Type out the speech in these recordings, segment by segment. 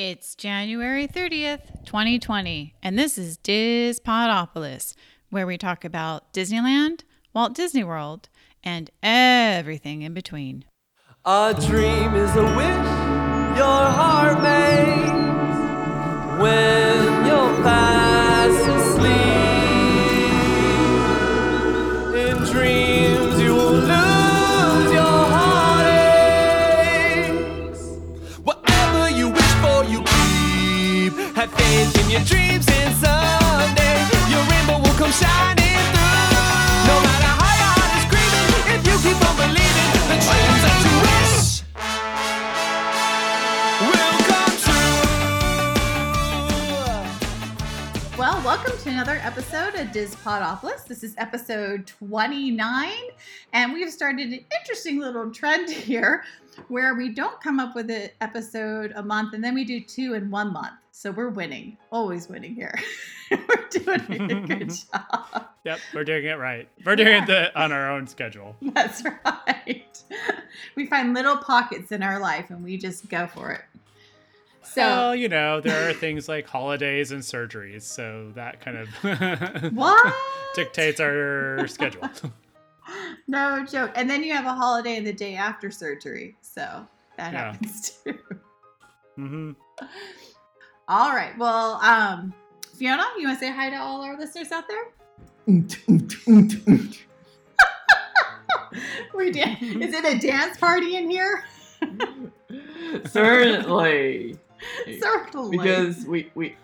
It's January 30th, 2020, and this is Diz Podopolis, where we talk about Disneyland, Walt Disney World, and everything in between. A dream is a wish your heart makes when your dreams, and someday your rainbow will come shining through. Well, welcome to another episode of Diz Podopolis. This is episode 29, and we've started an interesting little trend here where we don't come up with an episode a month and then we do two in one month. So we're winning, always winning here. we're doing a good job. Yep, we're doing it right. We're doing Yeah. it the, on our own schedule. That's right. We find little pockets in our life and we just go for it. So, well, you know, there are things like holidays and surgeries, so that kind of dictates our schedule. No joke. And then you have a holiday the day after surgery. So that Yeah. happens too. hmm All right. Well, um, Fiona, you want to say hi to all our listeners out there? We did. Is it a dance party in here? Certainly, Certainly. because we we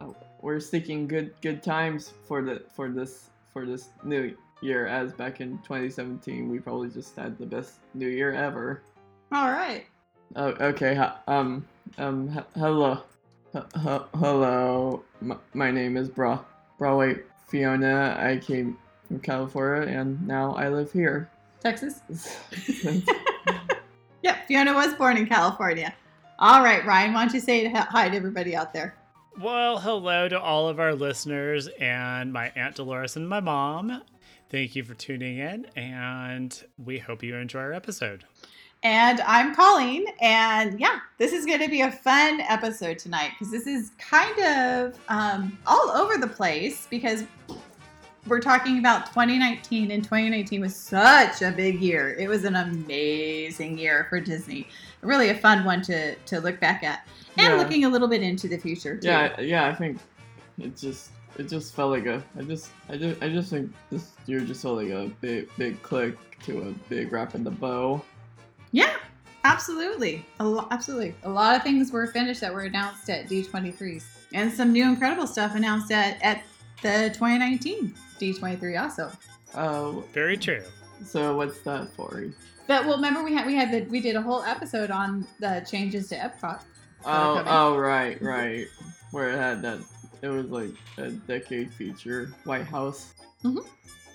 oh, we're seeking good good times for the for this for this new year. As back in 2017, we probably just had the best new year ever. all right. Oh, okay. Um, um, hello, H- h- hello. M- my name is Bra Broadway Fiona. I came from California, and now I live here. Texas. Yep. Fiona was born in California. All right, Ryan. Why don't you say hi to everybody out there? Well, hello to all of our listeners and my Aunt Dolores and my mom. Thank you for tuning in, and we hope you enjoy our episode. And I'm Colleen, and yeah, this is going to be a fun episode tonight because this is kind of um, all over the place because we're talking about 2019, and 2019 was such a big year. It was an amazing year for Disney. Really a fun one to to look back at, and Yeah. looking a little bit into the future too. Yeah, yeah, I think it just it just felt like a I just I just I just think this year just felt like a big big click to a big wrap in the bow. Yeah, absolutely. A lo- absolutely. A lot of things were finished that were announced at D23s. And some new incredible stuff announced at, at the 2019 D23 also. Oh, Very true. so what's that for? But well, remember we had we had the we did a whole episode on the changes to Epcot. Oh, oh, right, right. Where it had that it was like a decade feature, White House. Mhm.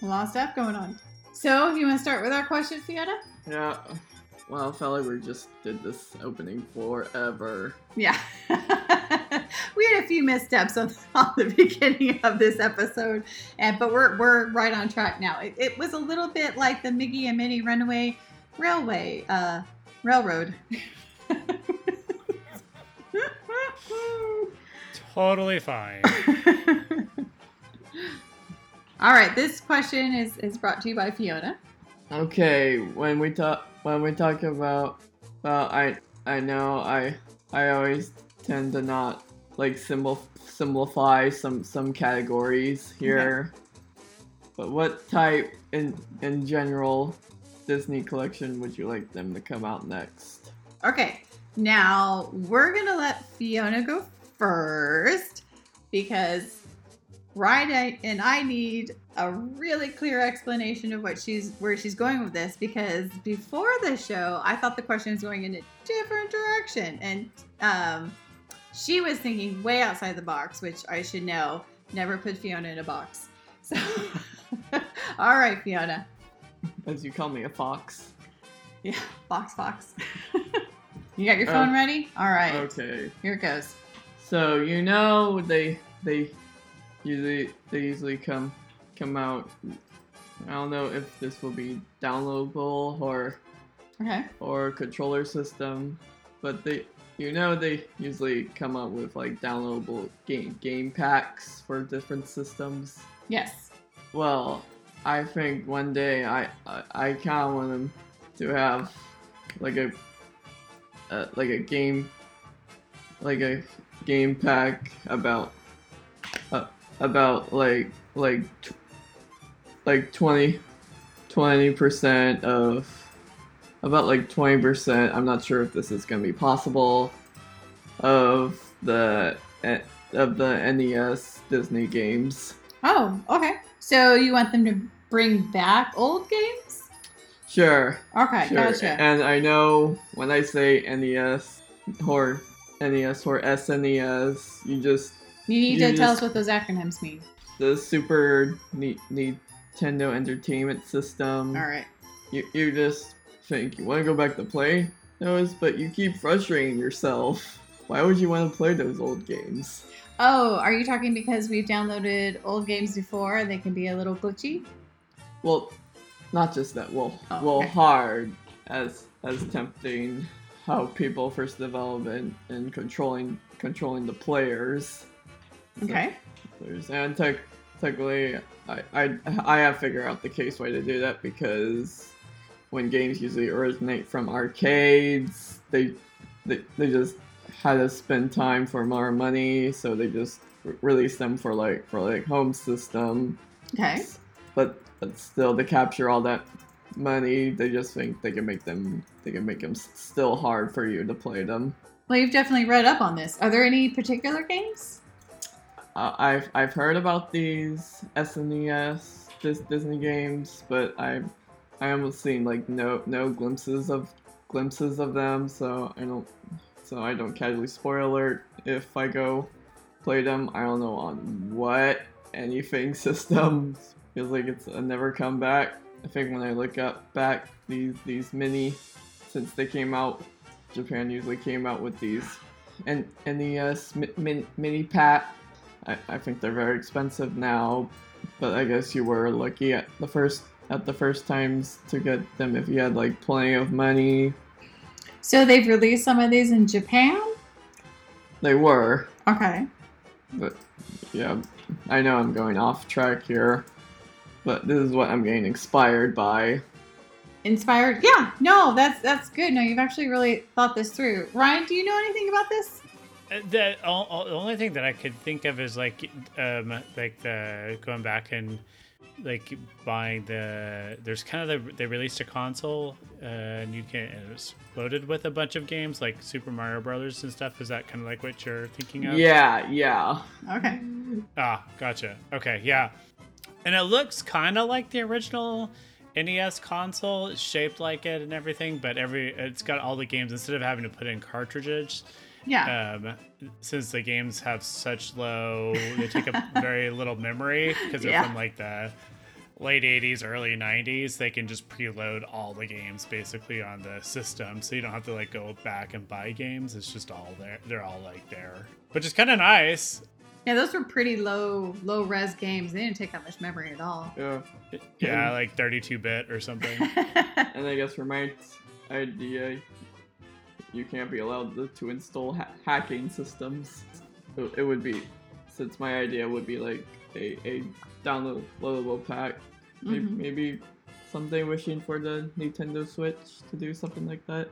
A lot of stuff going on. So, you want to start with our question, Fiona? Yeah. Well, I felt like we just did this opening forever. Yeah. we had a few missteps on, on the beginning of this episode, and but we're we're right on track now. It, it was a little bit like the Mickey and Minnie Runaway Railway uh, Railroad. Totally fine. All right, this question is is brought to you by Fiona. Okay, when we talk when we talk about well, I I know I I always tend to not like symbol simplify some some categories here. But what type in in general Disney collection would you like them to come out next? Okay, now we're gonna let Fiona go first because Ryan and I need a really clear explanation of what she's where she's going with this because before the show I thought the question was going in a different direction and um, she was thinking way outside the box, which I should know. Never put Fiona in a box. So, all right, Fiona. As you call me a fox. Yeah, box, box. you got your phone Uh, ready? All right. Okay. Here it goes. So you know they they usually they usually come come out. I don't know if this will be downloadable or Okay. or controller system, but they you know they usually come up with like downloadable game game packs for different systems. Yes. Well, I think one day I I, I kind of want them to have like a uh, like a game like a game pack about uh, about like like tw- like 20 percent of about like 20% i'm not sure if this is going to be possible of the eh, of the nes disney games Oh, okay. So you want them to bring back old games? sure Okay, Sure. gotcha. And I know when I say NES or NES or SNES, you just you need you to tell us what those acronyms mean. the Super Ni- Nintendo Entertainment System. All right. You you just think you want to go back to play those, but you keep frustrating yourself. Why would you want to play those old games? Oh, are you talking because we've downloaded old games before and they can be a little glitchy? Well, not just that. Well, Oh, well, okay. hard as as tempting how people first develop and, and controlling controlling the players. So- Okay. There's and tech, technically, I, I I have figured out the case way to do that because when games usually originate from arcades, they they, they just had to spend time for more money, so they just re- release them for like for like home system. Okay. But but still, to capture all that money, they just think they can make them they can make them still hard for you to play them. Well, you've definitely read up on this. Are there any particular games? I've I've heard about these SNES Dis- Disney games, but I I almost seen like no no glimpses of glimpses of them, so I don't so I don't casually spoil alert if I go play them. I don't know on what anything system feels like it's a never come back. I think when I look up back these these mini since they came out, Japan usually came out with these and NES mi- min- mini pack I, I think they're very expensive now, but I guess you were lucky at the first at the first times to get them if you had like plenty of money. So they've released some of these in Japan? They were, Okay. but yeah, I know I'm going off track here, but this is what I'm getting inspired by. Inspired? Yeah. No, that's that's good. No, you've actually really thought this through. Ryan, do you know anything about this? The, o- o- the only thing that I could think of is like, um, like the going back and like buying the. There's kind of the they released a console, uh, and you can it was loaded with a bunch of games like Super Mario Brothers and stuff. Is that kind of like what you're thinking of? Yeah, yeah. Okay. Ah, gotcha. Okay, yeah. And it looks kind of like the original NES console, it's shaped like it and everything, but every it's got all the games instead of having to put in cartridges. Yeah. Um, since the games have such low, they take up very little memory because they're Yeah. from like the late 80s, early 90s. They can just preload all the games basically on the system, so you don't have to like go back and buy games. It's just all there. They're all like there, which is kind of nice. yeah, those were pretty low low res games. They didn't take that much memory at all. Yeah. Yeah, like 32 bit or something. And I guess for my idea, you can't be allowed to, to install ha- hacking systems. So it would be, since my idea would be like a, a downloadable pack. Maybe, Mhm. maybe someday wishing for the Nintendo Switch to do something like that.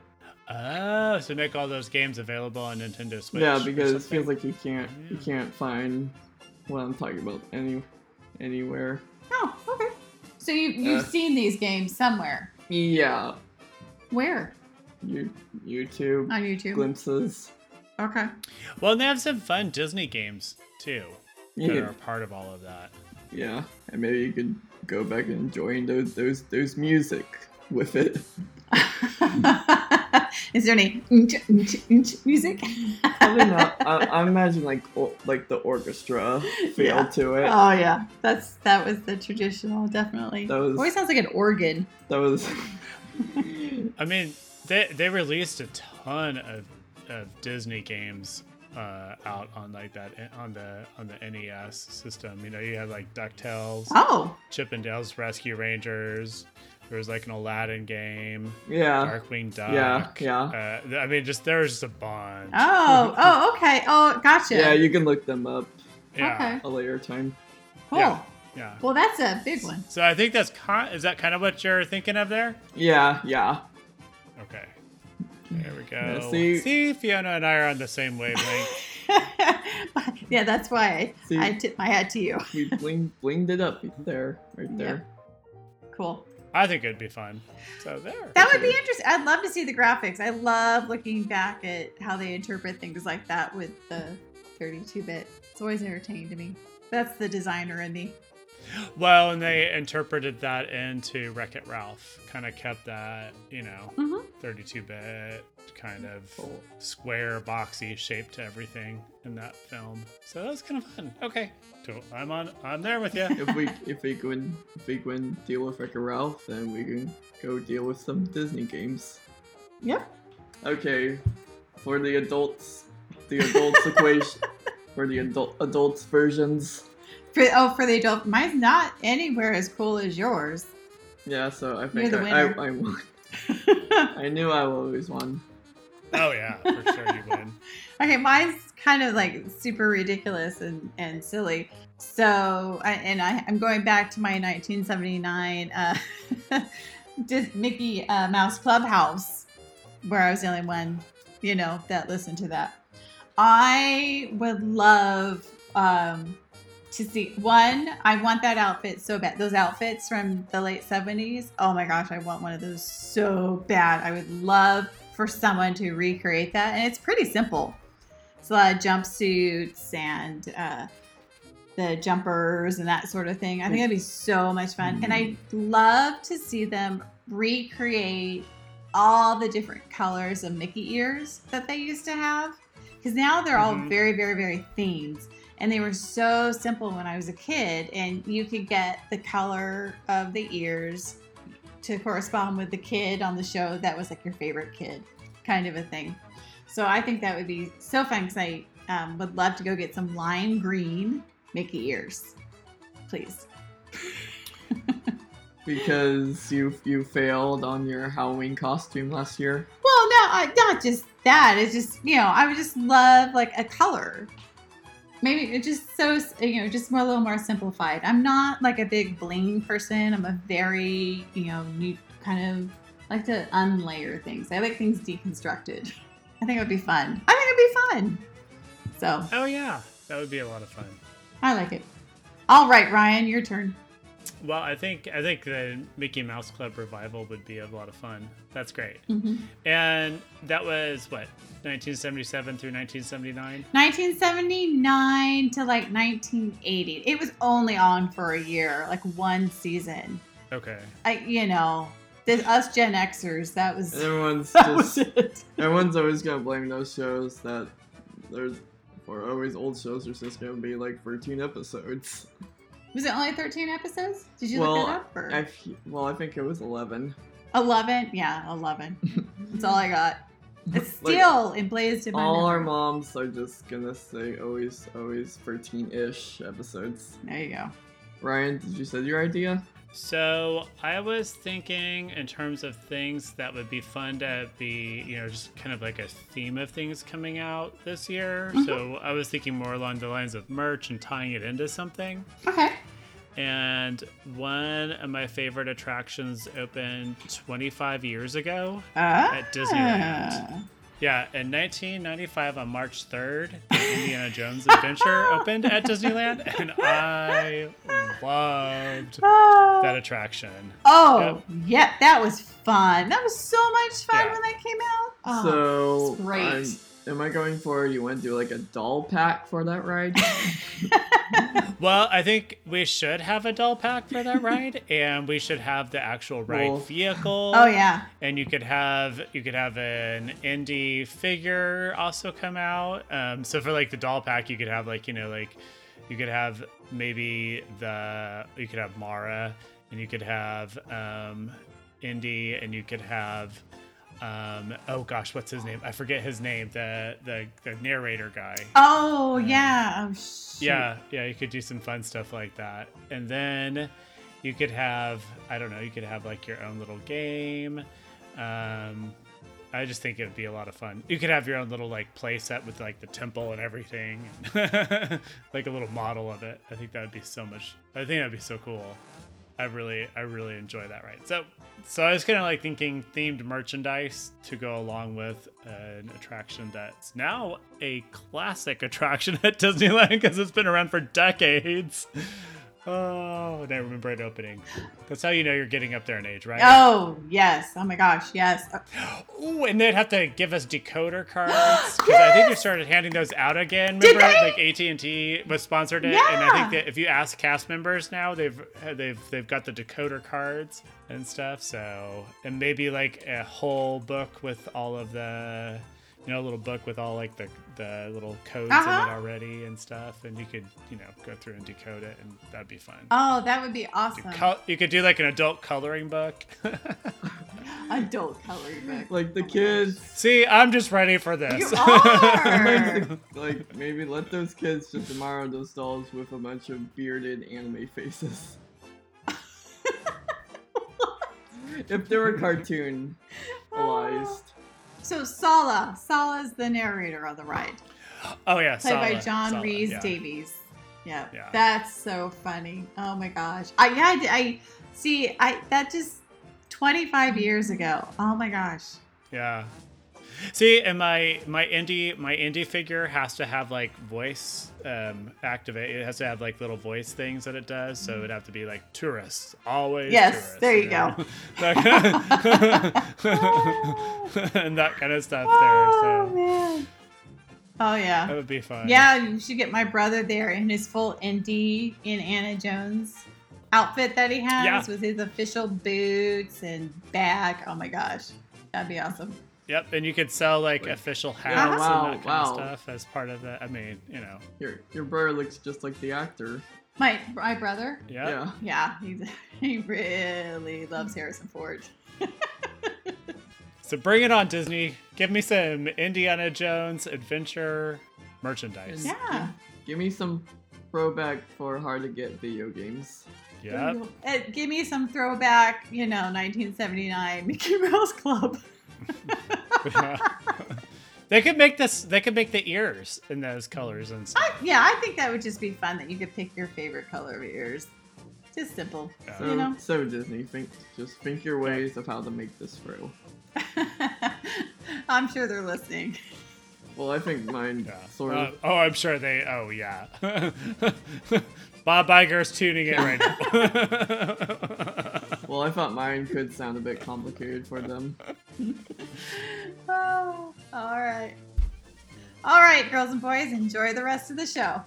oh, so make all those games available on Nintendo Switch. yeah, because it feels like you can't you can't find what I'm talking about any anywhere. oh, okay. So you you've Uh. seen these games somewhere. Yeah, Where? You YouTube On YouTube. glimpses. Okay. Well, and they have some fun Disney games too that Yeah, are part of all of that. yeah, and maybe you could go back and join those those those music with it. Is there any music? Probably not. I, I imagine like or, like the orchestra feel Yeah. to it. Oh yeah, that's that was the traditional, definitely. That was- Always sounds like an organ. That was. I mean, they they released a ton of, of Disney games uh, out on like that on the on the NES system. You know, you had like Ducktales, Oh, Chippendales Rescue Rangers. There was like an Aladdin game, Yeah. Darkwing Duck. Yeah, yeah. Uh, I mean, just there's just a bunch. oh, oh, okay. Oh, gotcha. Yeah, you can look them up yeah, Okay. a later time. Cool. Yeah. yeah. Well, that's a big one. So I think that's kind. Is that kind of what you're thinking of there? Yeah, yeah. Okay. There we go. Yeah, see- see, Fiona and I are on the same wavelength. yeah, that's why I, See- I tip my hat to you. We bling blinged it up there, right there. Cool. I think it'd be fun. So there. That would be interesting. I'd love to see the graphics. I love looking back at how they interpret things like that with the 32 bit. It's always entertaining to me. That's the designer in me. Well, and they interpreted that into Wreck It Ralph. Kind of kept that, you know, Mhm. 32 bit kind of square, boxy shape to everything in that film. So that was kind of fun. Okay. Cool. I'm on. I'm there with you. if we if we can if we can deal with Wreck-It Ralph, then we can go deal with some Disney games. Yep. Okay, for the adults, the adults equation, for the adult adults versions. For, oh, for the adult, mine's not anywhere as cool as yours. Yeah, so I think the I, I, winner. I won. I knew I always won. Oh yeah, for sure you win. Okay, mine's kind of like super ridiculous and, and silly. So, I, and I, I'm going back to my 1979 uh, Mickey uh, Mouse Clubhouse, where I was the only one, you know, that listened to that. I would love um, to see one. I want that outfit so bad. Those outfits from the late 70s. Oh my gosh, I want one of those so bad. I would love for someone to recreate that. And it's pretty simple. It's a lot of jumpsuits and uh, the jumpers and that sort of thing. I think it'd be so much fun. And I'd love to see them recreate all the different colors of Mickey ears that they used to have. Because now they're all Mhm. very, very, very themed. And they were so simple when I was a kid. And you could get the color of the ears to correspond with the kid on the show that was like your favorite kid, kind of a thing. So I think that would be so fun because I um, would love to go get some lime green Mickey ears. Please. Because you you failed on your Halloween costume last year. Well, no, I, not just that. It's just you know I would just love like a color. Maybe it's just so you know just more a little more simplified. I'm not like a big bling person. I'm a very you know new kind of like to unlayer things. I like things deconstructed. I think it would be fun. I think it'd be fun. So Oh yeah, that would be a lot of fun. I like it. All right, Ryan, your turn. Well, I think I think the Mickey Mouse Club revival would be a lot of fun. That's great. Mm-hmm. And that was what 1977 through 1979. 1979 to like 1980. It was only on for a year, like one season. Okay. I, you know, this, us Gen Xers, that was And everyone's that was it. everyone's always gonna blame those shows that there's or always old shows are just gonna be like 13 episodes. Was it only 13 episodes? Did you well, look that up? Or? I f- well, I think it was 11. 11? Yeah, 11. That's all I got. It's Like, still emblazed in my All our moms are just gonna say always, always 13-ish episodes. There you go. Ryan, did you say your idea? So I was thinking in terms of things that would be fun to be, you know, just kind of like a theme of things coming out this year. So mm-hmm. I was thinking more along the lines of merch and tying it into something. Okay. And one of my favorite attractions opened 25 years ago Ah. at Disneyland. Yeah, in 1995 on March 3rd, the Indiana Jones Adventure opened at Disneyland, and I loved Ah. that attraction. Oh, yeah, that was fun. That was so much fun Yeah. when that came out. Oh, so, great. I'm- am I going for you want to do like a doll pack for that ride? Well, I think we should have a doll pack for that ride, and we should have the actual ride Well- vehicle. oh yeah. and you could have you could have an Indy figure also come out. Um, so for like the doll pack, you could have like you know like you could have maybe the you could have Mara, and you could have um, Indy, and you could have um, oh gosh, what's his name? I forget his name. The the, the narrator guy. Oh yeah. Oh. Yeah, yeah, you could do some fun stuff like that. And then you could have, I don't know, you could have like your own little game. Um, I just think it would be a lot of fun. You could have your own little like play set with like the temple and everything, like a little model of it. I think that would be so much. I think that'd be so cool. I really, I really enjoy that. Right. So, so I was kind of like thinking themed merchandise to go along with an attraction that's now a classic attraction at Disneyland because it's been around for decades. Oh, I remember it opening. That's how you know you're getting up there in age, right? Oh yes. Oh my gosh. Yes. Uh, Ooh, and they'd have to give us decoder cards because I think they started handing those out again. Did Remember, they? like AT and T was sponsored it, and I think that if you ask cast members now, they've they've they've got the decoder cards and stuff. So, and maybe like a whole book with all of the, you know, a little book with all like the the little codes in Uh-huh. it already and stuff, and you could you know go through and decode it, and that'd be fun. Oh, that would be awesome. Col- you could do like an adult coloring book. Adult coloring book. Like the kids. See, I'm just ready for this. You are. like, like maybe let those kids just admire those dolls with a bunch of bearded anime faces. if they were cartoonized. So Sallah, Sallah's the narrator of the ride, oh yeah, played by John Sala, Rhys yeah. Davies. Yeah, Yeah. that's so funny. Oh my gosh, I yeah, I, I see. I that just 25 years ago. Oh my gosh. Yeah. See, and my my Indy my Indy figure has to have like voice um activate. It has to have like little voice things that it does. So it'd have to be like tourists, always. Yes, tourists, there you know? go. And that kind of stuff Oh there. So man. Oh yeah. that would be fun. Yeah, you should get my brother there in his full Indy in Anna Jones outfit that he has Yeah. with his official boots and bag. Oh my gosh, that'd be awesome. Yep, and you could sell like Wait. official Yeah, hats wow, and that kind wow. of stuff as part of the. I mean, you know, Your your brother looks just like the actor. My my brother. yeah. Yeah. Yeah, he's, he really loves Harrison Ford. So bring it on, Disney. Give me some Indiana Jones adventure merchandise. Yeah. Give me some throwback for hard to get video games. Yep. Uh, give me some throwback, you know, 1979 Mickey Mouse Club. they could make this. They could make the ears in those colors and stuff. I, yeah, I think that would just be fun that you could pick your favorite color of ears. Just simple, Yeah. So, you know. so Disney, think just think your ways of how to make this throw. I'm sure they're listening. Well, I think mine Yeah. sort Uh, of. oh, I'm sure they. Oh yeah. Bob Iger's tuning in right now. Well, I thought mine could sound a bit complicated for them. Oh, all right. All right, girls and boys, enjoy the rest of the show.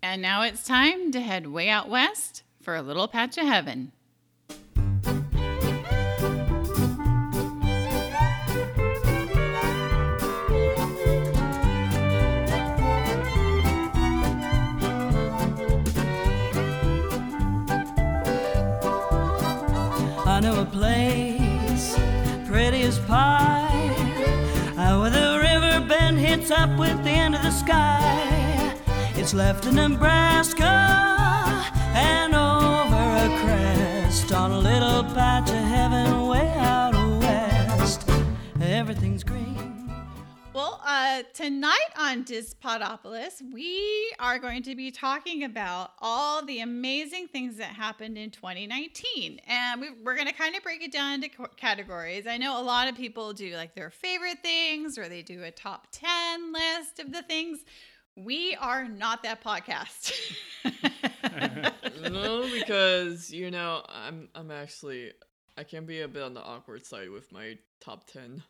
And now it's time to head way out west for a little patch of heaven. Place pretty as pie, uh, where the river bend hits up with the end of the sky. It's left in Nebraska and over a crest on a little patch uh, tonight on Dispodopolis, we are going to be talking about all the amazing things that happened in 2019. And we, we're going to kind of break it down into categories. I know a lot of people do like their favorite things or they do a top 10 list of the things. We are not that podcast. no, because you know I'm I'm actually I can be a bit on the awkward side with my top ten.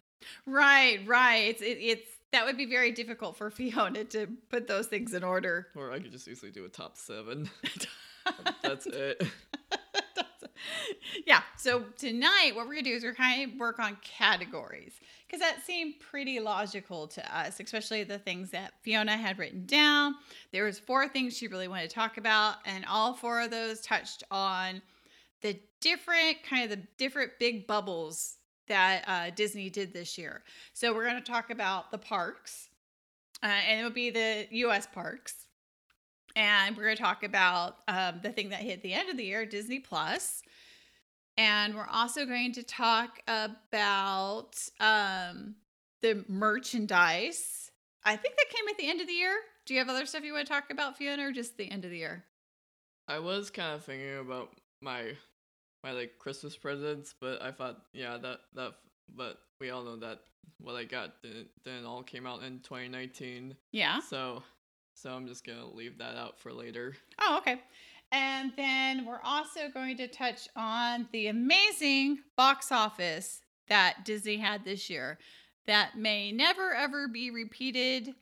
right, right. It's, it, it's that would be very difficult for Fiona to put those things in order. Or I could just easily do a top seven. That's it. yeah. So tonight, what we're gonna do is we're kind of work on categories because that seemed pretty logical to us, especially the things that Fiona had written down. There was four things she really wanted to talk about, and all four of those touched on the different kind of the different big bubbles that uh, Disney did this year. So we're going to talk about the parks, uh, and it will be the U.S. parks. And we're going to talk about um, the thing that hit the end of the year, Disney Plus. And we're also going to talk about um, the merchandise. I think that came at the end of the year. Do you have other stuff you want to talk about, Fiona, or just the end of the year? I was kind of thinking about my my like Christmas presents, but I thought yeah that that but we all know that what I got didn't, didn't all came out in 2019. Yeah. So so I'm just gonna leave that out for later. Oh, okay. And then we're also going to touch on the amazing box office that Disney had this year that may never ever be repeated.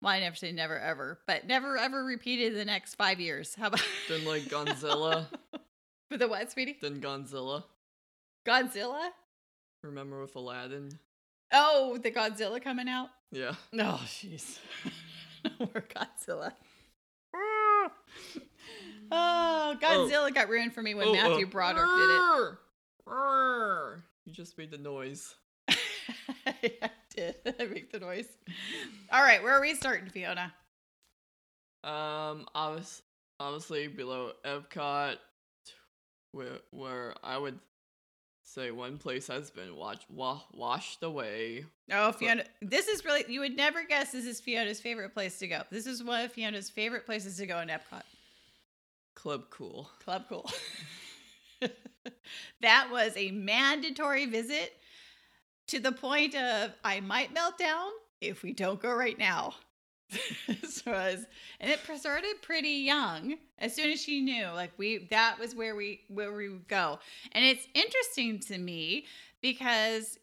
Well, I never say never ever, but never ever repeated in the next five years. How about Then like Godzilla, for the what, sweetie? then Godzilla. Godzilla? Remember with Aladdin? Oh, the Godzilla coming out? Yeah. No, oh, jeez. We're Godzilla. Oh, Godzilla got ruined for me when Oh, Matthew uh, Broderick did it. You just made the noise. I did. I make the noise. All right, where are we starting, Fiona? Um, obvious, obviously below Epcot, where where I would say one place has been watch, wa- washed away. Oh, Fiona. This is really, you would never guess this is Fiona's favorite place to go. This is one of Fiona's favorite places to go in Epcot. Club Cool. Club Cool. that was a mandatory visit to the point of I might melt down if we don't go right now. this was, and it started pretty young. As soon as she knew, like we, that was where we where we would go. And it's interesting to me because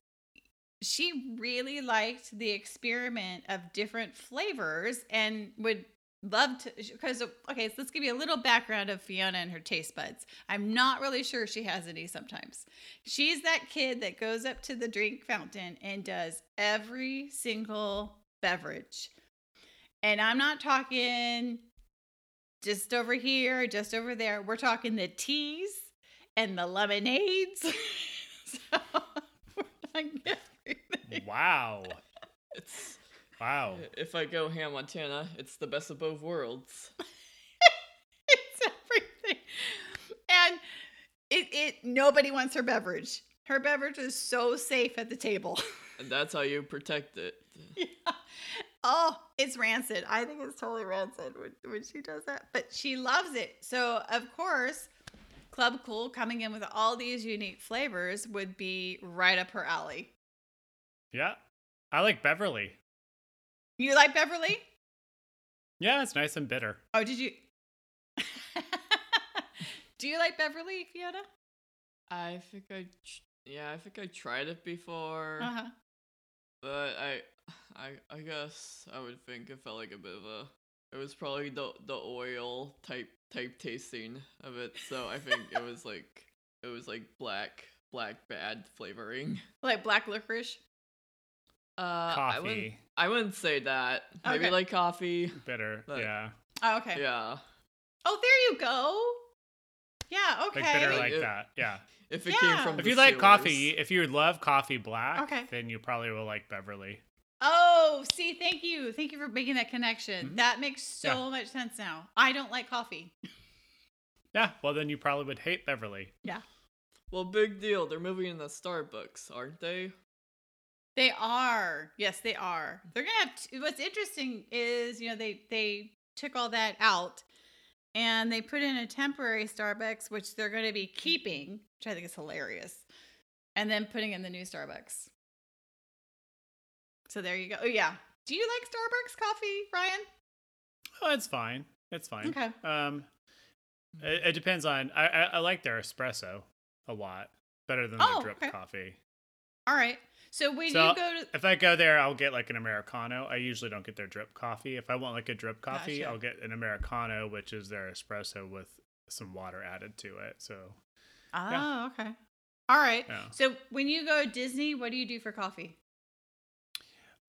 she really liked the experiment of different flavors and would love to because okay so let's give you a little background of fiona and her taste buds i'm not really sure she has any sometimes she's that kid that goes up to the drink fountain and does every single beverage and i'm not talking just over here just over there we're talking the teas and the lemonades so we're talking everything Wow. It's Wow. if I go Hannah Montana, it's the best of both worlds. it's everything. And it it nobody wants her beverage. Her beverage is so safe at the table. And that's how you protect it. yeah. Oh, it's rancid. I think it's totally rancid when, when she does that. But she loves it. So of course, Club Cool coming in with all these unique flavors would be right up her alley. Yeah. I like Beverly. You like Beverly? Yeah, it's nice and bitter. Oh, did you? Do you like Beverly, Fiona? I think I, yeah, I think I tried it before, Uh huh. but I, I, I guess I would think it felt like a bit of a. It was probably the the oil type type tasting of it, so I think it was like it was like black black bad flavoring. Like black licorice. Uh, I wouldn't, Coffee. I wouldn't say that. Maybe like coffee. Bitter. But- yeah. Oh, okay. Yeah. Oh, there you go. Yeah. Okay. Like bitter Like like it- that. Yeah. If it Yeah. came from If the you like coffee, if you love coffee black, Okay. then you probably will like Beverly. Oh, see, thank you. Thank you for making that connection. Mhm. That makes so Yeah. much sense now. I don't like coffee. Yeah. Well, then you probably would hate Beverly. Yeah. Well, big deal. They're moving in the Starbucks, aren't they? They are. Yes, they are. They're gonna have. T- what's interesting is you know they they took all that out, and they put in a temporary Starbucks, which they're going to be keeping, which I think is hilarious, and then putting in the new Starbucks. So there you go. Oh yeah. Do you like Starbucks coffee, Ryan? Oh, it's fine. It's fine. Okay. Um, it, it depends on. I, I I like their espresso a lot better than Oh, their drip okay. coffee. All right. So when So, you go to If I go there, I'll get like an americano. I usually don't get their drip coffee. If I want like a drip coffee, Gotcha. I'll get an americano, which is their espresso with some water added to it. So Oh, okay. All right. Yeah. So when you go to Disney, what do you do for coffee?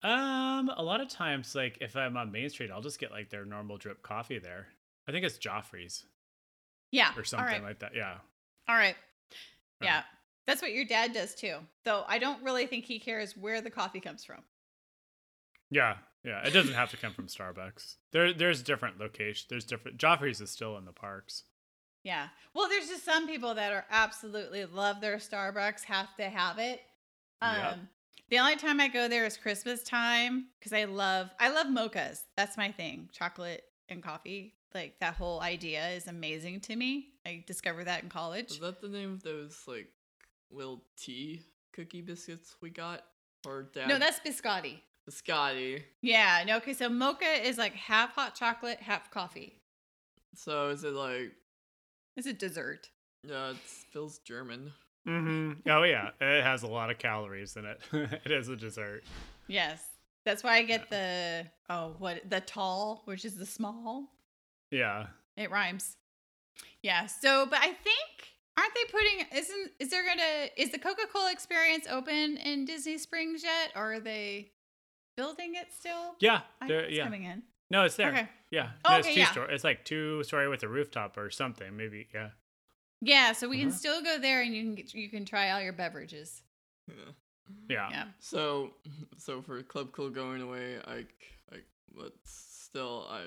Um, a lot of times, like if I'm on Main Street, I'll just get like their normal drip coffee there. I think it's Joffrey's Yeah. or something right. like that. Yeah. All right. Yeah. Yeah. That's what your dad does too. Though I don't really think he cares where the coffee comes from. Yeah. Yeah. It doesn't have to come from Starbucks. There, there's different locations. There's different. Joffrey's is still in the parks. Yeah. Well, there's just some people that are absolutely love their Starbucks, have to have it. Um Yep. The only time I go there is Christmas time because I love I love mochas. That's my thing. Chocolate and coffee. Like that whole idea is amazing to me. I discovered that in college. Is that the name of those like little tea cookie biscuits we got? Or dad? No, that's biscotti. Biscotti. Yeah, no, okay, so mocha is like half hot chocolate, half coffee. So is it like It's a dessert. yeah, it feels German. Mm-hmm. Oh yeah, it has a lot of calories in it. it is a dessert. Yes. That's why I get the oh what the tall, which is the small. Yeah. It rhymes. Yeah. So, but I think aren't they putting isn't is there gonna is the Coca Cola experience open in Disney Springs yet, or are they building it still? Yeah. I there- think it's yeah. coming in. No, it's there. Okay. Yeah. Oh, No, it's two yeah. story. It's like two story with a rooftop or something. Maybe. Yeah. Yeah, so we can Uh-huh. still go there and you can get you can try all your beverages. Yeah. Yeah. Yeah. So so for Club Cool going away, I I but still I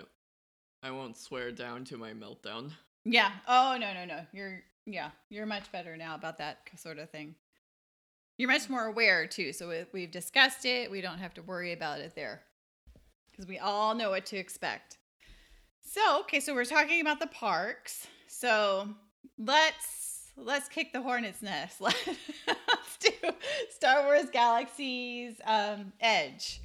I won't swear down to my meltdown. Yeah. Oh no no no. You're yeah. You're much better now about that sort of thing. You're much more aware too. So we, we've discussed it. We don't have to worry about it there because we all know what to expect. So okay. So we're talking about the parks. So let's let's kick the hornet's nest. Let's do Star Wars Galaxy's um, Edge.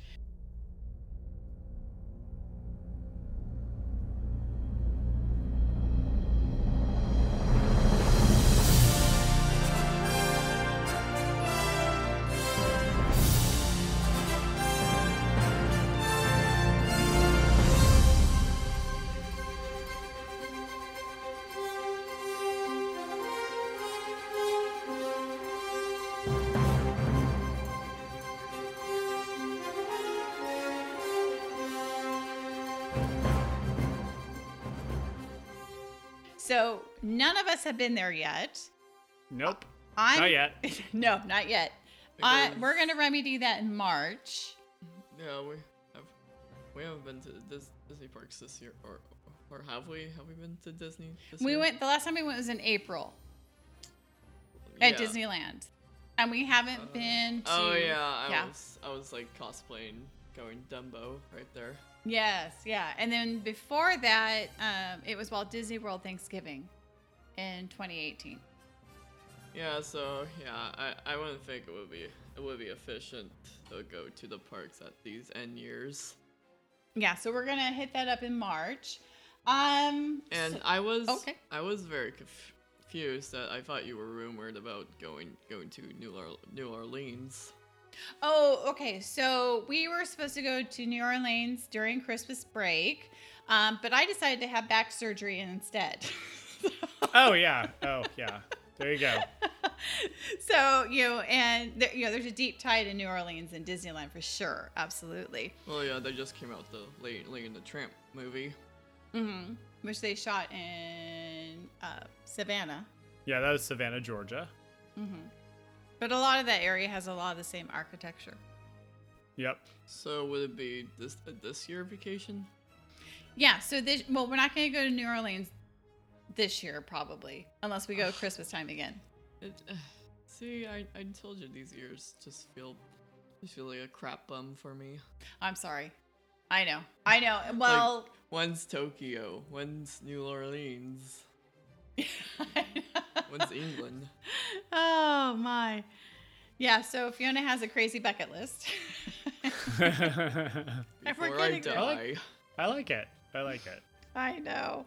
None of us have been there yet. Nope. I'm Not yet. no, not yet. I, we're gonna remedy that in March. Yeah, we have we haven't been to Dis- Disney parks this year, or or have we? Have we been to Disney? This We year? went the last time we went was in April at Yeah. Disneyland, and we haven't Uh, been to. Oh yeah, I yeah. was I was like cosplaying, going Dumbo right there. Yes, yeah, and then before that, um, it was Walt Disney World Thanksgiving in 2018. Yeah, so yeah, I, I wouldn't think it would be it would be efficient to go to the parks at these end years. Yeah, so we're gonna hit that up in March. Um, And so- I was okay. I was very confused that I thought you were rumored about going going to New Or- New Orleans. Oh, okay. So we were supposed to go to New Orleans during Christmas break, um, but I decided to have back surgery instead. Oh yeah. Oh yeah. There you go. so you know, and there, you know, there's a deep tie to New Orleans and Disneyland for sure. Absolutely. Well, yeah, they just came out the Lady, Lady and the Tramp movie. hmm Which they shot in uh, Savannah. Yeah, that was Savannah, Georgia. hmm But a lot of that area has a lot of the same architecture. Yep. So would it be this a this year vacation? Yeah. So this, well, we're not going to go to New Orleans this year probably, unless we go Christmas time again. It, see, I, I told you these years just feel just feel like a crap bum for me. I'm sorry. I know. I know. Well, When's Tokyo? When's New Orleans? When's England? oh my. Yeah, so Fiona has a crazy bucket list. Before I getting there. die. I like it. I like it. I know.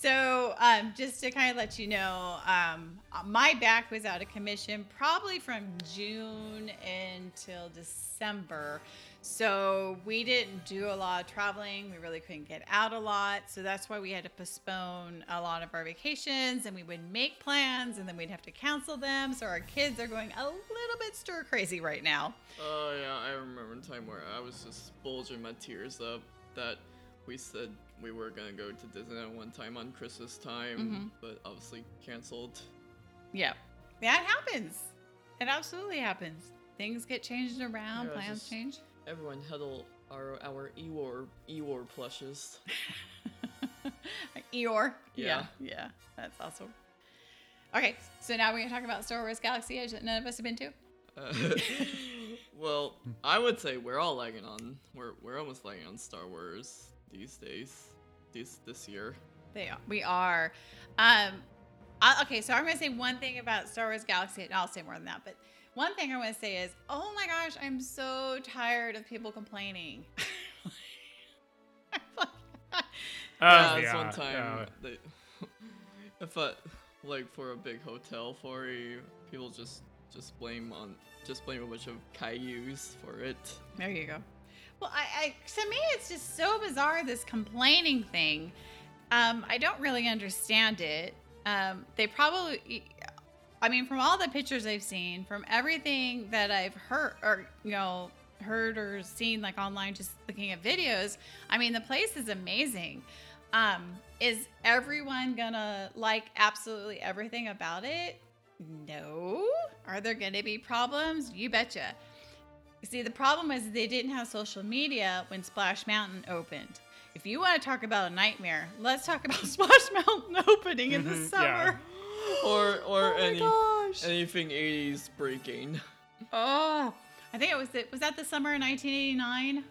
So, um, just to kind of let you know, um, my back was out of commission probably from June until December. So, we didn't do a lot of traveling. We really couldn't get out a lot. So, that's why we had to postpone a lot of our vacations and we would make plans and then we'd have to cancel them. So, our kids are going a little bit stir crazy right now. Oh yeah, I remember a time where I was just bulging my tears up that we said we were gonna go to Disneyland one time on Christmas time, Mm-hmm. but obviously canceled. Yeah. That happens. It absolutely happens. Things get changed around, Yeah, plans just- change. Everyone huddle our our Eeyore Eeyore plushes. Eeyore. Yeah. yeah. Yeah. That's awesome. Okay, so now we're to talk about Star Wars Galaxy Edge that none of us have been to. Uh, well, I would say we're all lagging on. We're we're almost lagging on Star Wars these days. This this year. They are. We are. Um, I, okay, so I'm going to say one thing about Star Wars Galaxy, and I'll say more than that. But one thing I want to say is, oh my gosh, I'm so tired of people complaining. Oh, yeah, yeah, one time. yeah. They, if I like for a big hotel for you, people just just blame on just blame a bunch of Cailloux for it. There you go. Well, I, I to me it's just so bizarre this complaining thing. Um, I don't really understand it. Um, they probably, I mean, from all the pictures I've seen, from everything that I've heard or you know heard or seen like online, just looking at videos. I mean, the place is amazing. Um, is everyone gonna like absolutely everything about it? No. Are there gonna be problems? You betcha. See, the problem is they didn't have social media when Splash Mountain opened. If you want to talk about a nightmare, let's talk about Splash Mountain opening in the Mhm, summer. Or or Oh any gosh. anything 80s breaking. Oh, I think it was the, was that the summer of 1989.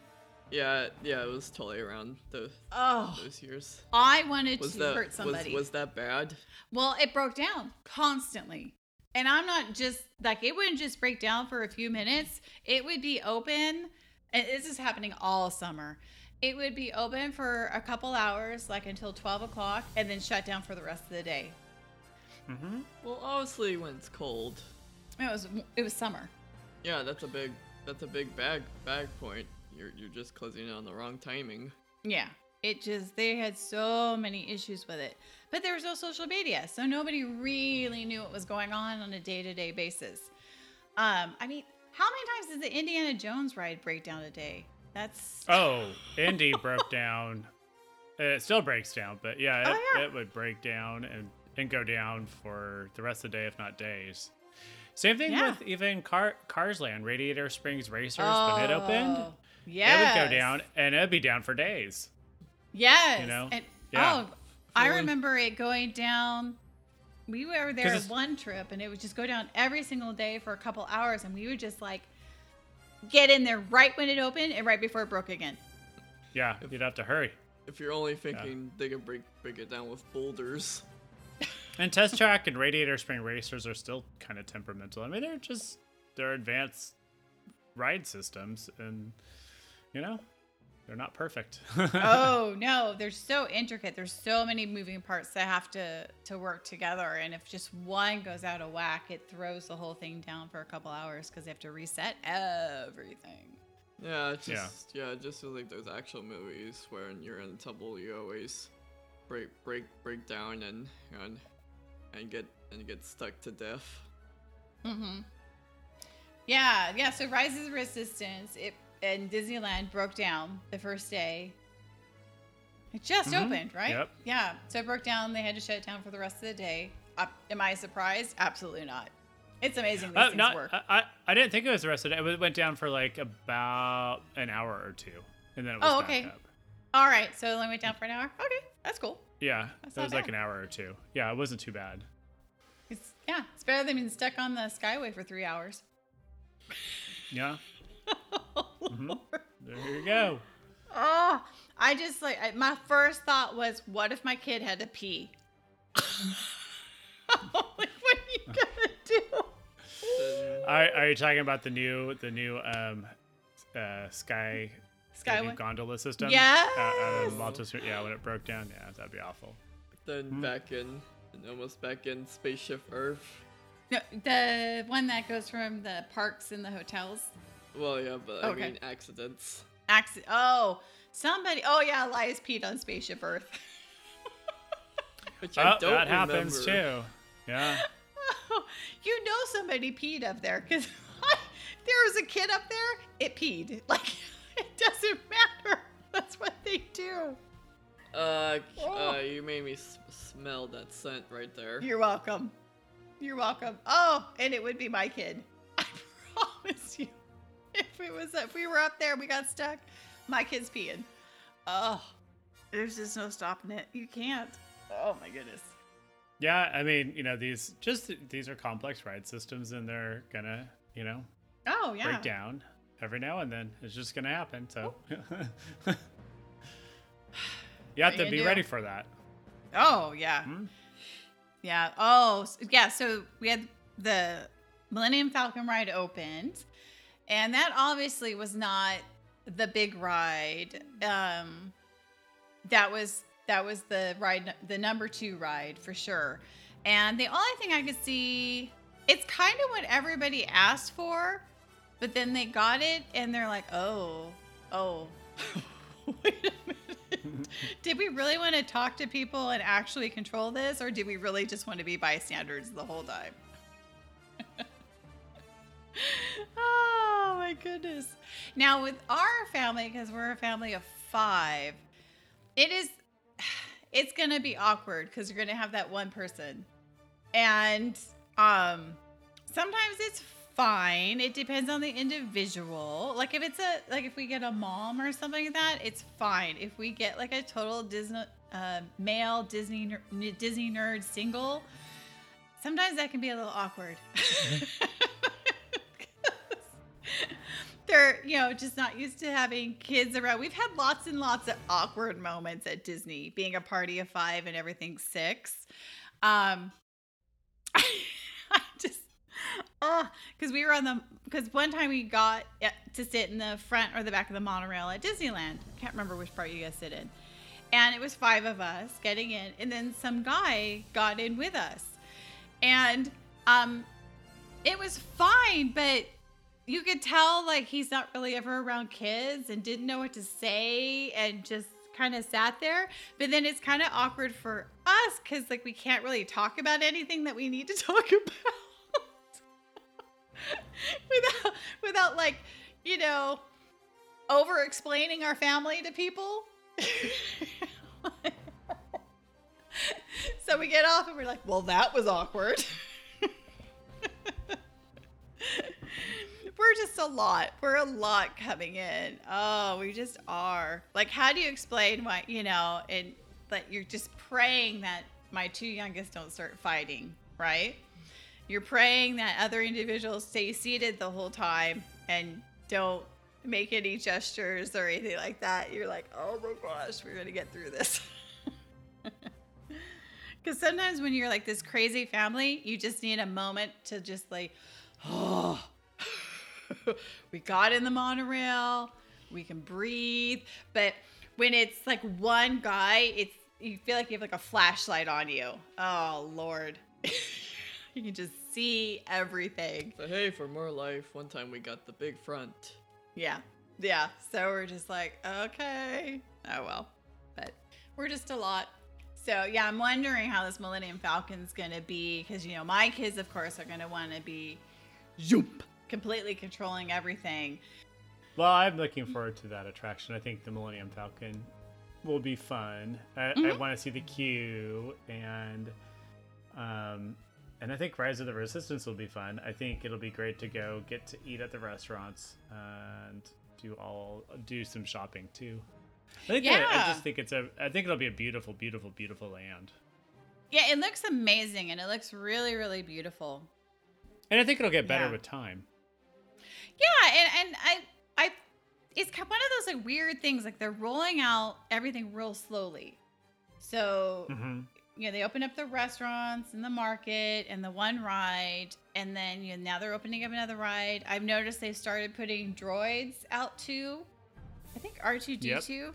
Yeah, yeah, it was totally around the Oh, those years. I wanted Was to that hurt was, somebody. was that bad? Well, it broke down constantly. And I'm not just like it wouldn't just break down for a few minutes. It would be open. And this is happening all summer. It would be open for a couple hours, like until 12 o'clock, and then shut down for the rest of the day. Mm-hmm. Well, obviously when it's cold. It was it was summer. Yeah, that's a big that's a big bag bag point. You're you're just closing it on the wrong timing. Yeah. It just they had so many issues with it. But there was no social media, so nobody really knew what was going on on a day-to-day basis. Um, I mean, how many times does the Indiana Jones ride break down a day? That's Oh, Indy broke down. It still breaks down, but yeah, it, Oh, yeah. it would break down and, and go down for the rest of the day, if not days. Same thing Yeah. with even Car Cars Land, Radiator Springs Racers, when it opened. Yeah. It would go down and it'd be down for days. Yes. you know? And, Yeah. Oh, I remember it going down. We were there 'Cause it's- one trip, and it would just go down every single day for a couple hours, and we would just like get in there right when it opened and right before it broke again. Yeah, you'd have to hurry. If you're only thinking they could break break it down with boulders. And Test Track and Radiator Spring Racers are still kind of temperamental. I mean, they're just they're advanced ride systems, and you know, they're not perfect. oh no, they're so intricate. There's so many moving parts that have to to work together, and if just one goes out of whack, it throws the whole thing down for a couple hours because they have to reset everything. Yeah, it's Yeah. just yeah, just feels like those actual movies where when you're in trouble you always break break break down and and and get and get stuck to death. Mm-hmm. Yeah, yeah. So Rises of Resistance, it in Disneyland broke down the first day. It just Mhm. opened, right? Yep. Yeah. So it broke down. They had to shut it down for the rest of the day. Uh, am I surprised? Absolutely not. It's amazing these Uh, things not, work. I, I didn't think it was the rest of the day. It went down for like about an hour or two, and then it was Oh, okay. up. All right. So it only went down for an hour. Okay, that's cool. Yeah, That's it not was like an hour or two. Yeah, it wasn't too bad. It's yeah. It's better than being stuck on the Skyway for three hours. Yeah, Mhm. There you go. Oh, I just like I, my first thought was, what if my kid had to pee? like, what are you gonna do? Are, are you talking about the new the new um uh sky the new Skyway. gondola system? Yes! Uh, out of Malta Street. Yeah, when it broke down. Yeah, that'd be awful. then back in, and almost back in Spaceship Earth. No, the one that goes from the parks and the hotels. Well, yeah, but Okay. I mean accidents. Accident. Oh, somebody. Oh yeah, Elias peed on Spaceship Earth. Which I Oh, don't that happens too. Yeah. you know somebody peed up there because there was a kid up there. It peed. Like it doesn't matter. That's what they do. Uh, Oh. uh, you made me s- smell that scent right there. You're welcome. You're welcome. Oh, and it would be my kid. I promise you. If it was, if we were up there, we got stuck. My kid's peeing. Oh, there's just no stopping it. You can't. Oh my goodness. Yeah, I mean, you know, these just these are complex ride systems and they're gonna, you know, Oh yeah. break down every now and then. It's just gonna happen. So you have What to be ready for that. Oh yeah. Hmm? Yeah. Oh yeah. So we had the Millennium Falcon ride opened, and that obviously was not the big ride. Um, that was that was the ride, the number two ride for sure. And the only thing I could see, it's kind of what everybody asked for, but then they got it and they're like, oh, oh, wait a minute. did we really want to talk to people and actually control this, or did we really just want to be bystanders the whole time? oh my goodness. Now, with our family, because we're a family of five, it is it's gonna be awkward because you're gonna have that one person. And um sometimes it's fine. It depends on the individual. Like if it's a like if we get a mom or something like that it's fine. If we get like a total disney uh, male disney disney nerd single sometimes that can be a little awkward they're you know just not used to having kids around. We've had lots and lots of awkward moments at disney being a party of five and everything six. Um i just oh because we were on the because one time we got to sit in the front or the back of the monorail at disneyland. I can't remember which part you guys sit in. And it was five of us getting in and then some guy got in with us. And um it was fine but you could tell like he's not really ever around kids and didn't know what to say and just kind of sat there. But then it's kind of awkward for us because like we can't really talk about anything that we need to talk about. Without without like you know over explaining our family to people. So we get off and we're like well that was awkward we're just a lot. We're a lot coming in. Oh, we just are. Like, how do you explain why, you know, and that you're just praying that my two youngest don't start fighting, right? You're praying that other individuals stay seated the whole time and don't make any gestures or anything like that. You're like, oh my gosh, we're going to get through this. Because sometimes when you're like this crazy family, you just need a moment to just like, oh, we got in the monorail, we can breathe. But when it's like one guy, it's you feel like you have like a flashlight on you. Oh Lord. you can just see everything. So hey, for more life, one time we got the big front. Yeah. Yeah. So we're just like, okay. Oh well. But we're just a lot. So yeah, I'm wondering how this Millennium Falcon's gonna be because you know my kids, of course, are gonna want to be zoop, completely controlling everything. Well, I'm looking forward to that attraction. I think the Millennium Falcon will be fun. I, I Mhm. want to see the queue and um and I think Rise of the Resistance will be fun. I think it'll be great to go get to eat at the restaurants and do all do some shopping too. I think that- I Yeah. just think it's a I think it'll be a beautiful, beautiful, beautiful land. Yeah, it looks amazing and it looks really, really beautiful. And I think it'll get better Yeah. with time. Yeah, and and I I it's kind of one of those like weird things like they're rolling out everything real slowly. So hmm you know, they open up the restaurants and the market and the one ride, and then you know now they're opening up another ride. I've noticed they started putting droids out too. I think R two D two.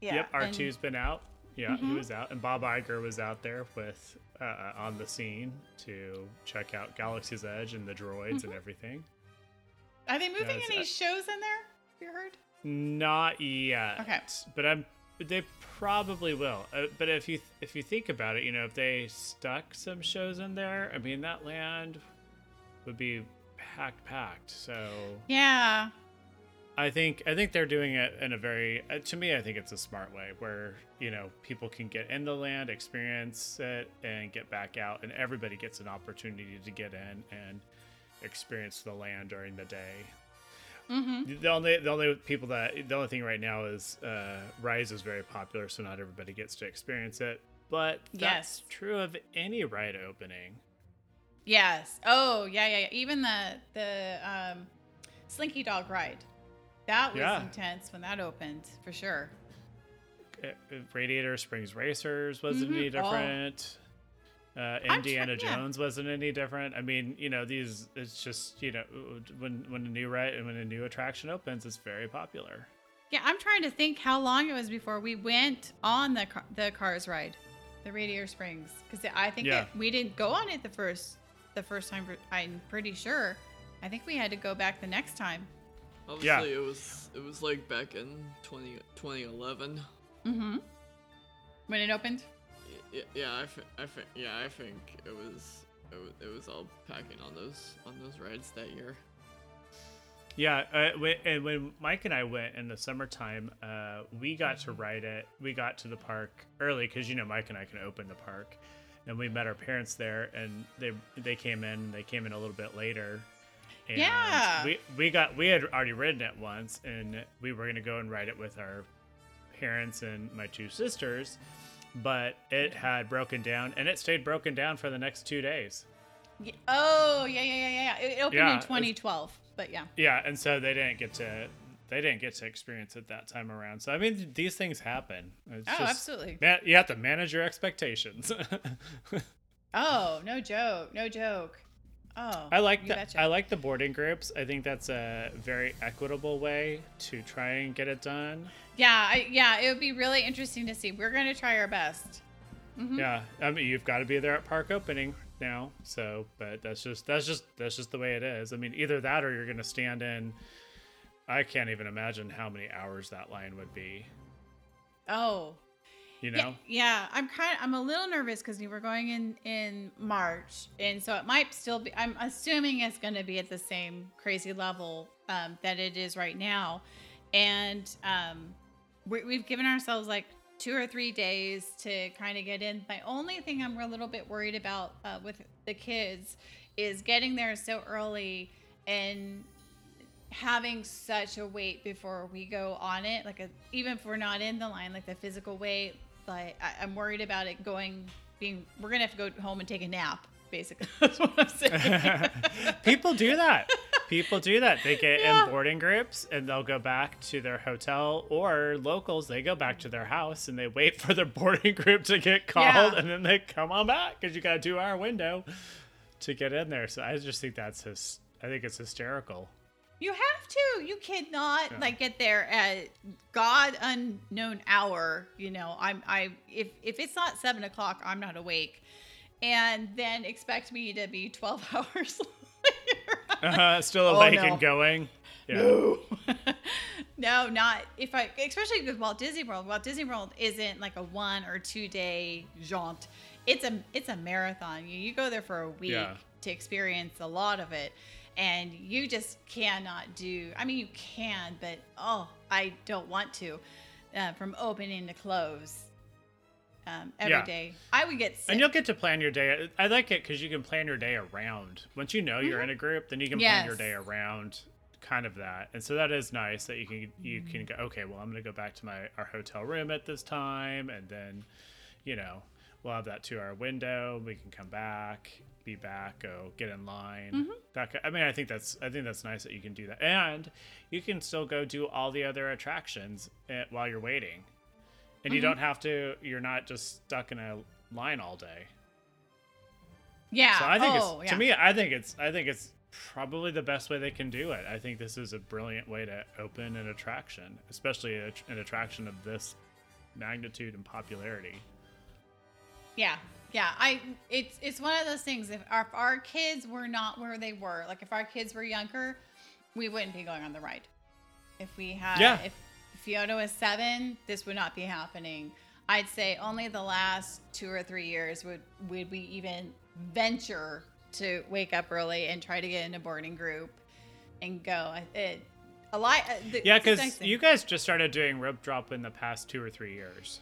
Yeah. yep, R2's been out. Yeah, he was out, and Bob Iger was out there with uh, on the scene to check out Galaxy's Edge and the droids and everything. Are they moving any shows in there? Have you heard? Not yet. Okay. But I'm. They probably will. Uh, but if you if you think about it, you know, if they stuck some shows in there, I mean, that land would be packed, packed. So Yeah. I think I think they're doing it in a very. Uh, to me, I think it's a smart way where you know people can get in the land, experience it, and get back out, and everybody gets an opportunity to get in and experience the land during the day. Mm-hmm. The only the only people that the only thing right now is uh, Rise is very popular, so not everybody gets to experience it. But that's Yes. true of any ride opening. Yes. Oh, yeah, yeah, yeah. Even the the um, Slinky Dog ride. That was Yeah. intense when that opened, for sure. Uh, uh, Radiator Springs Racers wasn't Mhm. any Oh. Different. Uh, I'm Indiana yeah. Jones wasn't any different. I mean, you know, these it's just you know when when a new ride and when a new attraction opens, it's very popular. Yeah, I'm trying to think how long it was before we went on the car, the Cars ride, the Radiator Springs, because I think Yeah. it, we didn't go on it the first the first time. I'm pretty sure. I think we had to go back the next time. Obviously, it was it was like back in 20, 2011. Mm-hmm. When it opened. Yeah, yeah, I, I think yeah, I think it was it was, it was all packing on those on those rides that year. Yeah, uh, when, and when Mike and I went in the summertime, uh, we got Mm-hmm. to ride it. We got to the park early because you know Mike and I can open the park, and we met our parents there, and they they came in. They came in a little bit later. And Yeah. we we got we had already ridden it once, and we were gonna go and ride it with our parents and my two sisters, but it had broken down, and it stayed broken down for the next two days. Oh, yeah, yeah, yeah, yeah. It opened Yeah, in 2012, but yeah. Yeah, and so they didn't get to they didn't get to experience it that time around. So I mean, these things happen. It's Oh, just- absolutely. Man, you have to manage your expectations. Oh, no joke, no joke. Oh, I like the betcha. I like the boarding groups. I think that's a very equitable way to try and get it done. Yeah, I, yeah. It would be really interesting to see. We're gonna try our best. Mm-hmm. Yeah, I mean, you've got to be there at park opening now. So, but that's just that's just that's just the way it is. I mean, either that or you're gonna stand in. I can't even imagine how many hours that line would be. Oh, You yeah, know. yeah. I'm kind of. I'm a little nervous because we were going in in March, and so it might still be. I'm assuming it's going to be at the same crazy level um, that it is right now, and um, we, we've given ourselves like two or three days to kind of get in. My only thing I'm a little bit worried about uh, with the kids is getting there so early and having such a wait before we go on it like a, even if we're not in the line like the physical wait like I, i'm worried about it going being we're gonna have to go home and take a nap basically that's what i'm saying People do that. People do that. They get Yeah. in boarding groups and they'll go back to their hotel or locals, they go back to their house and they wait for their boarding group to get called Yeah. and then they come on back because you got a two hour window to get in there. So I just think that's his, I think it's hysterical. You have to you cannot like get there at god unknown hour you know i'm i if if it's not seven o'clock i'm not awake and then expect me to be 12 hours later Uh, still Oh, awake no. and going. Yeah. No. no, not if I, especially with Walt Disney World. Walt Disney World isn't like a one or two day jaunt. It's a it's a marathon. You, you go there for a week Yeah. to experience a lot of it, and you just cannot do. I mean, you can, but oh, I don't want to. Uh, from opening to close, um, every day. Yeah. I would get sick. And you'll get to plan your day. I like it because you can plan your day around. Once you know you're in a group, then you can plan your Mm-hmm. Day around kind of that. And so that is nice that you can you can go. Okay, well I'm gonna go back to my our hotel room at this time, and then you know we'll have that two hour window. We can come back, be back, go get in line. Mm-hmm. That I mean, I think that's I think that's nice that you can do that, and you can still go do all the other attractions eh, while you're waiting, and Mm-hmm. you don't have to. You're not just stuck in a line all day. yeah. So I think oh, it's yeah. to me, I think it's I think it's probably the best way they can do it. I think this is a brilliant way to open an attraction, especially a, an attraction of this magnitude and popularity. Yeah, yeah. I it's it's one of those things. If our, if our kids were not where they were, like if our kids were younger, we wouldn't be going on the ride. If we had, Yeah. if Fiona was seven, this would not be happening. I'd say only the last two or three years would would we even venture to wake up early and try to get in a boarding group and go. It a lot. uh, the- Yeah, because nice you guys just started doing rope drop in the past two or three years.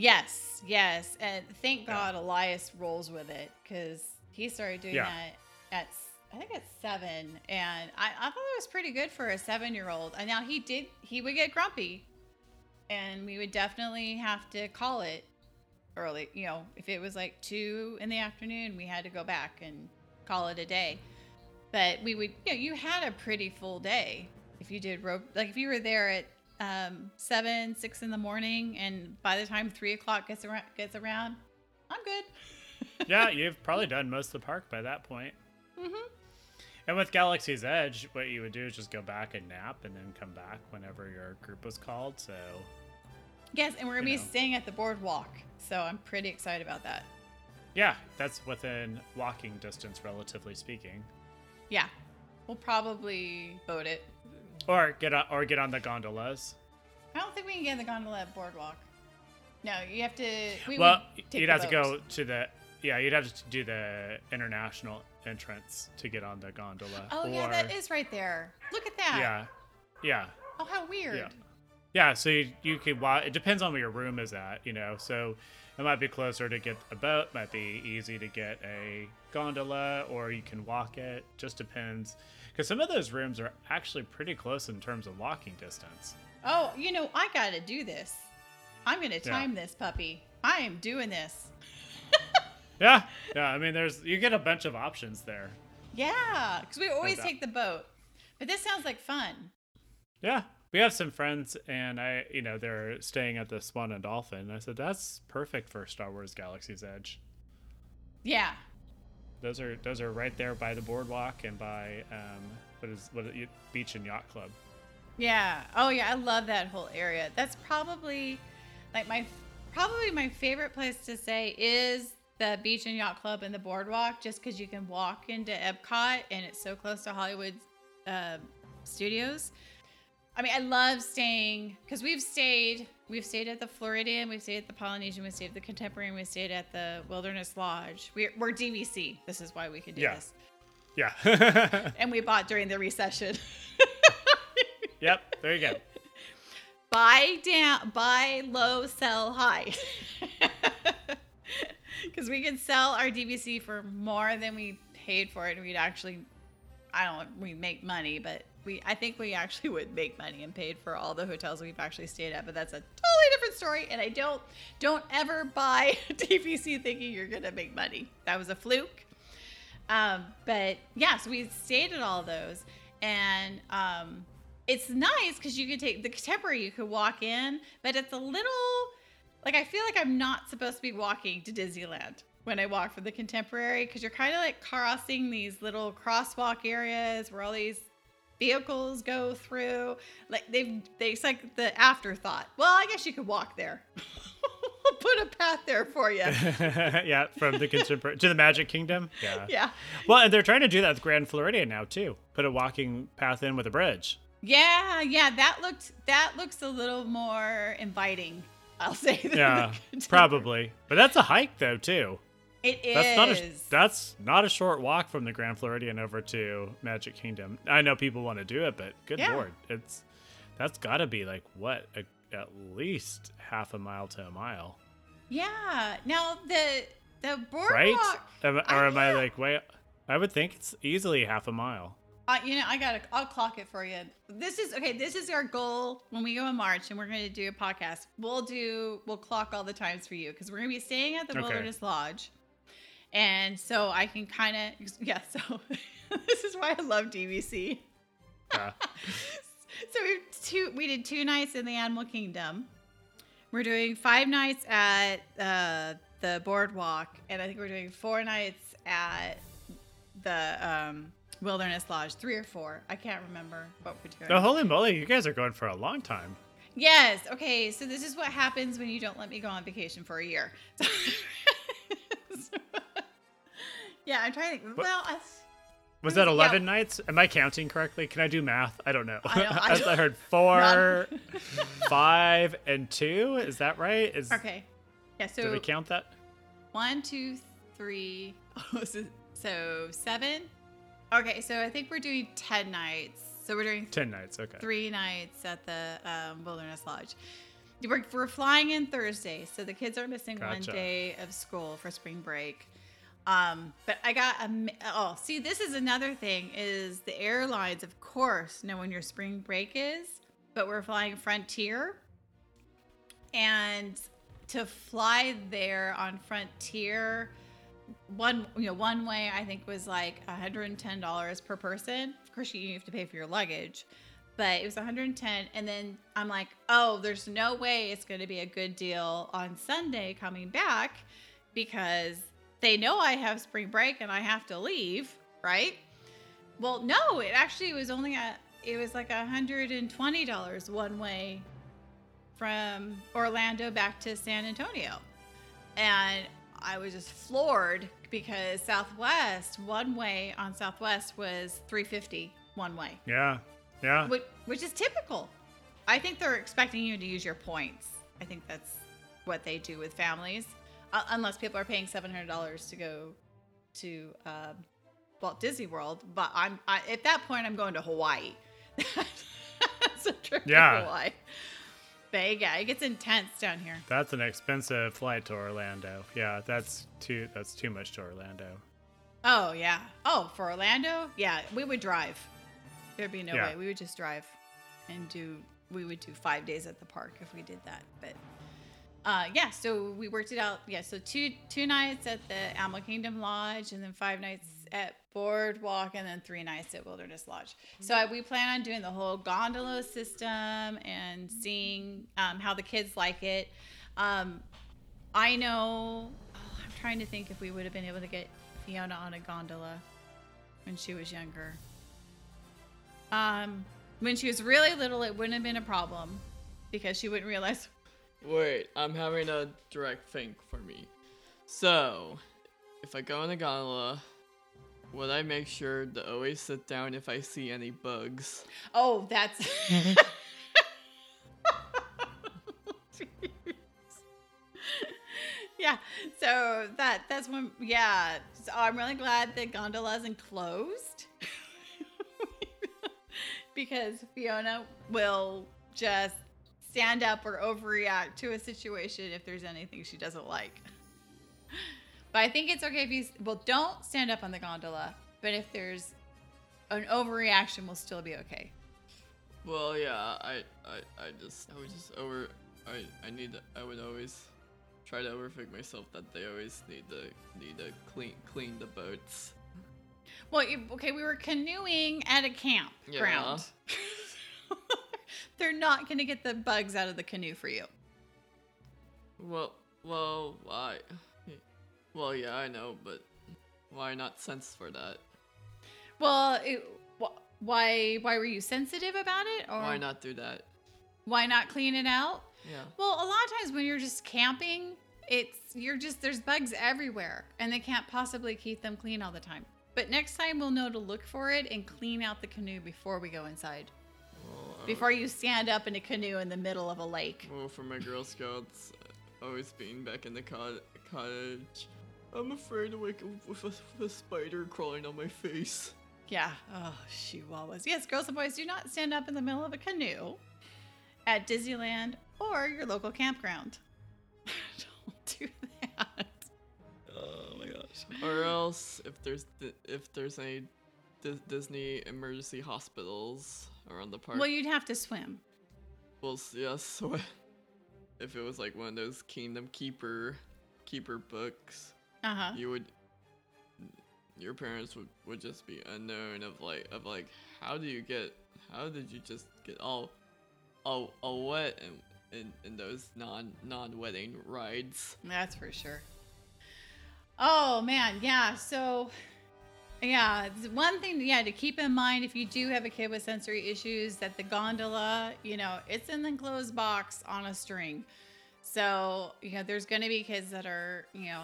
Yes, yes, and thank Yeah. God Elias rolls with it because he started doing Yeah. that at I think at seven, and I, I thought it was pretty good for a seven-year-old. And now he did he would get grumpy, and we would definitely have to call it early. You know, if it was like two in the afternoon, we had to go back and call it a day. But we would, you know, you had a pretty full day if you did rope. Like if you were there at um, seven, six in the morning, and by the time three o'clock gets around, gets around, I'm good. yeah, you've probably done most of the park by that point. Mm-hmm. And with Galaxy's Edge, what you would do is just go back and nap and then come back whenever your group was called. So, Yes, and we're gonna be know. staying at the boardwalk, so I'm pretty excited about that. yeah, that's within walking distance, relatively speaking. Yeah, we'll probably boat it. Or get on, or get on the gondolas. I don't think we can get in the gondola at boardwalk. No, you have to. We well, you'd have to go to the yeah, you'd have to do the international entrance to get on the gondola. Oh yeah, that is right there. Look at that. Yeah, yeah. Oh, how weird. Yeah. Yeah, so you, you could It depends on where your room is at, you know. So it might be closer to get a boat, might be easy to get a gondola, or you can walk it. Just depends, because some of those rooms are actually pretty close in terms of walking distance. Oh, you know, I gotta do this. I'm gonna Yeah. time this puppy. I am doing this. Yeah, yeah. I mean, there's you get a bunch of options there. Yeah, because we always that. take the boat. But this sounds like fun. Yeah, we have some friends, and I, you know, they're staying at the Swan and Dolphin. I said that's perfect for Star Wars Galaxy's Edge. Yeah. Those are those are right there by the boardwalk and by um, what is what is Beach and Yacht Club. Yeah. Oh yeah, I love that whole area. That's probably like my probably my favorite place to say is the beach and yacht club and the boardwalk just because you can walk into epcot and it's so close to hollywood uh, studios i mean i love staying because we've stayed we've stayed at the floridian we've stayed at the polynesian we've stayed at the contemporary and we've stayed at the wilderness lodge we're, we're dvc this is why we can do Yeah. this Yeah. and we bought during the recession yep. There you go. buy down buy low sell high because we could sell our dvc for more than we paid for it and we'd actually i don't we make money but we i think we actually would make money and paid for all the hotels we've actually stayed at but that's a totally different story and i don't don't ever buy dvc thinking you're gonna make money that was a fluke um, but yeah, so we stayed at all those, and um, it's nice because you could take the contemporary. You could walk in, but it's a little like I feel like I'm not supposed to be walking to Disneyland when I walk for the contemporary because you're kind of like crossing these little crosswalk areas where all these vehicles go through. Like they've they it's like the afterthought. Well, I guess you could walk there. we'll put a path there for you. yeah, from the contemporary to the Magic Kingdom. Yeah. yeah. Well, and they're trying to do that with Grand Floridian now too. Put a walking path in with a bridge. Yeah, yeah, that looked that looks a little more inviting. I'll say. than Yeah, probably. But that's a hike though too. It is. That's not a that's not a short walk from the Grand Floridian over to Magic Kingdom. I know people want to do it, but good Yeah. lord, it's that's got to be like what a, at least half a mile to a mile, yeah. Now the the boardwalk. right? Am, or I- am I like wait? I would think it's easily half a mile. Uh, you know, I gotta. I'll clock it for you. This is okay. This is our goal when we go in March, and we're going to do a podcast. We'll do. We'll clock all the times for you because we're going to be staying at the Okay. Wilderness Lodge, and so I can kind of. Yeah. So this is why I love DVC. Yeah. so we two. We did two nights in the Animal Kingdom. We're doing five nights at uh, the boardwalk, and I think we're doing four nights at the um, Wilderness Lodge. Three or four, I can't remember what we're doing. Oh, holy moly, you guys are going for a long time. Yes. Okay. So this is what happens when you don't let me go on vacation for a year. Yeah, I'm trying to. Well, I, Was that Yeah. 11 nights? Am I counting correctly? Can I do math? I don't know. I don't- I I, don't- heard four, five, and two. Is that right? Is, okay. Yeah. Did So we count that? one, two, three. Oh, so, so seven. Okay. So I think we're doing ten nights. So we're doing 10 nights. Okay. three nights at the um, Wilderness Lodge. We're, we're flying in Thursday, so the kids are missing one day of school for spring break. Um, but I got a oh, see, this is another thing is the airlines, of course, know when your spring break is, but we're flying Frontier, and to fly there on Frontier, one you know one way I think was like $110 per person. Of course, you have to pay for your luggage, but it was 110 and then I'm like, "Oh, there's no way it's going to be a good deal on Sunday coming back because they know I have spring break and I have to leave, right?" Well, no, it actually was only a it was like $120 one way from Orlando back to San Antonio. And I was just floored because Southwest one way on Southwest was 350 one way, Yeah. Yeah. which, which is typical. I think they're expecting you to use your points. I think that's what they do with families, uh, unless people are paying $700 to go to um, Walt Disney World. But I'm I, at that point, I'm going to Hawaii. that's a trip Yeah. to Hawaii. But yeah, it gets intense down here. That's an expensive flight to Orlando. Yeah, that's too that's too much to Orlando. Oh yeah. Oh, for Orlando? Yeah, we would drive. There'd be no Yeah. way. We would just drive and do we would do 5 days at the park if we did that. But uh yeah, so we worked it out. Yeah, so two two nights at the Animal Kingdom Lodge and then 5 nights at Boardwalk and then 3 nights at Wilderness Lodge. So I, we plan on doing the whole gondola system and seeing um, how the kids like it. Um, I know. Oh, I'm trying to think if we would have been able to get Fiona on a gondola when she was younger. Um, when she was really little, it wouldn't have been a problem because she wouldn't realize. Wait, I'm having a direct think for me. So, if I go in a gondola, would I make sure to always sit down if I see any bugs? Oh, that's. yeah. So that that's one. Yeah. So I'm really glad the gondola isn't closed because Fiona will just stand up or overreact to a situation if there's anything she doesn't like. But I think it's okay if you well don't stand up on the gondola, but if there's an overreaction, we'll still be okay. Well, yeah, I, I, I just, I would just over, I, I need, to, I would always try to overthink myself that they always need to, need to clean, clean the boats. Well, okay, we were canoeing at a campground. They're not going to get the bugs out of the canoe for you. Well, well, why? Well, yeah, I know, but why not sense for that? Well, it, wh- why why were you sensitive about it, or Why not do that? why not clean it out? Yeah. Well, a lot of times when you're just camping, it's you're just there's bugs everywhere, and they can't possibly keep them clean all the time. But next time we'll know to look for it and clean out the canoe before we go inside. Well, I Before you stand up in a canoe in the middle of a lake. Well, for my Girl Scouts, always being back in the cot- cottage, I'm afraid to wake up with a, with a spider crawling on my face. Yeah. Oh, chihuahuas. Yes, girls and boys, do not stand up in the middle of a canoe at Disneyland or your local campground. Don't do that. Oh my gosh. Or else, if there's di- if there's any Dis- Disney emergency hospitals around the park, Well, you'd have to swim. well, yes. If it was like one of those Kingdom Keeper keeper books, Uh huh. you would your parents would, would just be unknown of like of like how do you get how did you just get all all, all wet in, in, in those non non wedding rides That's for sure. Oh man, yeah. So Yeah, it's one thing, yeah, to keep in mind if you do have a kid with sensory issues, that the gondola, you know, it's in an enclosed box on a string. So, you know, there's going to be kids that are, you know,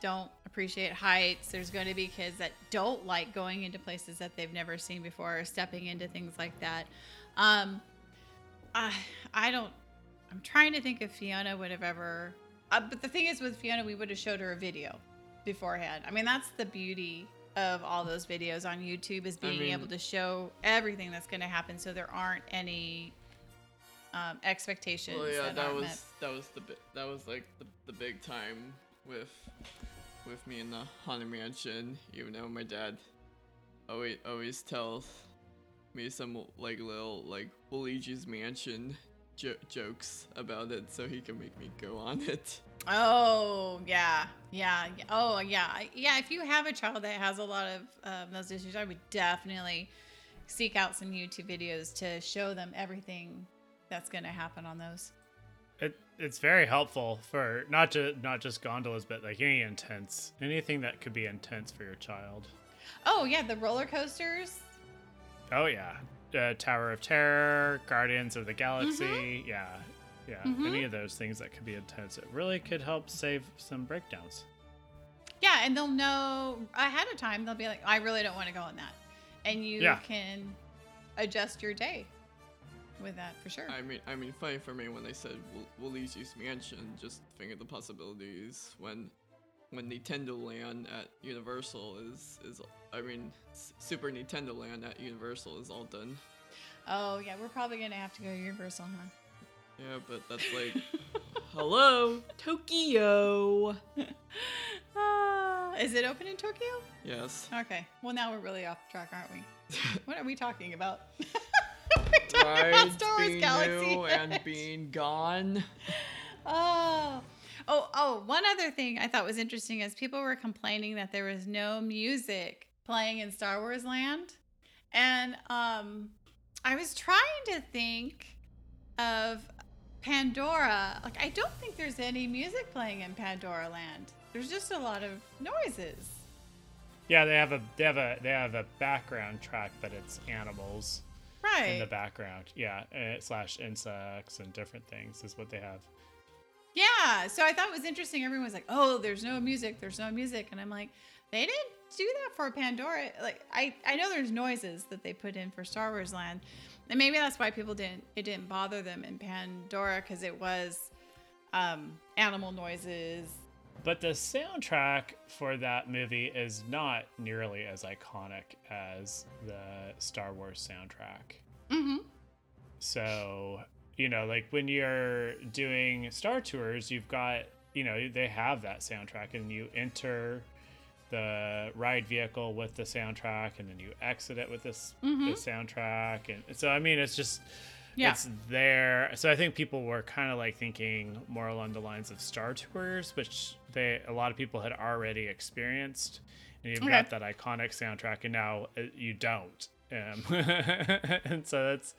don't appreciate heights. There's going to be kids that don't like going into places that they've never seen before or stepping into things like that. Um, I, I don't, I'm trying to think if Fiona would have ever, uh, but the thing is with Fiona, we would have showed her a video beforehand. I mean, that's the beauty of all those videos on YouTube is being mean- able to show everything that's going to happen so there aren't any um, expectations. Well, yeah, that, that was met. that was the that was like the, the big time with with me in the haunted mansion. Even though my dad always always tells me some like little like Luigi's Mansion jo- jokes about it, so he can make me go on it. Oh yeah, yeah. yeah. Oh yeah, yeah. If you have a child that has a lot of um, those issues, I would definitely seek out some YouTube videos to show them everything that's going to happen on those. It, it's very helpful for not just not just gondolas, but like any intense anything that could be intense for your child. Oh yeah, the roller coasters. Oh yeah, uh, Tower of Terror, Guardians of the Galaxy, yeah, yeah, any of those things that could be intense. It really could help save some breakdowns. Yeah, and they'll know ahead of time. They'll be like, "I really don't want to go on that," and you Yeah. can adjust your day with that for sure. I mean, I mean, funny for me when they said Lu- Luigi's Mansion, just think of the possibilities when when Nintendo Land at Universal is is I mean Super Nintendo Land at Universal is all done. oh yeah, we're probably gonna have to go to Universal, huh? Yeah, but that's like, hello, Tokyo. Ah, is it open in Tokyo? Yes. Okay. Well, now we're really off track, aren't we? what are we talking about? we're talking about Star Wars Galaxy new and being gone. Oh. Oh, oh, one other thing I thought was interesting is people were complaining that there was no music playing in Star Wars Land. And um I was trying to think of Pandora. Like I don't think there's any music playing in Pandora Land. There's just a lot of noises. Yeah, they have a they have a they have a background track, but it's animals Right. in the background. Yeah, uh, slash insects and different things is what they have. Yeah, so I thought it was interesting. Everyone was like, "Oh, there's no music. There's no music," and I'm like, "They didn't do that for Pandora. Like, I I know there's noises that they put in for Star Wars Land, and maybe that's why people didn't it didn't bother them in Pandora because it was um, animal noises. But the soundtrack for that movie is not nearly as iconic as the Star Wars soundtrack. Mm-hmm. So, you know, like when you're doing Star Tours, you've got, you know, they have that soundtrack and you enter the ride vehicle with the soundtrack and then you exit it with this the soundtrack and so I mean it's just Yeah. it's there. So I think people were kind of like thinking more along the lines of Star Tours, which they a lot of people had already experienced, and you've got that iconic soundtrack, and now uh, you don't. Um, and so that's.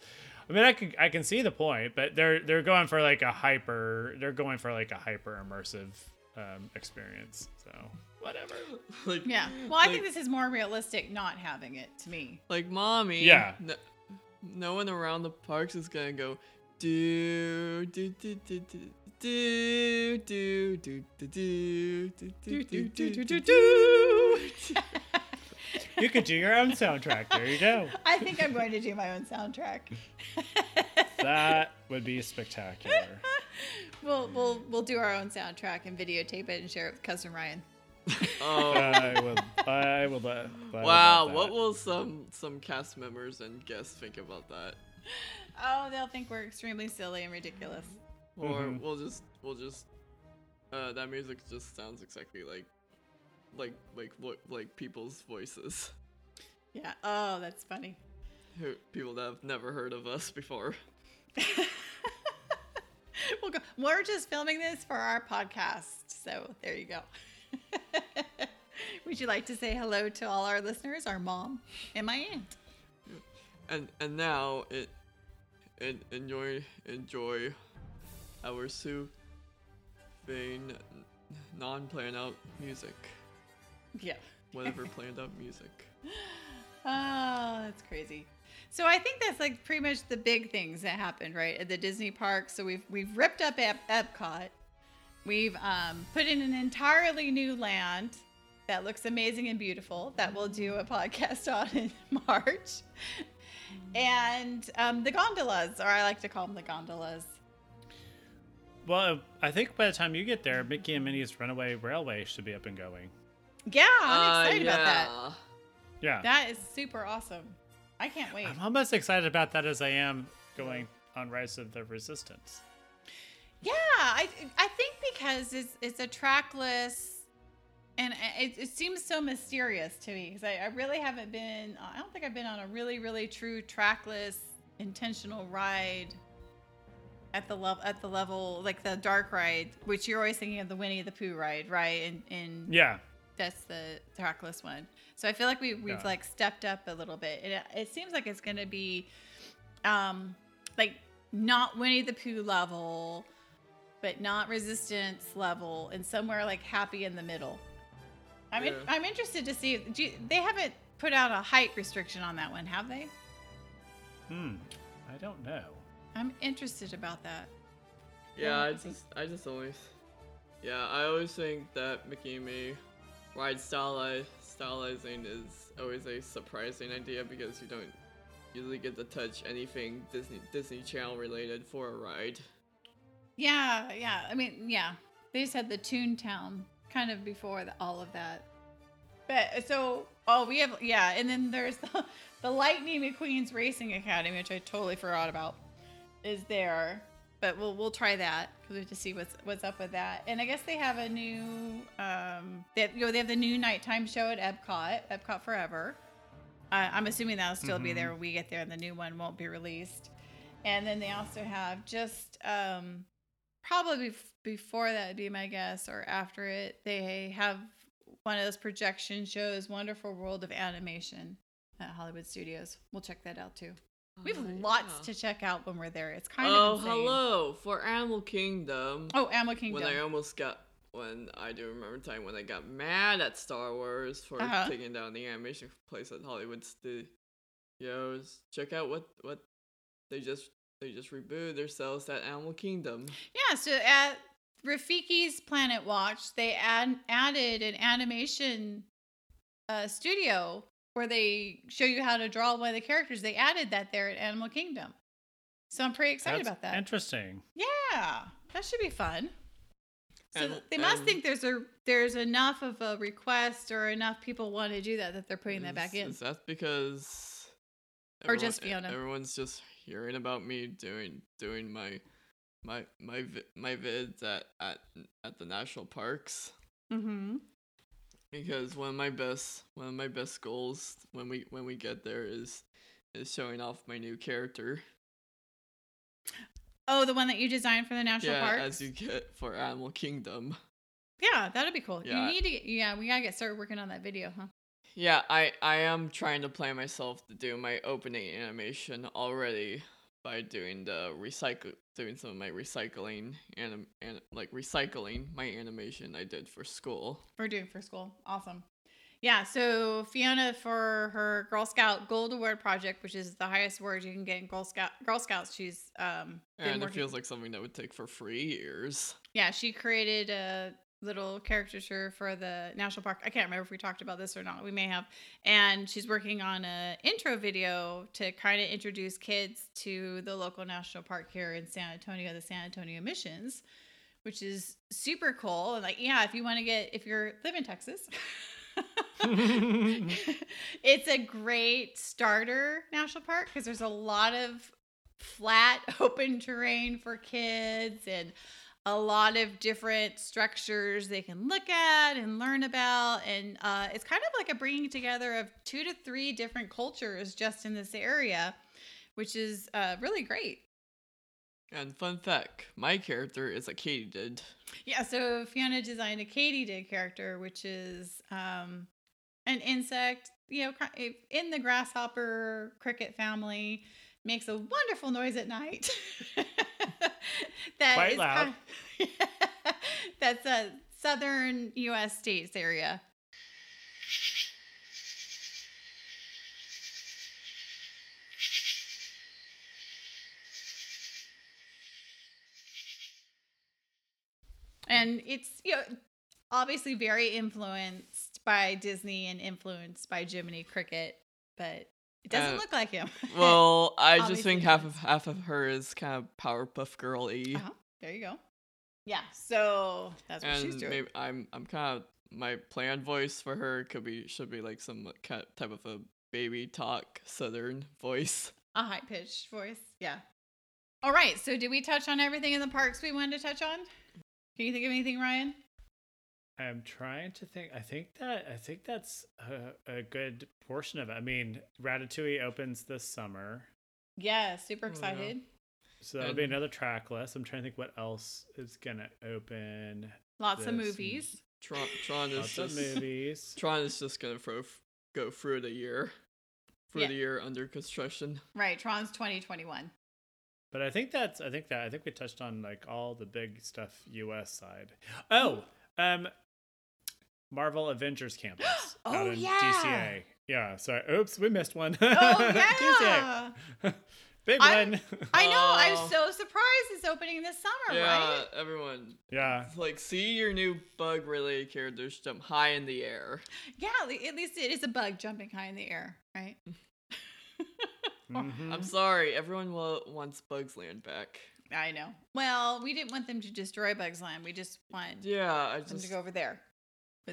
I mean, I can I can see the point, but they're they're going for like a hyper. They're going for like a hyper immersive um, experience. So whatever. like, Yeah. Well, I like, think this is more realistic not having it to me. like mommy. Yeah. No, no one around the parks is gonna go do do do do do do do do do do do do do do do do. You could do your own soundtrack. There you go. I think I'm going to do my own soundtrack. That would be spectacular. We'll we'll we'll do our own soundtrack and videotape it and share it with cousin Ryan. Oh. I will. I will. Uh, I would Wow, love what will some some cast members and guests think about that? Oh, they'll think we're extremely silly and ridiculous. Or Mhm. we'll just we'll just uh that music just sounds exactly like like like like people's voices Yeah. Oh, that's funny. who people that have never heard of us before. We'll go. We're just filming this for our podcast, so there you go. Would you like to say hello to all our listeners, our mom and my aunt? And and now it and enjoy enjoy our soothing non planned out music. Yeah. Whatever planned out music. Oh, that's crazy. So I think that's like pretty much the big things that happened, right, at the Disney park. So we've we've ripped up Ep- Epcot. We've um, put in an entirely new land that looks amazing and beautiful that we'll do a podcast on in March. And um, the gondolas, or I like to call them the gondolas. Well, I think by the time you get there, Mickey and Minnie's Runaway Railway should be up and going. Yeah, I'm Uh, excited about that. yeah. Yeah. That is super awesome. I can't wait. I'm almost excited about that as I am going on Rise of the Resistance. Yeah, I I think because it's it's a trackless, and it, it seems so mysterious to me because I, I really haven't been. I don't think I've been on a really really true trackless intentional ride. At the level, at the level, like the dark ride, which you're always thinking of the Winnie the Pooh ride, right? And and Yeah. That's the trackless one. So I feel like we we've Yeah. like stepped up a little bit. It, it seems like it's gonna be, um, like not Winnie the Pooh level, but not Resistance level, and somewhere like happy in the middle. I'm in, I'm interested to see. Do you, they haven't put out a height restriction on that one, have they? Hmm. I don't know. I'm interested about that. Yeah, I let's just, I just always, yeah, I always think that Mickey and Me ride styli- stylizing is always a surprising idea because you don't usually get to touch anything Disney Disney Channel related for a ride. Yeah, yeah. I mean, yeah. They just had the Toontown kind of before the, all of that. But so, oh, we have yeah, and then there's the, the Lightning McQueen's Racing Academy, which I totally forgot about, is there. But we'll we'll try that we have to see what's what's up with that. And I guess they have a new um they have, you know they have the new nighttime show at Epcot, Epcot Forever. Uh, I'm assuming that'll still be there when we get there, and the new one won't be released. And then they also have just um, probably bef- before that would be my guess, or after it, they have one of those projection shows, Wonderful World of Animation at Hollywood Studios. We'll check that out too. We have Oh, lots yeah. to check out when we're there. It's kind Oh, of insane. hello for Animal Kingdom. Oh, Animal Kingdom. When I almost got, when I do remember time when I got mad at Star Wars for Uh-huh. taking down the animation place at Hollywood Studios. Check out what what they just they just rebooted themselves at Animal Kingdom. Yeah, so at Rafiki's Planet Watch, they add, added an animation uh, studio where they show you how to draw one of the characters. They added that there at Animal Kingdom. So I'm pretty excited That's about that. Interesting. yeah, that should be fun. So And- they must think there's a there's enough of a request or enough people want to do that that they're putting that back in. Is that because Or just Fiona? Everyone's just hearing about me doing doing my my my my vids at at at the national parks. Mm-hmm. Because one of my best one of my best goals when we when we get there is is showing off my new character. Oh, the one that you designed for the national park? yeah, parks. as you get for Animal Kingdom. yeah, that'd be cool. Yeah. You need to. Get, yeah, we gotta get started working on that video, huh? Yeah, I I am trying to plan myself to do my opening animation already by doing the recycle doing some of my recycling and and like recycling my animation I did for school. We're doing for school. Awesome. Yeah, so Fiona for her Girl Scout Gold Award project, which is the highest award you can get in Girl Scout Girl Scouts, she's um And it feels like something that would take for three years. yeah, she created a little caricature for the national park. I can't remember if we talked about this or not. We may have. And she's working on a intro video to kind of introduce kids to the local national park here in San Antonio, the San Antonio Missions, which is super cool. And like, yeah, if you want to get if you're live in Texas. it's a great starter national park because there's a lot of flat open terrain for kids and a lot of different structures they can look at and learn about and uh, it's kind of like a bringing together of two to three different cultures just in this area which is uh, really great And fun fact, my character is a katydid. yeah so fiona designed a katydid character which is um, an insect you know in the grasshopper cricket family makes a wonderful noise at night that Quite loud. Kind of, that's a southern U.S. states area. And it's you know obviously very influenced by Disney and influenced by Jiminy Cricket, but it doesn't Uh, look like him. Well, I just think half of half of her is kind of Powerpuff Girl y. Uh-huh. There you go. Yeah, so that's what and she's doing. maybe I'm I'm kind of my planned voice for her could be should be like some kind type of a baby talk southern voice. A high pitched voice. Yeah. All right. So did we touch on everything in the parks we wanted to touch on? Can you think of anything, Ryan? I'm trying to think. I think that I think that's a, a good portion of it. I mean, Ratatouille opens this summer, Yeah, super Oh, yeah. excited. so that'll be another track list. I'm trying to think what else is gonna open. Lots of This- movies. Tron Tron is Lots of just movies. Tron is just gonna throw, go through the year, through Yeah. the year under construction. Right. Tron's 2021. But I think that's I think that I think we touched on like all the big stuff US side. Oh, um Marvel Avengers Campus. Oh, out in yeah. DCA. Yeah, sorry. Oops, we missed one. Oh, DCA. yeah. Big I'm- one. I know. I'm Oh. so surprised it's opening this summer, yeah, right? everyone yeah. like see your new bug related characters jump high in the air. Yeah, at least it is a bug jumping high in the air, right? Mhm. I'm sorry, everyone will, wants Bugs Land back. I know. Well, we didn't want them to destroy Bugs Land. We just want Yeah, I them just to go over there.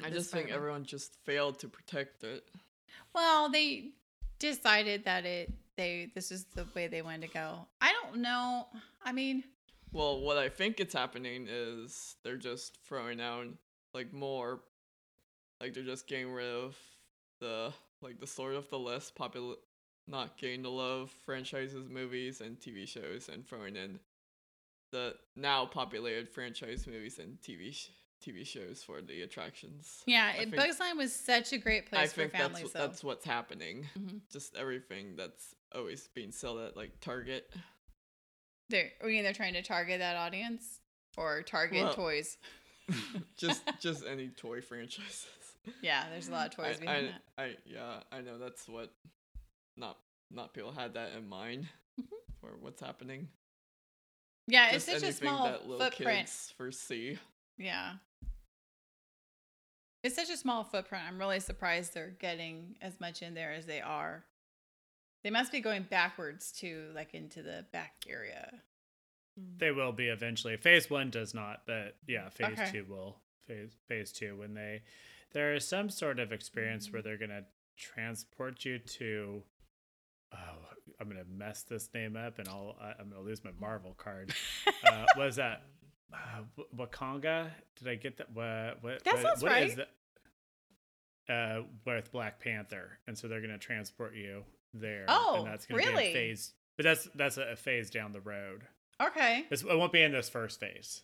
I just think everyone just failed to protect it. Well, they decided that it they this is the way they wanted to go. I don't know. I mean, Well, what I think it's happening is they're just throwing out like more, like they're just getting rid of the like the sort of the less popular, not getting the love franchises, movies, and TV shows, and throwing in the now populated franchise movies and TV sh- TV shows for the attractions. yeah, I it, Bugs Land was such a great I place for think that's families. though. that's what's happening. Mhm. Just everything that's always being sold at like Target. They're, I mean, they're trying to target that audience or target Well- toys. just just any toy franchises. Yeah, there's a lot of toys I, behind I, that. I yeah, I know that's what not not people had that in mind Mhm. for what's happening. Yeah, it's Just such a small that little footprint. kids first see. Yeah. It's such a small footprint. I'm really surprised they're getting as much in there as they are. They must be going backwards to like into the back area. They will be eventually. Phase one does not, but yeah, phase Okay. two will. Phase phase two when they there is some sort of experience where they're gonna transport you to. Oh, I'm gonna mess this name up, and I'll I- I'm gonna lose my Marvel card. uh, was that uh, Wakanga? Did I get that? What? What? That what- sounds what is right. that? Uh, with Black Panther, and so they're gonna transport you there. Oh, and that's gonna be really? a phase. But that's that's a, a phase down the road. Okay. It's, it won't be in this first phase.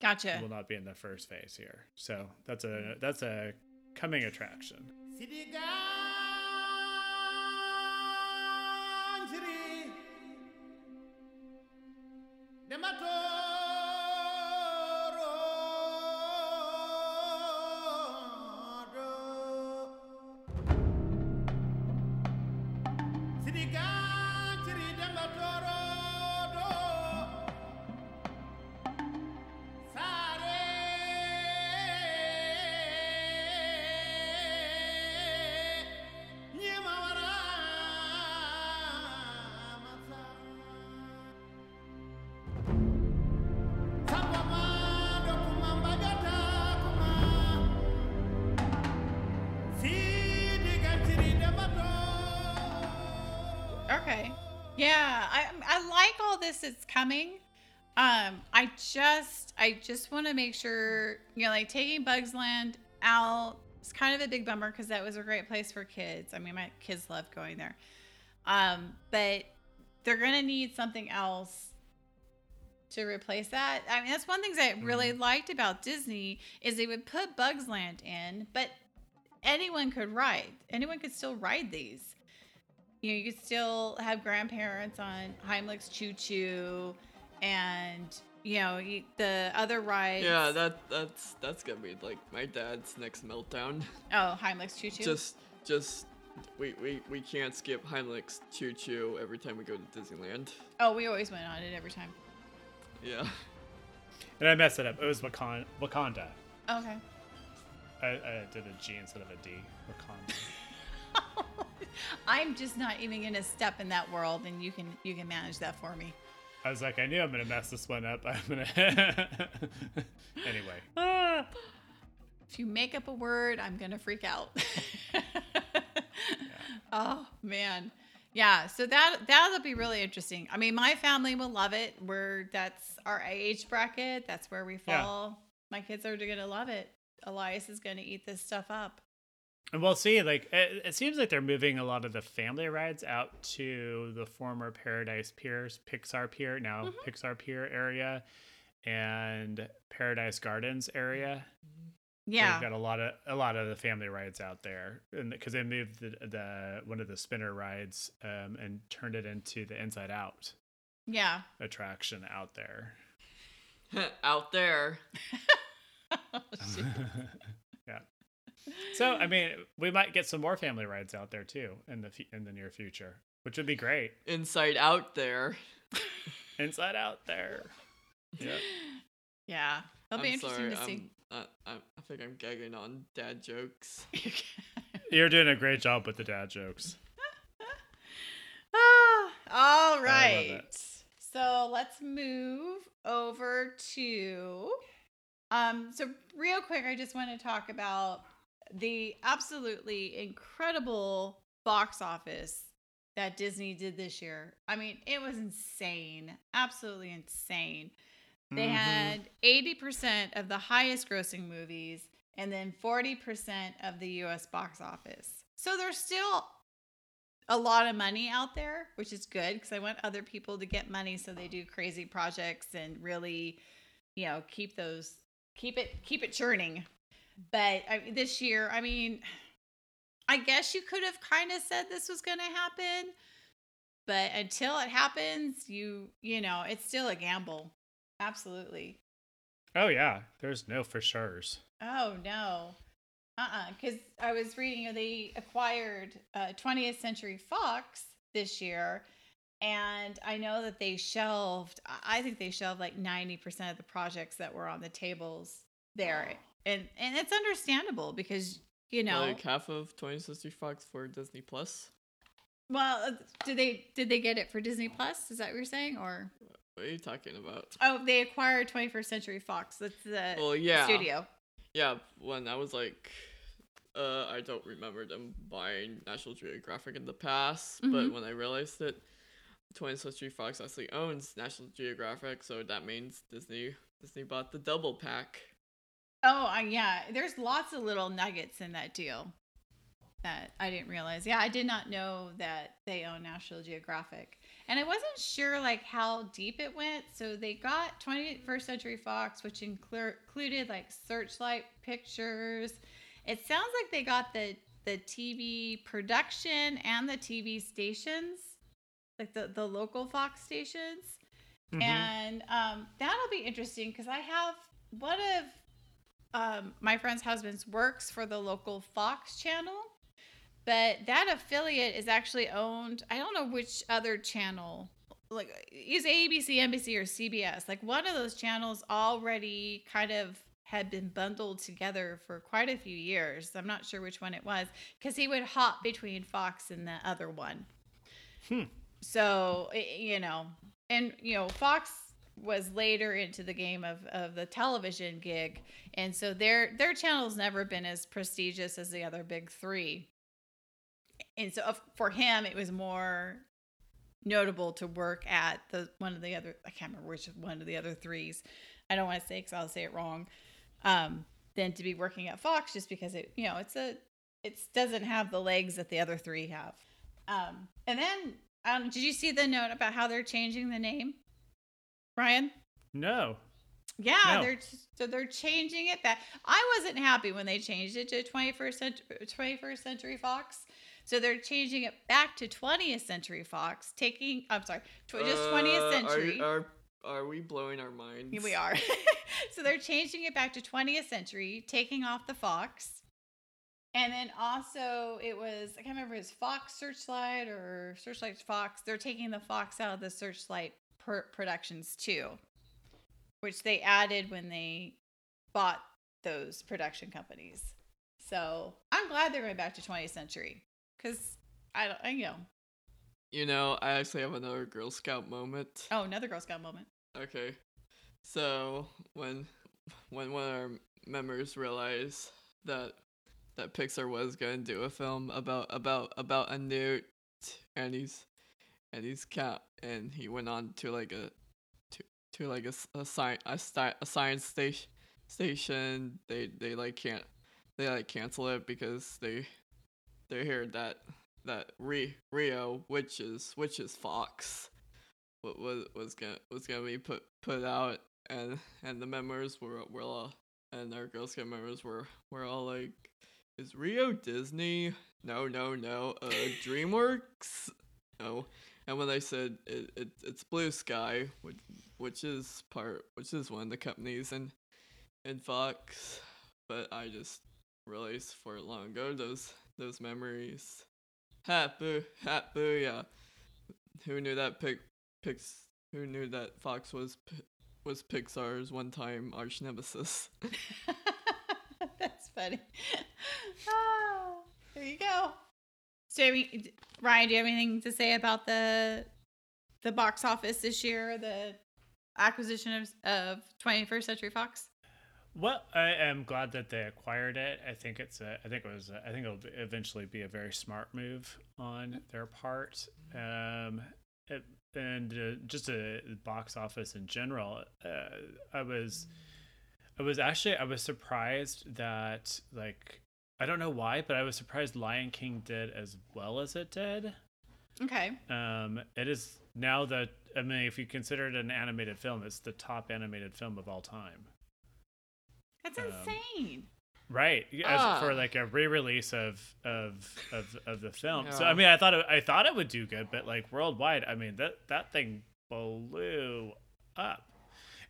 It Gotcha. will not be in the first phase here. So that's a that's a coming attraction. This that's coming. Um, I just I just want to make sure you know, like taking Bugs Land out. It's kind of a big bummer because that was a great place for kids. I mean, my kids love going there. Um, but they're gonna need something else to replace that. I mean, that's one thing that I really liked about Disney is they would put Bugs Land in, but anyone could ride. Anyone could still ride these you know, you could still have grandparents on Heimlich's Choo Choo, and you know the other rides. Yeah, that that's that's gonna be like my dad's next meltdown. Oh, Heimlich's Choo Choo. Just just we, we we can't skip Heimlich's Choo Choo every time we go to Disneyland. oh, we always went on it every time. Yeah. And I messed it up. It was Wakanda. Wakanda. Okay. I, I did a G instead of a D. Wakanda. I'm just not even gonna step in that world, and you can you can manage that for me. I was like, I knew I'm gonna mess this one up. I'm gonna. anyway. Ah. If you make up a word, I'm gonna freak out. Oh man. Yeah, so that that'll be really interesting. I mean, my family will love it. We're that's our age bracket. That's where we Yeah. fall. My kids are gonna love it. Elias is gonna eat this stuff up. And we'll see. Like it, it seems like they're moving a lot of the family rides out to the former Paradise Piers, Pixar Pier, now Pixar Pier area, and Paradise Gardens area. Yeah. They've got a lot of a lot of the family rides out there, and because they moved the, the one of the spinner rides um, and turned it into the Inside Out Yeah. attraction out there. Out there. yeah. So I mean, we might get some more family rides out there too in the in the near future, which would be great. Inside out there. Inside Out there. Yeah. Yeah. It'll be I'm interesting sorry, to see. I'm, I, I, I think I'm gagging on dad jokes. You're doing a great job with the dad jokes. Ah, all love it. So let's move over to um so real quick I just want to talk about the absolutely incredible box office that Disney did this year. I mean, it was insane. Absolutely insane. They Mhm. had 80% of the highest grossing movies and then 40% of the US box office. So there's still a lot of money out there, which is good because I want other people to get money so they do crazy projects and really, you know, keep those keep it keep it churning. But I, this year, I mean, I guess you could have kind of said this was going to happen, but until it happens, you you know, it's still a gamble. Absolutely. Oh yeah, there's no for sure's. Oh no. Uh-uh. Because I was reading, they acquired uh, 20th Century Fox this year, and I know that they shelved. I I think they shelved like 90% of the projects that were on the tables there, and and it's understandable because you know, Like half of 20th Century Fox for Disney Plus. well, uh, did they did they get it for Disney Plus? Is that what you're saying, or What are you talking about? oh, they acquired 21st Century Fox. That's the Well, yeah. studio. Yeah, when I was like, uh, I don't remember them buying National Geographic in the past, but Mhm. when I realized that 20th Century Fox actually owns National Geographic, so that means Disney Disney bought the double pack. Oh, uh, yeah. There's lots of little nuggets in that deal that I didn't realize. Yeah, I did not know that they own National Geographic. And I wasn't sure like how deep it went. So they got 21st Century Fox, which inclu- included like Searchlight Pictures. It sounds like they got the the TV production and the TV stations, like the the local Fox stations Mhm. and um, that'll be interesting because I have one of um, my friend's husbands works for the local Fox channel, but that affiliate is actually owned. I don't know which other channel, like is ABC, NBC, or CBS. Like one of those channels already kind of had been bundled together for quite a few years. I'm not sure which one it was because he would hop between Fox and the other one. Hmm. So you know, and you know, Fox was later into the game of, of the television gig, and so their their channel's never been as prestigious as the other big three. And so for him, it was more notable to work at the one of the other I can't remember which one of the other threes. I don't want to say because I'll say it wrong. Um, than to be working at Fox just because it you know it's a it doesn't have the legs that the other three have. Um, and then um, did you see the note about how they're changing the name, Brian? No. Yeah, No. they're so they're changing it back. I wasn't happy when they changed it to 21st century, 21st century Fox. So they're changing it back to 20th century Fox, taking I'm sorry, tw- just 20th Uh, century. Are, are, are we blowing our minds? Here we are. so they're changing it back to 20th century, taking off the Fox. And then also it was I can't remember if it was Fox Searchlight or Searchlight Fox. They're taking the Fox out of the Searchlight per- productions too. which they added when they bought those production companies. So I'm glad they're going back to 20th century because I don't, I, you know, You know, I actually have another Girl Scout moment. oh, another Girl Scout moment. Okay. So when when one of our members realized that that Pixar was gonna do a film about about about a newt and he's and he's cat and he went on to like a to to like a a, sci- a, sti- a science station station they they like can't they like cancel it because they they heard that that Re- Rio which is which is Fox what was was gonna was gonna be put put out and and the members were were all and our Girl Scout members were were all like is Rio Disney? No, no, no. Uh, DreamWorks? No. And when I said it, it it's Blue Sky, which which is part which is one of the companies in in Fox, but I just realized for long ago those those memories. Ha boo, ha boo, yeah. Who knew that Pic Pix who knew that Fox was was Pixar's one time arch nemesis? That's funny. Ah, there you go. So, Ryan, do you have anything to say about the the box office this year, the acquisition of, of 21st Century Fox? Well, I am glad that they acquired it. I think it's a, I think it was, a, I think it'll eventually be a very smart move on their part. Um, it, and uh, just a box office in general. Uh, I was, I was actually, I was surprised that like, I don't know why, but I was surprised Lion King did as well as it did. Okay. Um, it is now that I mean, if you consider it an animated film, it's the top animated film of all time. That's Um, insane. Right, as Ah. for like a re-release of of of, of the film. So I mean, I thought it, I thought it would do good, but like worldwide, I mean that that thing blew up,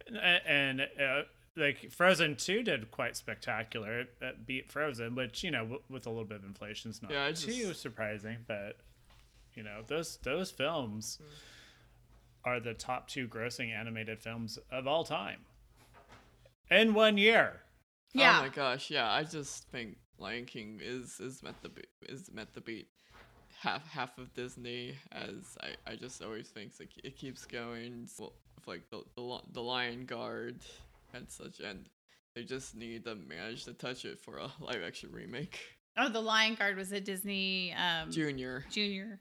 and, and uh, like Frozen Two did quite spectacular. It, it beat Frozen, which you know w- with a little bit of inflation is not Yeah, I too just- surprising, but you know those those films hmm. are the top two grossing animated films of all time in one year. Oh yeah. Oh my gosh, yeah. I just think Lion King is is met the be is meant to beat half half of Disney. As I, I just always think like it keeps going. Well, like the the the Lion Guard and such, and they just need to manage to touch it for a live action remake. Oh, the Lion Guard was a Disney um, Junior, Junior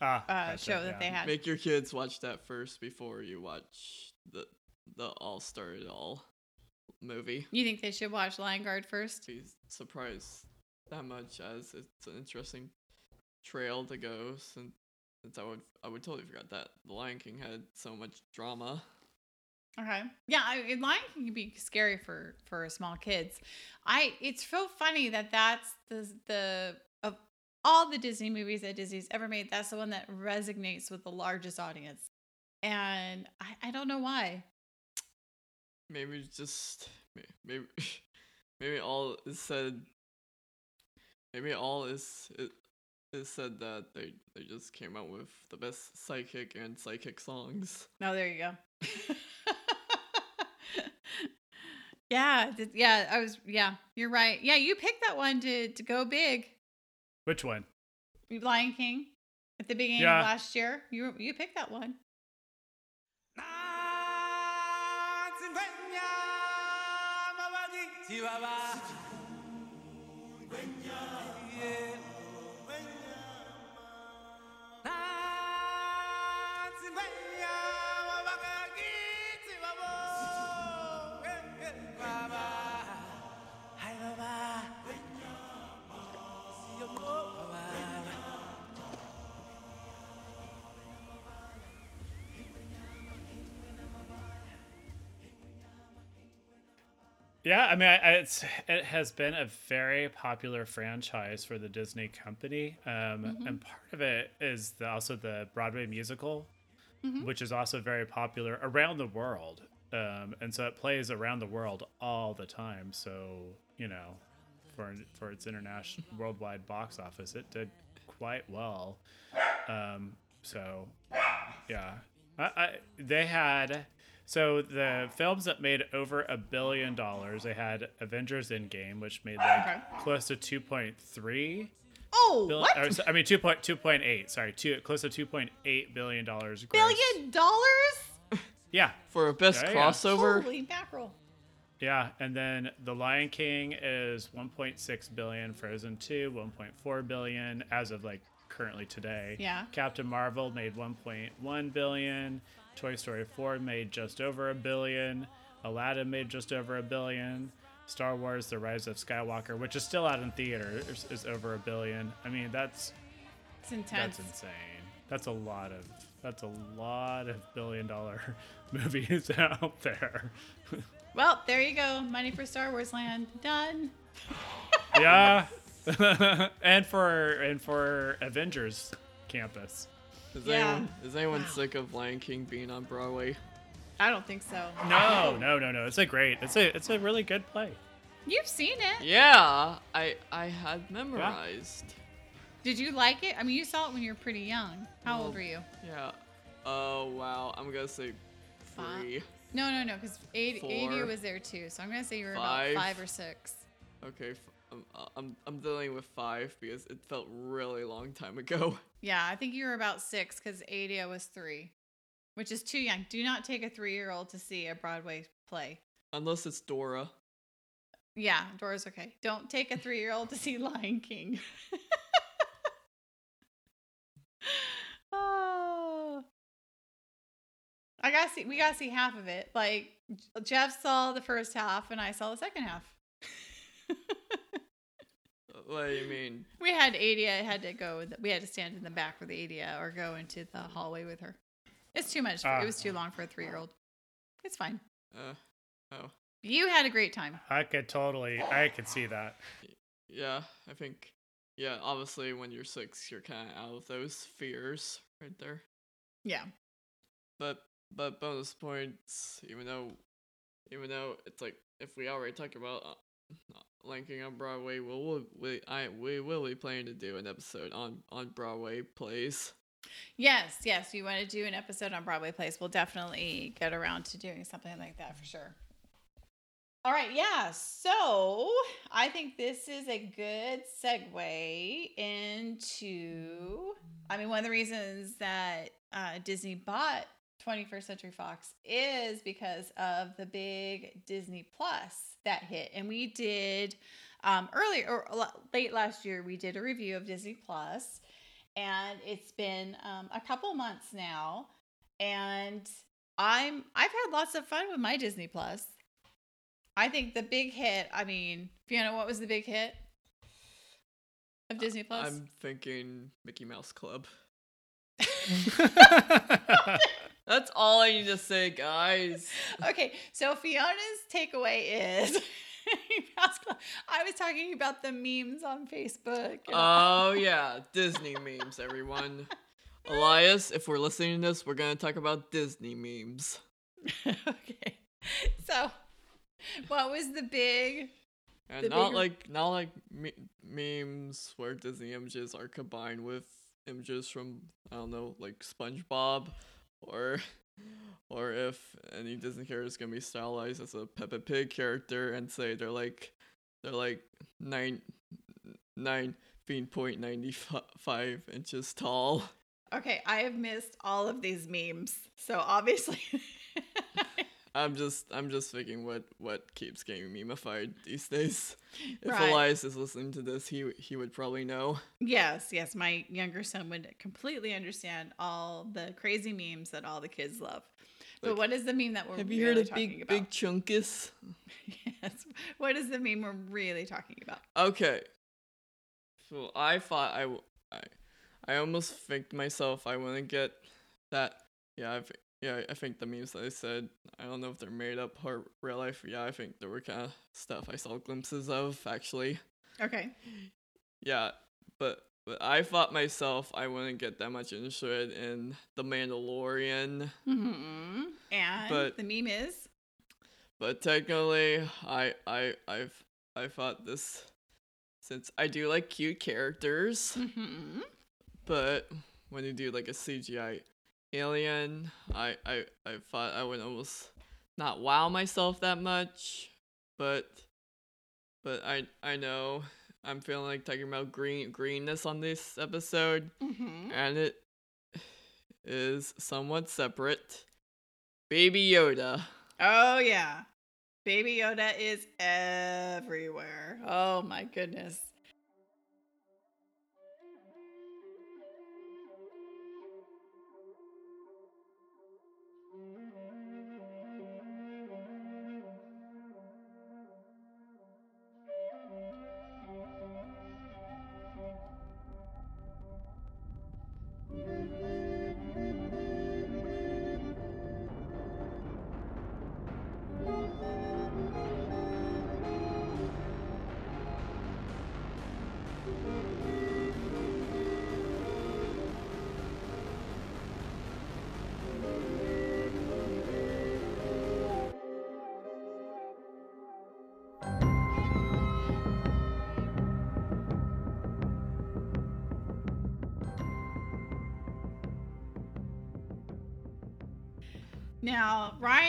Ah, uh, gotcha, show that yeah. they had. make your kids watch that first before you watch the the All Star It All movie. You think they should watch Lion Guard first? be surprised that much as it's an interesting trail to go since, since I would I would totally forgot that the Lion King had so much drama. Okay. Yeah, I, King can be scary for for small kids. I it's so funny that that's the the of all the Disney movies that Disney's ever made, that's the one that resonates with the largest audience. And I, I don't know why. Maybe just maybe maybe all is said. Maybe all is it is said that they they just came out with the best psychic and psychic songs. Oh, there you go. yeah, th- yeah, I was yeah, you're right. Yeah, you picked that one to to go big. Which one? Lion King at the beginning Yeah. of last year. You you picked that one. Yeah, I mean, I, I- it's it has been a very popular franchise for the Disney company, um, and part of it is the, also the Broadway musical, which is also very popular around the world, um, and so it plays around the world all the time. So you know, for for its international worldwide box office, it did quite well. Um, so yeah, I, I they had So the films that made over a billion dollars, they had Avengers Endgame, which made like Okay. close to 2.3 Oh, bill- what? or, I mean 2.2.8. Sorry, two close to 2.8 billion dollars. Billion dollars? Yeah, For a best Yeah, yeah. crossover, Holy mackerel. yeah, and then The Lion King is 1.6 billion. Frozen 2, 1.4 billion as of like currently today. Yeah. Captain Marvel made 1.1 billion. Toy Story 4 made just over a billion. Aladdin made just over a billion. Star Wars: The Rise of Skywalker, which is still out in theater, is, is over a billion. I mean, that's It's intense. that's insane. That's a lot of that's a lot of billion dollar movies out there. Well, there you go. Money for Star Wars Land. Done. yeah. and for and for Avengers campus. Is Yeah. anyone is anyone sick of Lion King being on Broadway? I don't think so. No, no, no, no. It's a great. It's a it's a really good play. You've seen it. Yeah, I I had memorized. Did you like it? I mean, you saw it when you were pretty young. How old were you? Yeah. Oh wow, I'm gonna say Five? three. No, no, no, because Adia Four. was there too. So I'm gonna say you were Five. about five or six. Okay, f- I'm, uh, I'm I'm dealing with five because it felt really long time ago. Yeah, I think you were about six because Adia was three, which is too young. Do not take a three-year-old to see a Broadway play. Unless it's Dora. Yeah, Dora's okay. Don't take a three-year-old to see Lion King. oh. I gotta see. We gotta see half of it. Like Jeff saw the first half, and I saw the second half. What do you mean? we had Adia had to go. with- We had to stand in the back with Adia or go into the hallway with her. It's too much. For, it was too long for a three-year-old. It's fine. Uh, oh, You had a great time. I could totally. I could see that. yeah. I think. Yeah, obviously when you're six, you're kind of out of those fears right there. Yeah. But but bonus points, even though even though it's like if we already talked about uh, Lion King on Broadway, we'll, we'll we I we will be planning to do an episode on on Broadway plays. Yes, yes. You want to do an episode on Broadway plays? We'll definitely get around to doing something like that for sure. All right, yeah. So I think this is a good segue into. I mean, one of the reasons that uh, Disney bought 21st Century Fox is because of the big Disney Plus that hit, and we did um, earlier or late last year. We did a review of Disney Plus and it's been um, a couple months now and i'm i've had lots of fun with my disney plus i think the big hit i mean fiona what was the big hit of disney plus I'm thinking Mickey Mouse Club. That's all I need to say, guys. okay so fiona's takeaway is i was talking about the memes on facebook Oh yeah, Disney memes, everyone. Elias, if we're listening to this, we're gonna talk about Disney memes. okay so what was the big And The not bigger- like not like me- memes where Disney images are combined with images from I don't know like SpongeBob, or or if any Disney character is gonna be stylized as a Peppa Pig character and say they're like they're like nine nine feet point ninety five inches tall. Okay, I have missed all of these memes. So obviously I'm just I'm just thinking what what keeps getting memeified these days. If Right. Elias is listening to this, he he would probably know. Yes, yes, my younger son would completely understand all the crazy memes that all the kids love. but Like, what is the meme that we're Have really you heard of talking Big about? Big Chungus? yes. What is the meme we're really talking about? Okay. So I thought I I, I almost faked myself I want to get that. Yeah, I, thi- yeah, I think the memes that I said. I don't know if they're made up or real life. Yeah, I think there were kind of stuff I saw glimpses of actually. Okay. Yeah, but but I thought myself I wouldn't get that much interested in the Mandalorian. hmm And But- the meme is But technically, I I I've I thought this since I do like cute characters. mhm. But when you do like a CGI alien, I I I thought I would almost not wow myself that much, but but I I know I'm feeling like talking about green greenness on this episode, Mm-hmm. and it is somewhat separate. Baby Yoda. Oh yeah. Baby Yoda is everywhere. Oh my goodness.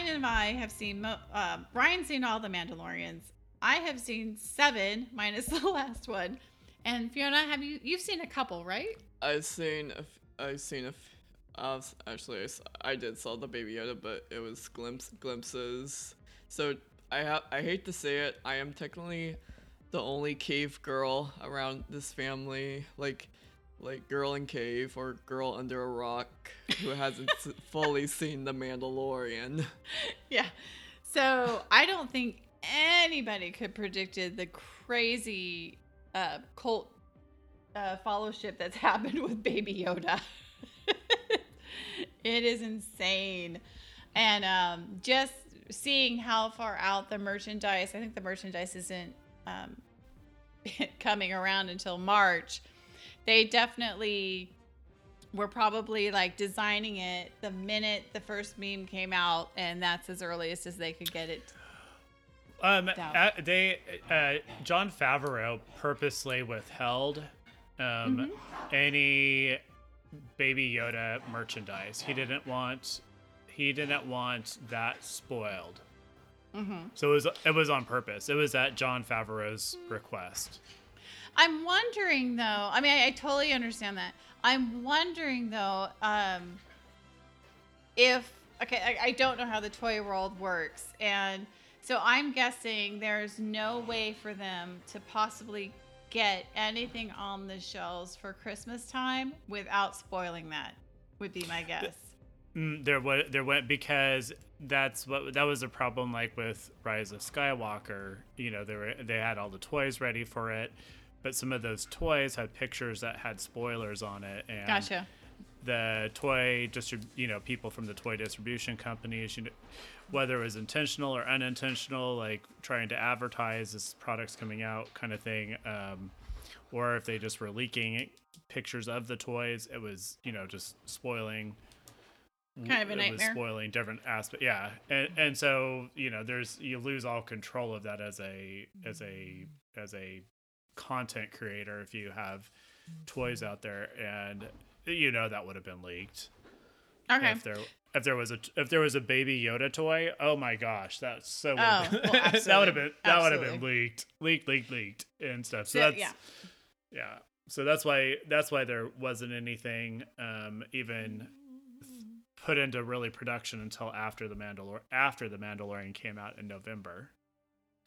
Ryan and I have seen, uh, Ryan's seen all the Mandalorians. I have seen seven, minus the last one. And Fiona, have you, you've seen a couple, right? I've seen a I've seen a uh, actually I did saw the Baby Yoda, but it was glimpse glimpses. So I ha- I hate to say it, I am technically the only cave girl around this family, like like girl in cave or girl under a rock who hasn't fully seen the Mandalorian. Yeah. So I don't think anybody could predicted the crazy uh, cult uh, fellowship that's happened with Baby Yoda. it is insane, and um, just seeing how far out the merchandise. I think the merchandise isn't um, coming around until March. They definitely were probably like designing it the minute the first meme came out, and that's as earliest as they could get it. Um, uh, they uh, Jon Favreau purposely withheld um, any Baby Yoda merchandise. He didn't want he didn't want that spoiled. Mm-hmm. So it was it was on purpose. It was at Jon Favreau's request. I'm wondering though. I mean, I, I totally understand that. I'm wondering though, um, if okay, I, I don't know how the toy world works, and so I'm guessing there's no way for them to possibly get anything on the shelves for Christmas time without spoiling that. Would be my guess. Mm, there went there went because that's what that was a problem like with Rise of Skywalker. You know, they were they had all the toys ready for it, but some of those toys had pictures that had spoilers on it, and Gotcha. the toy distrib- you know people from the toy distribution companies you know whether it was intentional or unintentional like trying to advertise this product's coming out kind of thing um, or if they just were leaking pictures of the toys it was you know just spoiling Kind of a it nightmare. was spoiling different aspects yeah and, and so you know there's you lose all control of that as a as a as a content creator if you have toys out there and you know that would have been leaked. Okay. if there if there was a if there was a baby Yoda toy oh my gosh that's so Oh, well, that would have been that would have been leaked leaked leaked leaked and stuff. So So, that's yeah. yeah. So that's why that's why there wasn't anything um even put into really production until after the Mandalor after the Mandalorian came out in November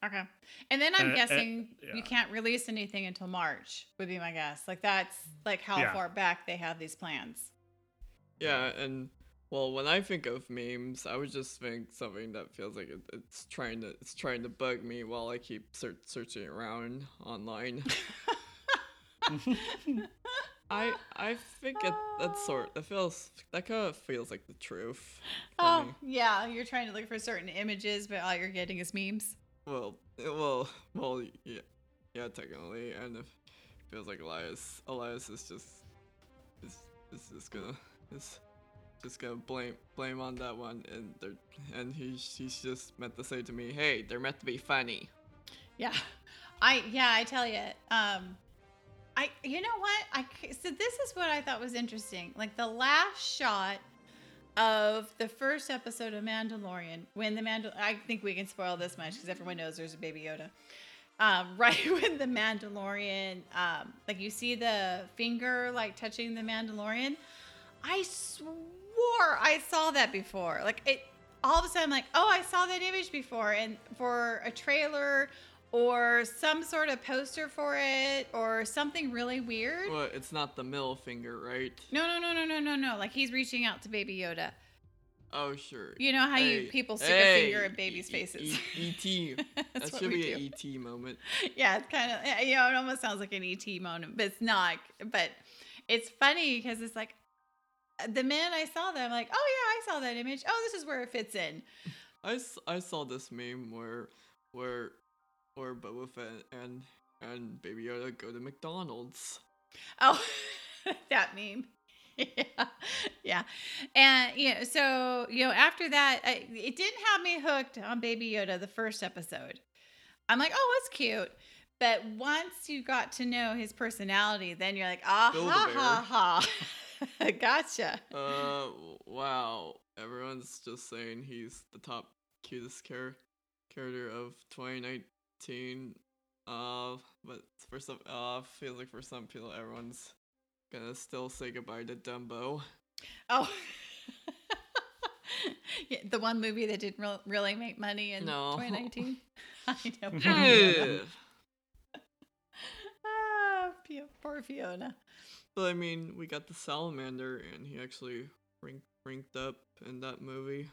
Okay. And then I'm Uh, uh, guessing yeah. you can't release anything until March, would be my guess. Like that's like how Yeah. far back they have these plans. Yeah, and well, when I think of memes, I would just think something that feels like it, it's trying to it's trying to bug me while I keep ser- searching around online. I I think it, that sort that feels that kind of feels like the truth. Oh, me. yeah. You're trying to look for certain images, but all you're getting is memes. Well, well, well, yeah, yeah, technically, and it feels like Elias, Elias is just, is, is just gonna, is just gonna blame, blame on that one, and they're, and he's, he's just meant to say to me, hey, they're meant to be funny. Yeah. I yeah, I tell you. Um I you know what? I, so this is what I thought was interesting. Like the last shot of the first episode of Mandalorian when the Mandal I think we can spoil this much because everyone knows there's a baby Yoda. Um, right when the Mandalorian, um, like you see the finger like touching the Mandalorian, I swore I saw that before. Like it, all of a sudden, I'm like, oh, I saw that image before, and for a trailer or some sort of poster for it or something really weird. Well, it's not the middle finger, right? No, no, no, no, no, no, no. Like he's reaching out to Baby Yoda. Oh, sure. You know how Hey, you people stick hey, a finger in babies' E- faces. E- E.T. That's that what should be do. an E.T. moment. yeah, it's kind of you know it almost sounds like an ET moment, but it's not. But it's funny because it's like the minute I saw that, I'm like, oh yeah, I saw that image. Oh, this is where it fits in. I, I saw this meme where where where Boba Fett and and Baby Yoda go to McDonald's. Oh, that meme. yeah, yeah, and you know, so you know, after that, I, it didn't have me hooked on Baby Yoda the first episode. I'm like, oh, it's cute. But once you got to know his personality, then you're like, ah, ha, ha, ha. gotcha. Uh, wow. Everyone's just saying he's the top cutest char- character of 2019. Uh, but for some, uh, feels like for some people, everyone's gonna still say goodbye to Dumbo. Oh. yeah, the one movie that didn't re- really make money in No. 2019. I know. Ugh. ah, poor Fiona. but I mean, we got the salamander, and he actually ranked ranked up in that movie.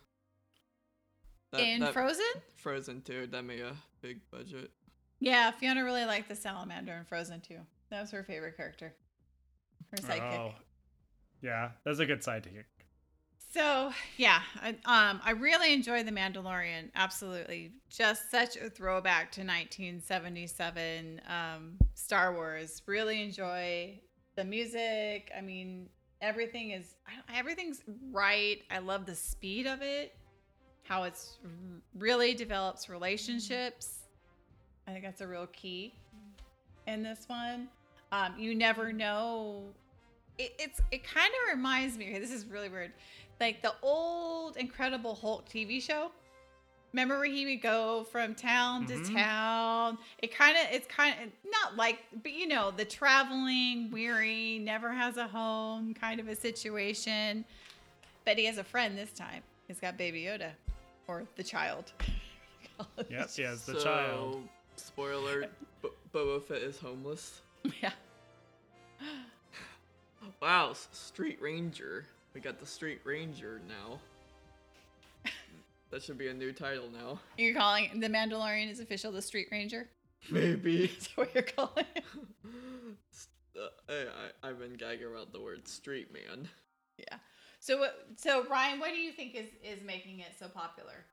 That- in that- Frozen? Frozen too. That made a big budget. Yeah, Fiona really liked the salamander in Frozen too. That was her favorite character. Her sidekick. Oh, yeah, that's a good sidekick. So yeah, I, um, I really enjoyed the Mandalorian. Absolutely, just such a throwback to 1977 um, Star Wars. Really enjoy the music. I mean, everything is everything's right. I love the speed of it. How it's r- really develops relationships. I think that's a real key in this one. Um, you never know. It, it's it kind of reminds me. This is really weird like the old Incredible Hulk TV show. Remember where he would go from town to Mhm. town? It kind of, it's kind of not like, but you know, the traveling, weary, never has a home kind of a situation. But he has a friend this time. He's got Baby Yoda, or the child. yes, he has the so, child. Spoiler: alert, B- Boba Fett is homeless. yeah. Wow, Street Ranger. We got the Street Ranger now. that should be a new title now. You're calling the Mandalorian is official the Street Ranger? Maybe. Is that what you're calling uh, I, I, I've been gagging about the word street man. Yeah. So, so Ryan, what do you think is is making it so popular?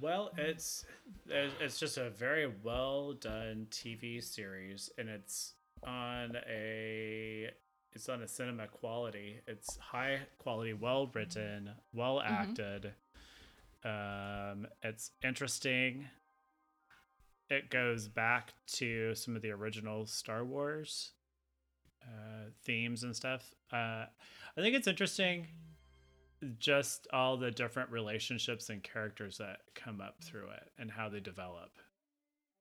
Well, it's it's just a very well done TV series, and it's on a it's on a cinema quality. It's high quality, well written, well acted. Um, it's interesting. It goes back to some of the original Star Wars uh, themes and stuff. Uh, I think it's interesting just all the different relationships and characters that come up through it and how they develop.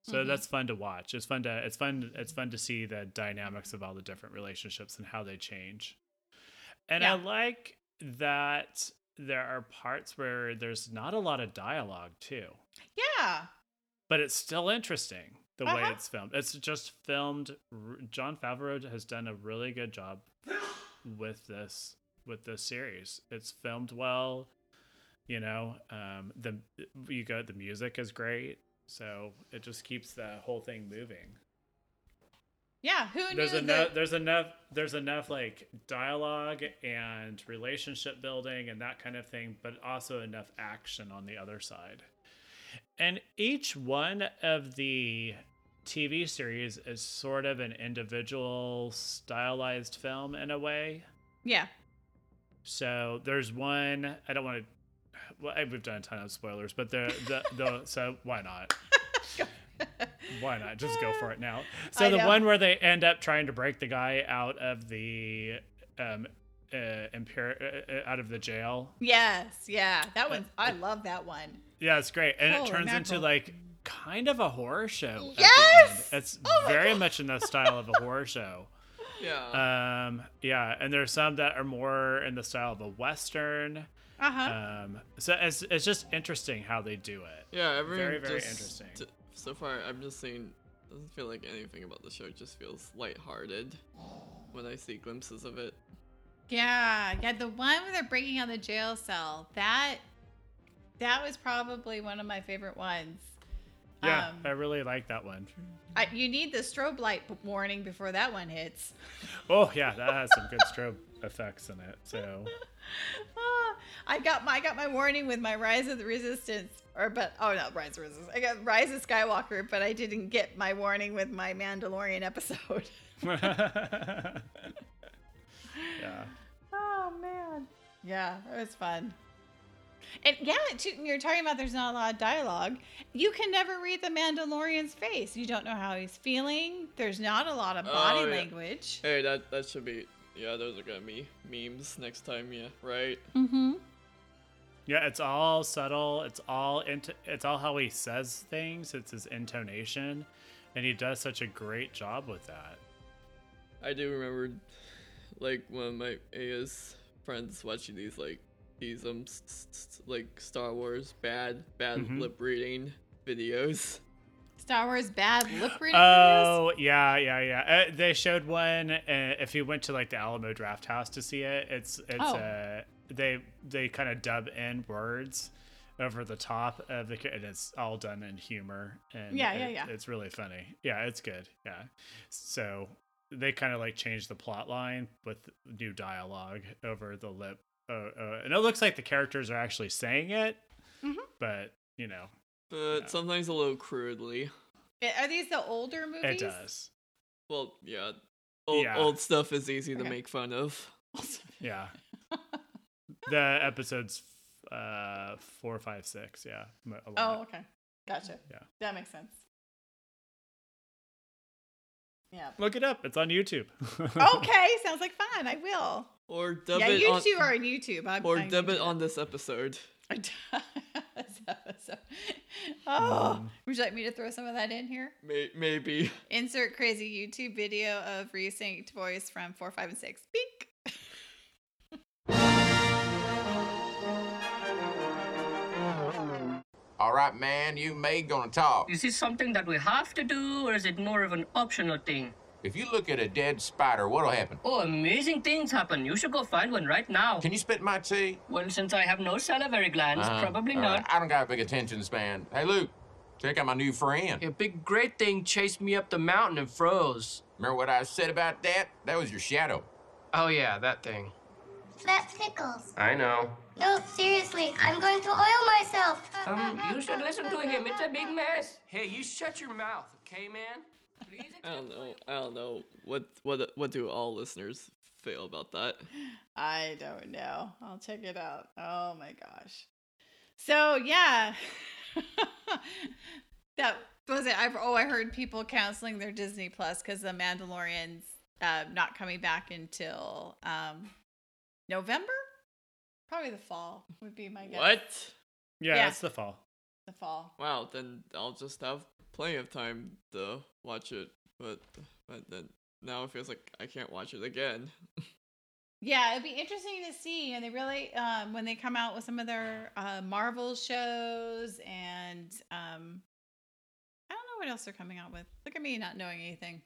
So Mhm. that's fun to watch. It's fun to it's fun it's fun to see the dynamics of all the different relationships and how they change. And I like that there are parts where there's not a lot of dialogue too, Yeah. but it's still interesting the way Uh-huh. it's filmed. It's just filmed. Jon Favreau has done a really good job with this with this series. It's filmed well. You know, um, the you go the music is great, so it just keeps the whole thing moving. Yeah. Who There's knew enough. that? There's enough. There's enough like dialogue and relationship building and that kind of thing, but also enough action on the other side. And each one of the TV series is sort of an individual stylized film in a way. Yeah. So there's one. I don't want to. Well, we've done a ton of spoilers, but the the, the so why not? why not? Just go for it now. So I the know. one where they end up trying to break the guy out of the um, uh, uh, uh, out of the jail. Yes, yeah, that one. I love that one. Yeah, it's great, and Holy it turns into like kind of a horror show. at Yes! it's Oh very God. much in the style of a horror show. Yeah. Um, yeah, and there's some that are more in the style of a western. Uh huh. Um, so it's it's just interesting how they do it. yeah, everyone very, very just- interesting. t- so far, I'm just saying, doesn't feel like anything about the show just feels lighthearted when I see glimpses of it. yeah, yeah. The one where they're breaking out the jail cell. That that was probably one of my favorite ones. Yeah, Um, I really like that one. I, you need the strobe light warning before that one hits. Oh yeah, that has some good strobe effects in it. So Ah, I got my I got my warning with my Rise of the Resistance, or but oh no, Rise of Resistance. I got Rise of Skywalker, but I didn't get my warning with my Mandalorian episode. yeah. Oh man, yeah, it was fun. And yeah, too, you're talking about there's not a lot of dialogue. You can never read the Mandalorian's face. You don't know how he's feeling. There's not a lot of body Oh, yeah. language. Hey, that that should be. Yeah, those are gonna be memes next time. Yeah, right. Mm-hmm. Yeah, it's all subtle. It's all into. It's all how he says things. It's his intonation, and he does such a great job with that. I do remember, like one of my AS friends watching these like these um like Star Wars bad bad Mhm. lip reading videos. Star Wars bad lip reading videos. Oh yeah, yeah, yeah. Uh, they showed one. Uh, if you went to like the Alamo Drafthouse to see it, it's it's Oh. uh they they kind of dub in words over the top of the, and it's all done in humor. And Yeah, yeah, it- yeah. It's really funny. Yeah, it's good. Yeah. So they kind of like changed the plot line with new dialogue over the lip. Uh, uh, and it looks like the characters are actually saying it, Mhm. but you know, But Yeah. sometimes a little crudely. Eh, Are these the older movies? it does. Well, yeah. Old, Yeah. old stuff is easy to make fun of. Yeah. the episodes uh four, five, six. Yeah. m- a Oh, okay. Gotcha. Yeah. That makes sense. Yeah. Look it up. It's on YouTube. Okay, sounds like fun. I will. Or dub yeah, it you on, two are on YouTube. I'm, or I'm dub it do on this episode. that. This episode. Oh, Mm. would you like me to throw some of that in here? May- maybe. Insert crazy YouTube video of resynced voice from four, five, and six. Beak. All right, man, you may gonna talk. Is this something that we have to do, or is it more of an optional thing? If you look at a dead spider, what'll happen? Oh, amazing things happen. You should go find one right now. Can you spit my tea? Well, since I have no salivary glands, Uh-huh. probably All not. right, I don't got a big attention span. Hey, Luke, check out my new friend. A big great thing chased me up the mountain and froze. Remember what I said about that? That was your shadow. Oh yeah, that thing. That's Pickles. I know. No, seriously, I'm going to oil myself. Um, you should listen to him. It's a big mess. Hey, you shut your mouth, okay, man? Please I don't know. I don't know. What what what do all listeners feel about that? I don't know. I'll check it out. Oh my gosh. So yeah, that was it. I oh I heard people canceling their Disney Plus because the Mandalorian's uh, not coming back until um, November. Probably the fall would be my guess. What? yeah, Yeah. it's the fall. The fall. Wow, then I'll just have plenty of time to watch it. But but then now it feels like I can't watch it again. Yeah, it'd be interesting to see. And they really, um, when they come out with some of their uh, Marvel shows, and um, I don't know what else they're coming out with. Look at me not knowing anything.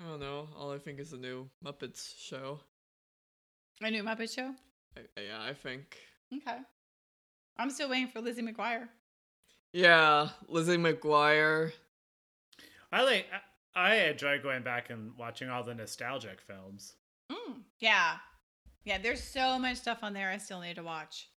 I don't know. All I think is the new Muppets show. A new Muppet show. I, yeah, I think. Okay. I'm still waiting for Lizzie McGuire. Yeah, Lizzie McGuire. I like. I I enjoy going back and watching all the nostalgic films. Mm, yeah. Yeah, there's so much stuff on there I still need to watch.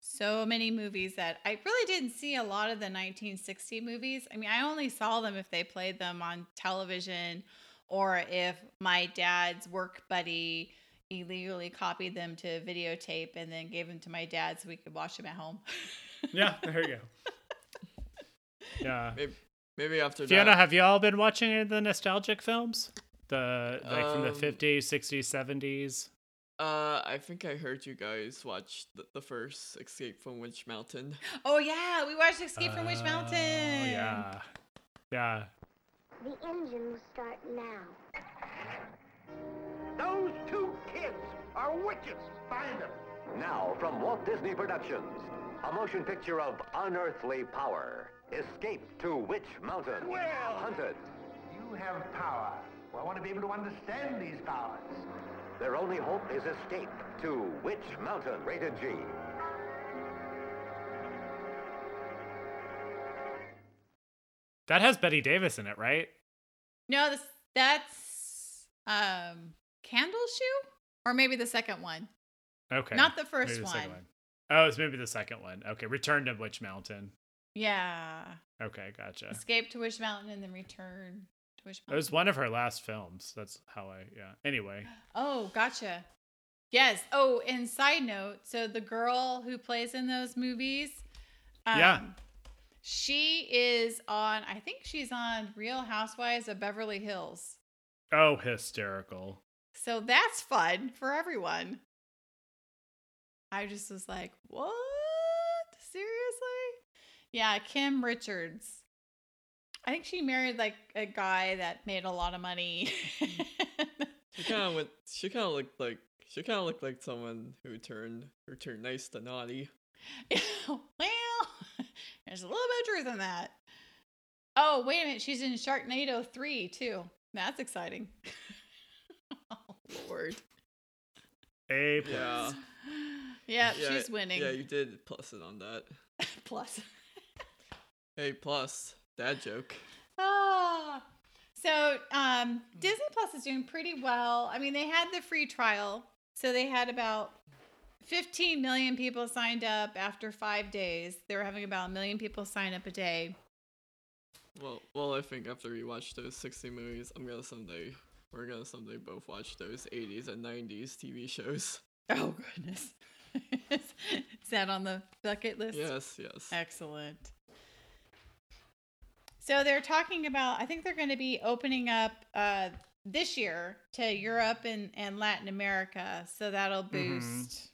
So many movies that I really didn't see a lot of the 1960 movies. I mean, I only saw them if they played them on television or if my dad's work buddy illegally copied them to videotape and then gave them to my dad so we could watch them at home. Yeah, there you go. Yeah. Maybe maybe after Fiona, that. have you all been watching any of the nostalgic films? The like from the Um, fifties, sixties, seventies. Uh, I think I heard you guys watch the, the first Escape from Witch Mountain. Oh yeah, we watched Escape from Witch Oh, Mountain. yeah. Yeah. The engine will start now. Those two kids are witches. Find them. Now, from Walt Disney Productions, a motion picture of unearthly power. Escape to Witch Mountain. Well. Hunted. You have power. Well, I want to be able to understand these powers. Their only hope is escape to Witch Mountain. Rated G. That has Bette Davis in it, right? No, this that's um Candle Shoe? Or maybe the second one. Okay. Not the Maybe first second one. Oh, it's maybe the second one. Okay. Return to Witch Mountain. Yeah. Okay, gotcha. Escape to Witch Mountain and then return to Witch Mountain. It was one of her last films. That's how I yeah. Anyway. Oh, gotcha. Yes. Oh, and side note, so the girl who plays in those movies, um, Yeah. she is on. I think she's on Real Housewives of Beverly Hills. Oh, hysterical. So that's fun for everyone. I just was like, what? Seriously? Yeah, Kim Richards. I think she married like a guy that made a lot of money. Mm. She kind of went. She kind of looked like. She kind of looked like someone who turned who turned nice to naughty. well, there's a little bit of truth in that. Oh, wait a minute. She's in Sharknado 3 too. That's exciting. oh, Lord. A plus. Yeah. Yeah, Yeah, she's winning. Yeah, you did plus it on that. Plus. Hey, plus dad joke. Ah. So um, Disney Plus is doing pretty well. I mean, they had the free trial, so they had about 15 million people signed up after five days. They were having about a million people sign up a day. Well, well, I think after we watch those sixty movies, I'm gonna someday. We're gonna someday both watch those 80s and 90s TV shows. Oh goodness, is that on the bucket list? Yes, yes. Excellent. So they're talking about. I think they're going to be opening up uh, this year to Europe and, and Latin America. So that'll boost Mhm.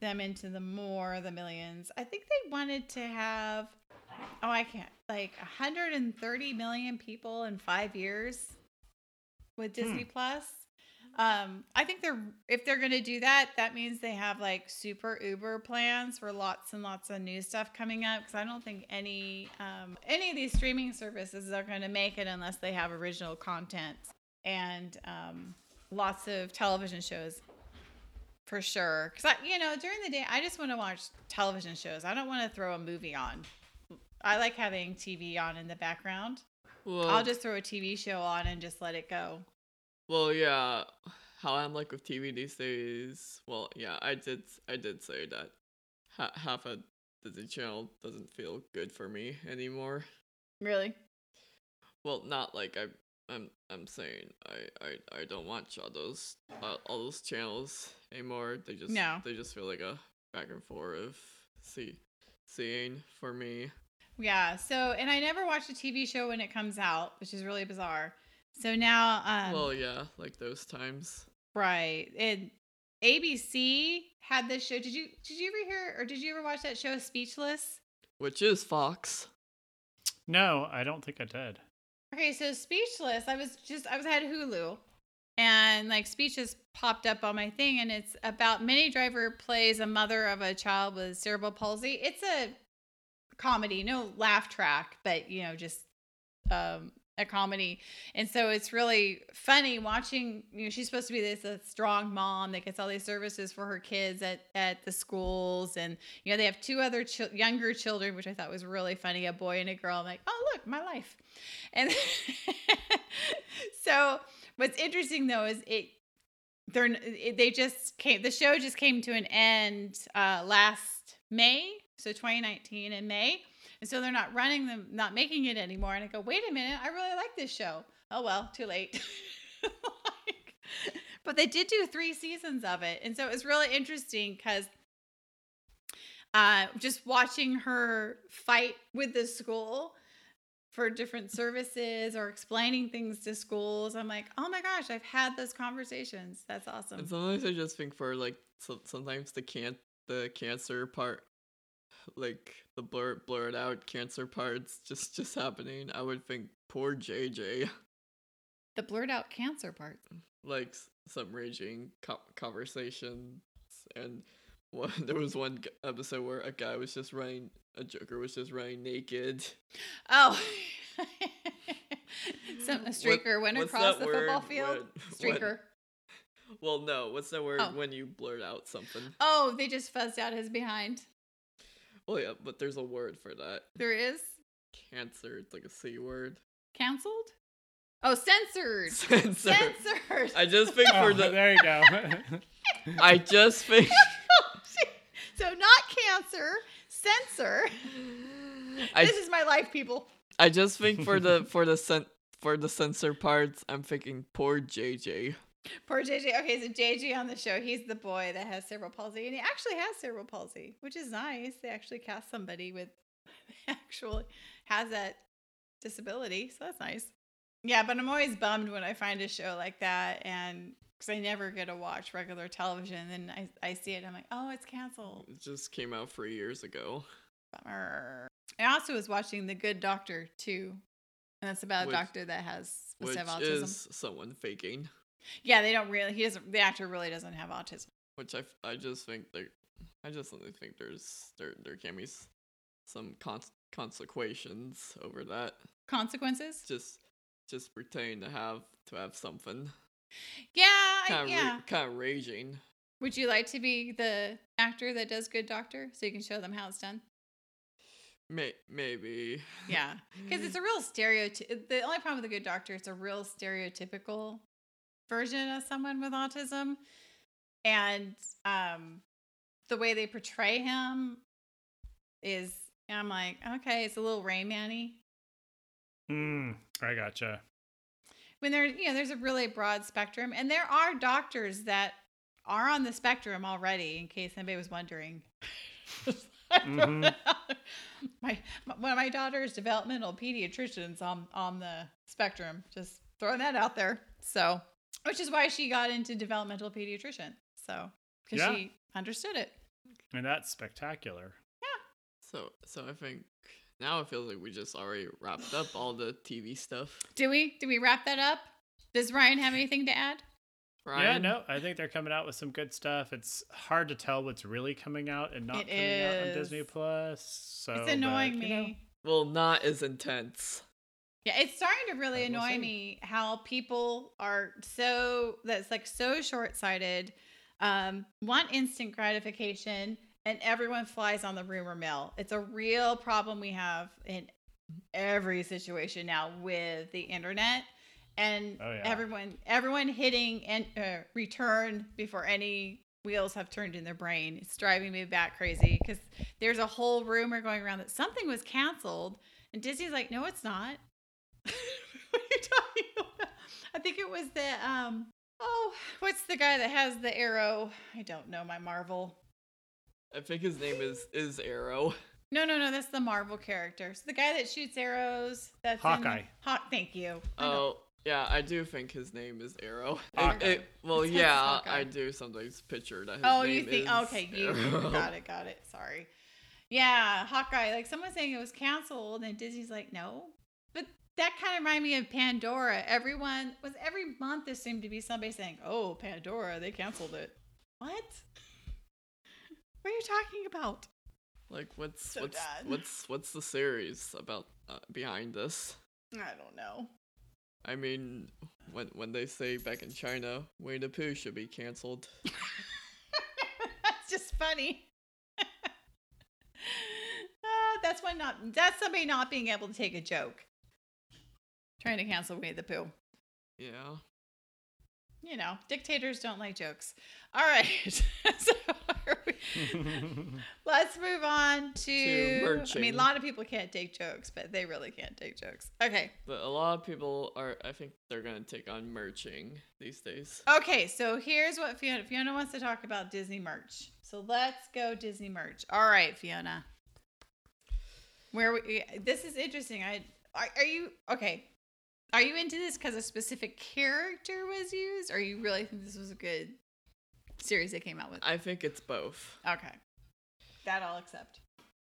them into the more the millions. I think they wanted to have. Oh, I can't like 130 million people in five years with Disney Plus. Um, I think they're if they're gonna do that, that means they have like super Uber plans for lots and lots of new stuff coming up. Because I don't think any um, any of these streaming services are gonna make it unless they have original content and um, lots of television shows for sure. Because I, you know, during the day, I just want to watch television shows. I don't want to throw a movie on. I like having TV on in the background. Well, I'll just throw a TV show on and just let it go. Well, yeah. How I'm like with TV these days. Well, yeah, I did. I did say that ha- half of Disney Channel doesn't feel good for me anymore. Really? Well, not like I. I'm. I'm saying I. I. I don't watch all those. Uh, all those channels anymore. They just. No. They just feel like a back and forth of see, seeing for me. Yeah. So, and I never watch a TV show when it comes out, which is really bizarre. So now, um, well, yeah, like those times. right, and ABC had this show. Did you did you ever hear or did you ever watch that show Speechless? Which is Fox. No, I don't think I did. Okay, so Speechless, I was just I was had Hulu, and like Speechless popped up on my thing, and it's about Minnie Driver plays a mother of a child with cerebral palsy. It's a comedy, no laugh track, but you know, just um a comedy. And so it's really funny watching, you know, she's supposed to be this a strong mom that gets all these services for her kids at, at the schools. And, you know, they have two other chil- younger children, which I thought was really funny, a boy and a girl. I'm like, oh, look, my life. And so what's interesting though is it, they're, it, they just came, the show just came to an end uh, last May. So 2019 in May. And so they're not running them, not making it anymore. And I go, wait a minute, I really like this show. Oh well, too late. like, but they did do three seasons of it, and so it was really interesting because uh, just watching her fight with the school for different services or explaining things to schools. I'm like, oh my gosh, I've had those conversations. That's awesome. And sometimes I just think for like so, sometimes the can the cancer part, like the blur blurred out cancer parts just just happening. I would think poor JJ, The blurred out cancer part. like some raging co- conversations, and one, there was one episode where a guy was just running, a Joker was just running naked. Oh. Some a What- streaker went across the football word field. when- when- streaker. Well, no, what's that word Oh. when you blurt out something? Oh, they just fuzzed out his behind. Well, yeah, but there's a word for that. There is Cancer, it's like a c word. canceled. Oh, censored. Censor. Censored. I just think Oh, for the. there you go. I just think. so not cancer, censor. I, this is my life, people. I just think for the for the cen- for the censor parts, I'm thinking poor JJ. Poor JJ. Okay, so JJ on the show, he's the boy that has cerebral palsy, and he actually has cerebral palsy, which is nice. They actually cast somebody with actually has that disability, so that's nice. Yeah, but I'm always bummed when I find a show like that, and because I never get to watch regular television, and I I see it, I'm like, oh, it's canceled. It just came out three years ago. Bummer. I also was watching The Good Doctor too, and that's about a doctor that has Which autism. is someone faking. Yeah, they don't really. He doesn't. The actor really doesn't have autism. Which I, I just think there, I just think there's there there can be some con- consequences over that. Consequences? Just just pretending to have to have something. Yeah, Kind yeah. kind of raging. Would you like to be the actor that does Good Doctor so you can show them how it's done? May- maybe. Yeah, because it's a real stereotype. The only problem with the Good Doctor, it's a real stereotypical version of someone with autism, and um, the way they portray him is. I'm like, okay, it's a little Rain Man-y. Hmm, I gotcha. when there you know there's a really broad spectrum and there are doctors that are on the spectrum already in case anybody was wondering Mhm. my, my one of my daughter's developmental pediatricians on on the spectrum just throwing that out there so which is why she got into developmental pediatrician so because Yeah. she understood it I mean, that's spectacular. Yeah. So so I think now it feels like we just already wrapped up all the TV stuff. do we do we wrap that up does ryan have anything to add Yeah, Ryan? no, I think they're coming out with some good stuff. It's hard to tell what's really coming out and not It coming out on. Disney Plus. So it's annoying but, me you know, Well, not as intense. Yeah, it's starting to really we'll annoy see. me how people are so that's like so short-sighted. Um, want instant gratification, and everyone flies on the rumor mill. It's a real problem we have in every situation now with the internet, and Oh, yeah. everyone everyone hitting and uh, return before any wheels have turned in their brain. It's driving me back crazy because there's a whole rumor going around that something was canceled, and Disney's like, no, it's not. What are you talking about? I think it was the um oh, what's the guy that has the arrow? I don't know my Marvel. I think his name is is Arrow. No, no, no, that's the Marvel character. So the guy that shoots arrows. That's in the- Hawkeye. Hawk. Thank you. Oh, yeah, I do think his name is Arrow. It- Hawkeye. it- well, It says yeah, I do sometimes picture that his oh, name you think? is Okay, you Arrow. got it, got it. Sorry. Yeah, Hawkeye. Like someone saying it was canceled, and Disney's like, no. But that kind of reminded me of Pandora. Everyone was every month there seemed to be somebody saying, "Oh, Pandora, they canceled it." What? What are you talking about? Like, what's So what's done. what's what's the series about uh, behind this? I don't know. I mean, when when they say back in China, Winnie the Pooh should be canceled. that's just funny. Ah, that's one not. That's somebody not being able to take a joke. Trying to cancel Winnie the Pooh. Yeah. You know, dictators don't like jokes. All right. so we- let's move on to. I mean, a lot of people can't take jokes, but they really can't take jokes. Okay. But a lot of people are. I think they're gonna take on merching these days. Okay, so here's what Fiona Fiona wants to talk about Disney merch. So let's go Disney merch. All right, Fiona. Where we this is interesting. I are, are you okay? Are you into this because a specific character was used, or you really think this was a good series they came out with? I think it's both Okay, that I'll accept.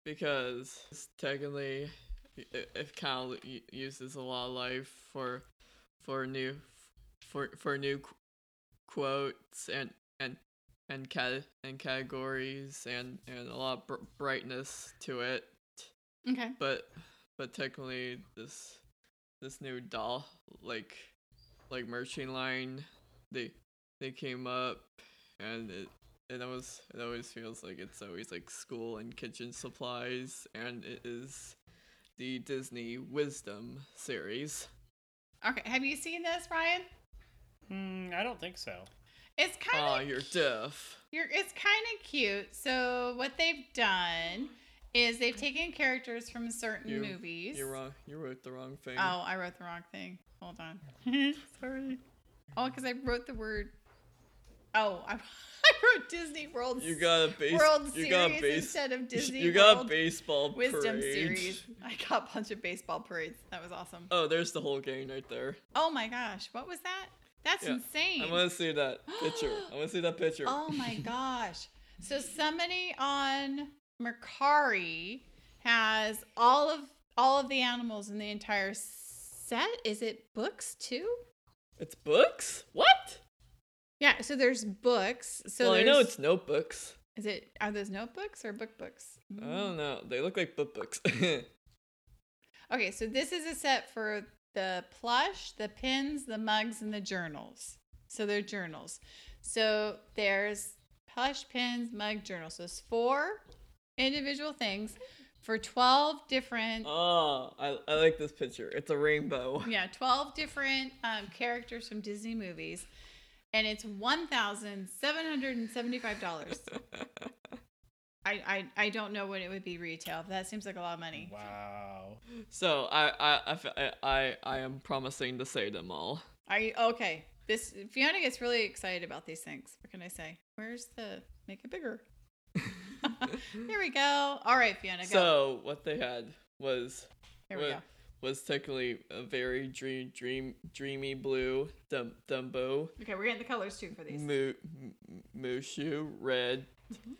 because technically if of uses a lot of life for for new for for new qu- quotes and and and cat and categories and and a lot of br- brightness to it. Okay. But but technically this this new doll like like merching line they they came up and it it always it always feels like it's always like school and kitchen supplies and it is the Disney Wisdom series. Okay, have you seen this, Ryan? Mm, I don't think so. It's kind Aw, of you're deaf. you're it's kind of cute. So what they've done is they've taken characters from certain You, movies. You're wrong. You wrote the wrong thing. Oh, I wrote the wrong thing. Hold on. Sorry. Oh, because I wrote the word. Oh, I, I wrote Disney World. You got a base. World you Series got a base, instead of Disney. World. You got a World baseball Wisdom parade. Series. I got a bunch of baseball parades. That was awesome. Oh, there's the whole game right there. Oh my gosh, what was that? That's Yeah, insane. I want to see that picture. I want to see that picture. Oh my gosh. So somebody on Mercari has all of all of the animals in the entire set. Is it books too? It's books. What? Yeah, so there's books. So well, I know it's notebooks. Is it are those notebooks or book books? I don't know. They look like book books. Okay, so this is a set for the plush, the pins, the mugs, and the journals. So they're journals. So there's plush, pins, mug, journals. So it's four individual things for 12 different oh, I, I like this picture. It's a rainbow. yeah 12 different um, characters from disney movies and it's $1775 I, I i don't know what it would be retail but that seems like a lot of money Wow. So I I, I, I, I am promising to say them all. are you okay this fiona gets really excited about these things what can i say where's the make it bigger here we go. All right fiona go. So what they had was Here we wa- go. was technically a very dream dream dreamy blue Dum- Dumbo. Okay we're getting the colors too for these. Mu- M- Mushu red Mm-hmm.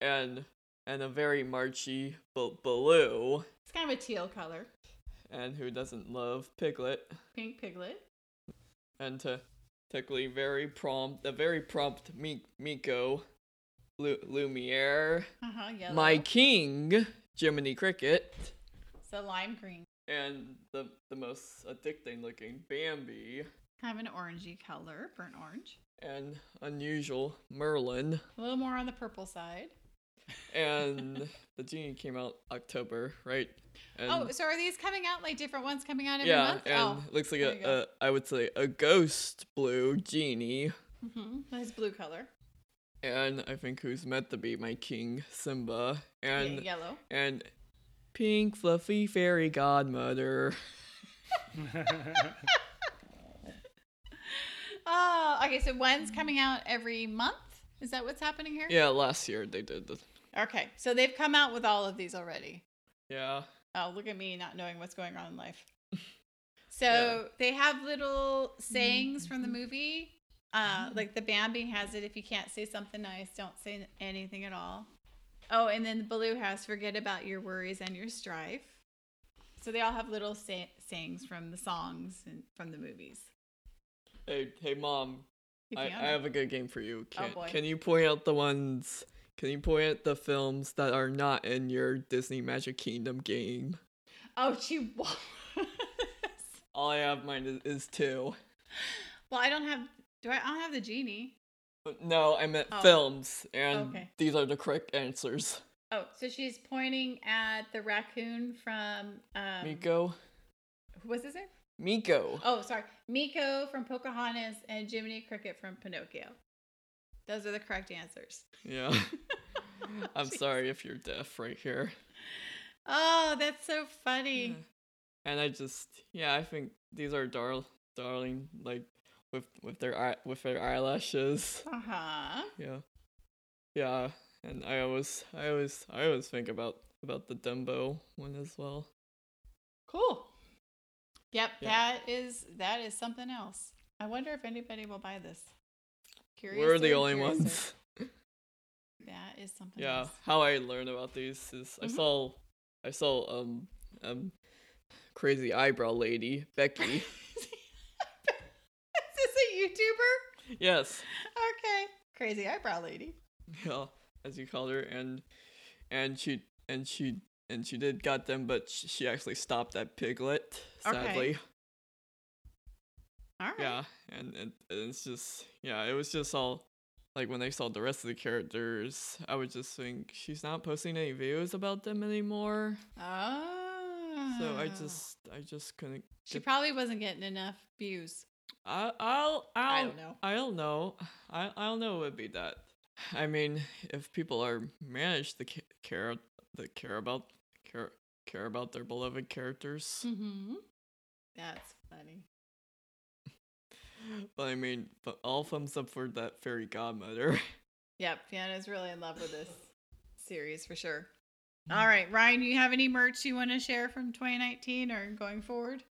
and and a very marchy b- blue. It's kind of a teal color. And who doesn't love Piglet? Pink piglet. And to technically very prompt a very prompt Mi- Meeko Lu- Lumiere. Uh-huh yellow. My king Jiminy Cricket. So lime green. And the the most addicting looking Bambi. Kind of an orangey color burnt orange. And unusual Merlin. A little more on the purple side. And the genie came out October right? And oh, so are these coming out like different ones coming out every yeah month? and oh, looks like there you go. a, a I would say a ghost blue genie. Hmm Nice blue color. And I think who's meant to be my king Simba and yellow. and pink fluffy fairy godmother Oh, okay. So one's coming out every month. Is that what's happening here? yeah last year they did the Okay, so they've come out with all of these already. yeah Oh, look at me not knowing what's going on in life. So they have little mm-hmm. sayings from the movie. Uh, like the Bambi has it: if you can't say something nice, don't say anything at all. Oh, and then the Baloo has forget about your worries and your strife. So they all have little say- sayings from the songs and from the movies. Hey, hey, mom. I, I have a good game for you. Oh, Can, boy. can you point out the ones? Can you point out the films that are not in your Disney Magic Kingdom game? Oh, wa- All I have mine is, is two. well, I don't have. Do I? I don't have the genie. No, I meant Oh. films, and Okay. these are the correct answers. Oh, so she's pointing at the raccoon from um, Meeko, What's his name? Meeko. Oh, sorry, Meeko from Pocahontas and Jiminy Cricket from Pinocchio. Those are the correct answers. Yeah. I'm sorry if you're deaf right here. Oh, that's so funny. And I just, yeah, I think these are dar- darling, like with with their eye with their eyelashes. Uh huh. Yeah. Yeah, and I always I always I always think about about the Dumbo one as well. Cool. Yep, Yeah. that is that is something else. I wonder if anybody will buy this. We're the only curiouser. ones. That is something Yeah, else. how I learned about these is I Mhm. saw I saw um um crazy eyebrow lady Becky. Is this a YouTuber? yes, Okay. Crazy eyebrow lady. yeah, as you called her, and and she and she and she did got them, but she actually stopped that Piglet. Sadly. Okay. All right. yeah, and, and and it's just yeah, it was just all like when I saw the rest of the characters, I would just think she's not posting any videos about them anymore. Oh. So I ah. just I just couldn't. She probably wasn't getting enough views. I I'll, I'll don't know. I don't know. I I don't know. It would be that. I mean, if people are managed to care that care about care care about their beloved characters, Mm-hmm. That's funny. but I mean, but all thumbs up for that fairy godmother. Yep, Fiona's really in love with this series for sure. All right, Ryan, do you have any merch you want to share from 2019 or going forward?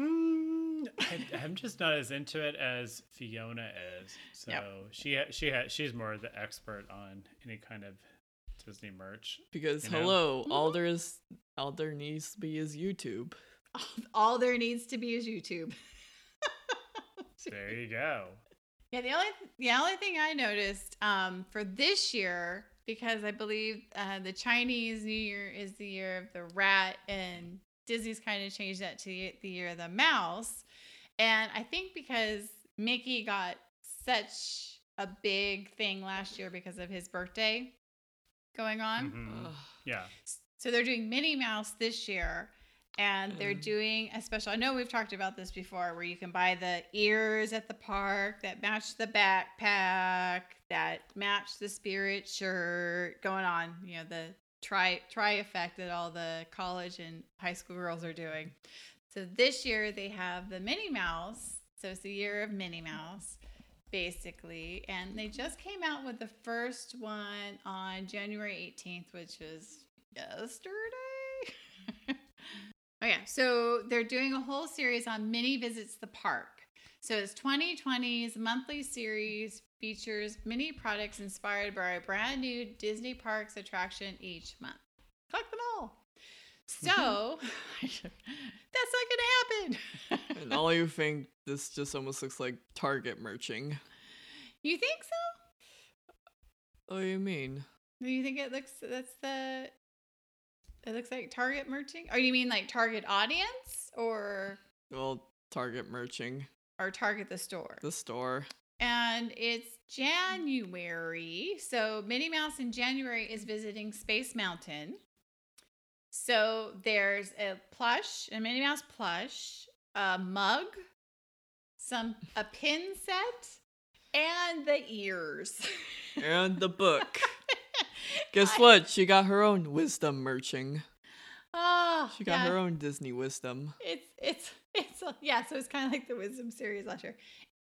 Mm, I, I'm just not as into it as Fiona is. So Yep. she ha- she ha- she's more the expert on any kind of Disney merch. Because You know? hello, all there is all there needs to be is YouTube. All there needs to be is YouTube. There you go. Yeah, the only the only thing I noticed um, for this year because I believe uh, the Chinese New Year is the year of the rat, and Disney's kind of changed that to the the year of the mouse, and I think because Mickey got such a big thing last year because of his birthday going on. Mhm. Yeah. So they're doing Minnie Mouse this year, and they're Mm. doing a special. I know we've talked about this before, where you can buy the ears at the park that match the backpack, that match the spirit shirt. Going on, you know, the try try effect that all the college and high school girls are doing. So this year they have the Minnie Mouse. So it's the year of Minnie Mouse, basically. And they just came out with the first one on January 18th, which was yesterday. yeah. So they're doing a whole series on Minnie Visits the Park. So it's 2020's monthly series features Minnie products inspired by a brand new Disney Parks attraction each month. Collect them all. So mm-hmm. that's not to happen. and all you think this just almost looks like Target merching. You think so? What do you mean? Do you think it looks that's the it looks like Target merching? Or you mean like Target audience or Well, Target merching. or Target the store? The store. And it's January. So Minnie Mouse in January is visiting Space Mountain. So there's a plush, a Minnie Mouse plush, a mug, some a pin set, and the ears. And the book. Guess what? She got her own wisdom merching. Oh, She got yeah. her own Disney wisdom. It's it's it's yeah. So it's kind of like the Wisdom series last year.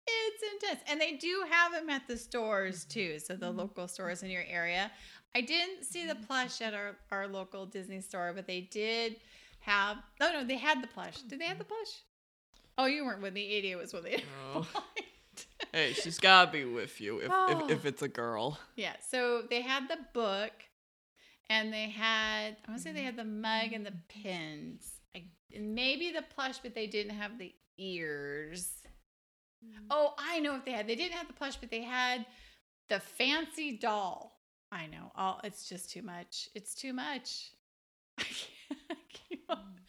It's intense, and they do have them at the stores too. So the mm-hmm. local stores in your area. I didn't see the mm-hmm. plush at our our local Disney store, but they did have. Oh no, they had the plush. Did they have the plush? Oh, you weren't with me. Ada was with me. Oh. Hey, she's gotta be with you if, Oh. if, if oh. it's a girl. Yeah, so they had the book and they had I want to say they mm-hmm. had the mug and the pins. I, and maybe the plush, but they didn't have the ears. Mm. Oh, I know what they had. They didn't have the plush, but they had the fancy doll. I know. Oh, it's just too much. It's too much. I can't, I mm. keep up. Mm.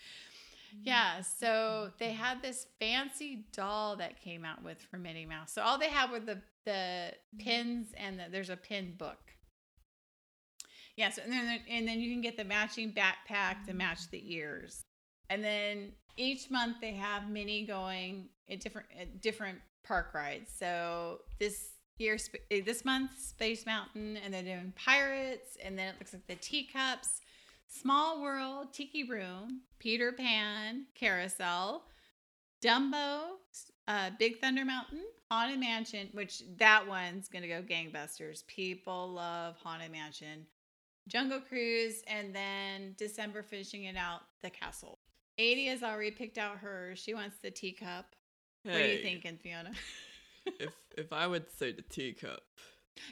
Yeah, so they had this fancy doll that came out with for Minnie Mouse. So all they had were the the pins and the, there's a pin book. Yeah, so and then and then you can get the matching backpack to match the ears. And then each month they have Minnie going at different at different park rides. So this year eh, this month Space Mountain and they're doing Pirates and then it looks like the teacups Small World, Tiki Room, Peter Pan, Carousel, Dumbo, uh, Big Thunder Mountain, Haunted Mansion, which that one's gonna go gangbusters. People love Haunted Mansion, Jungle Cruise, and then December finishing it out, the castle. Ada has already picked out hers. She wants the teacup. What are you thinking, Fiona? if if I would say the teacup,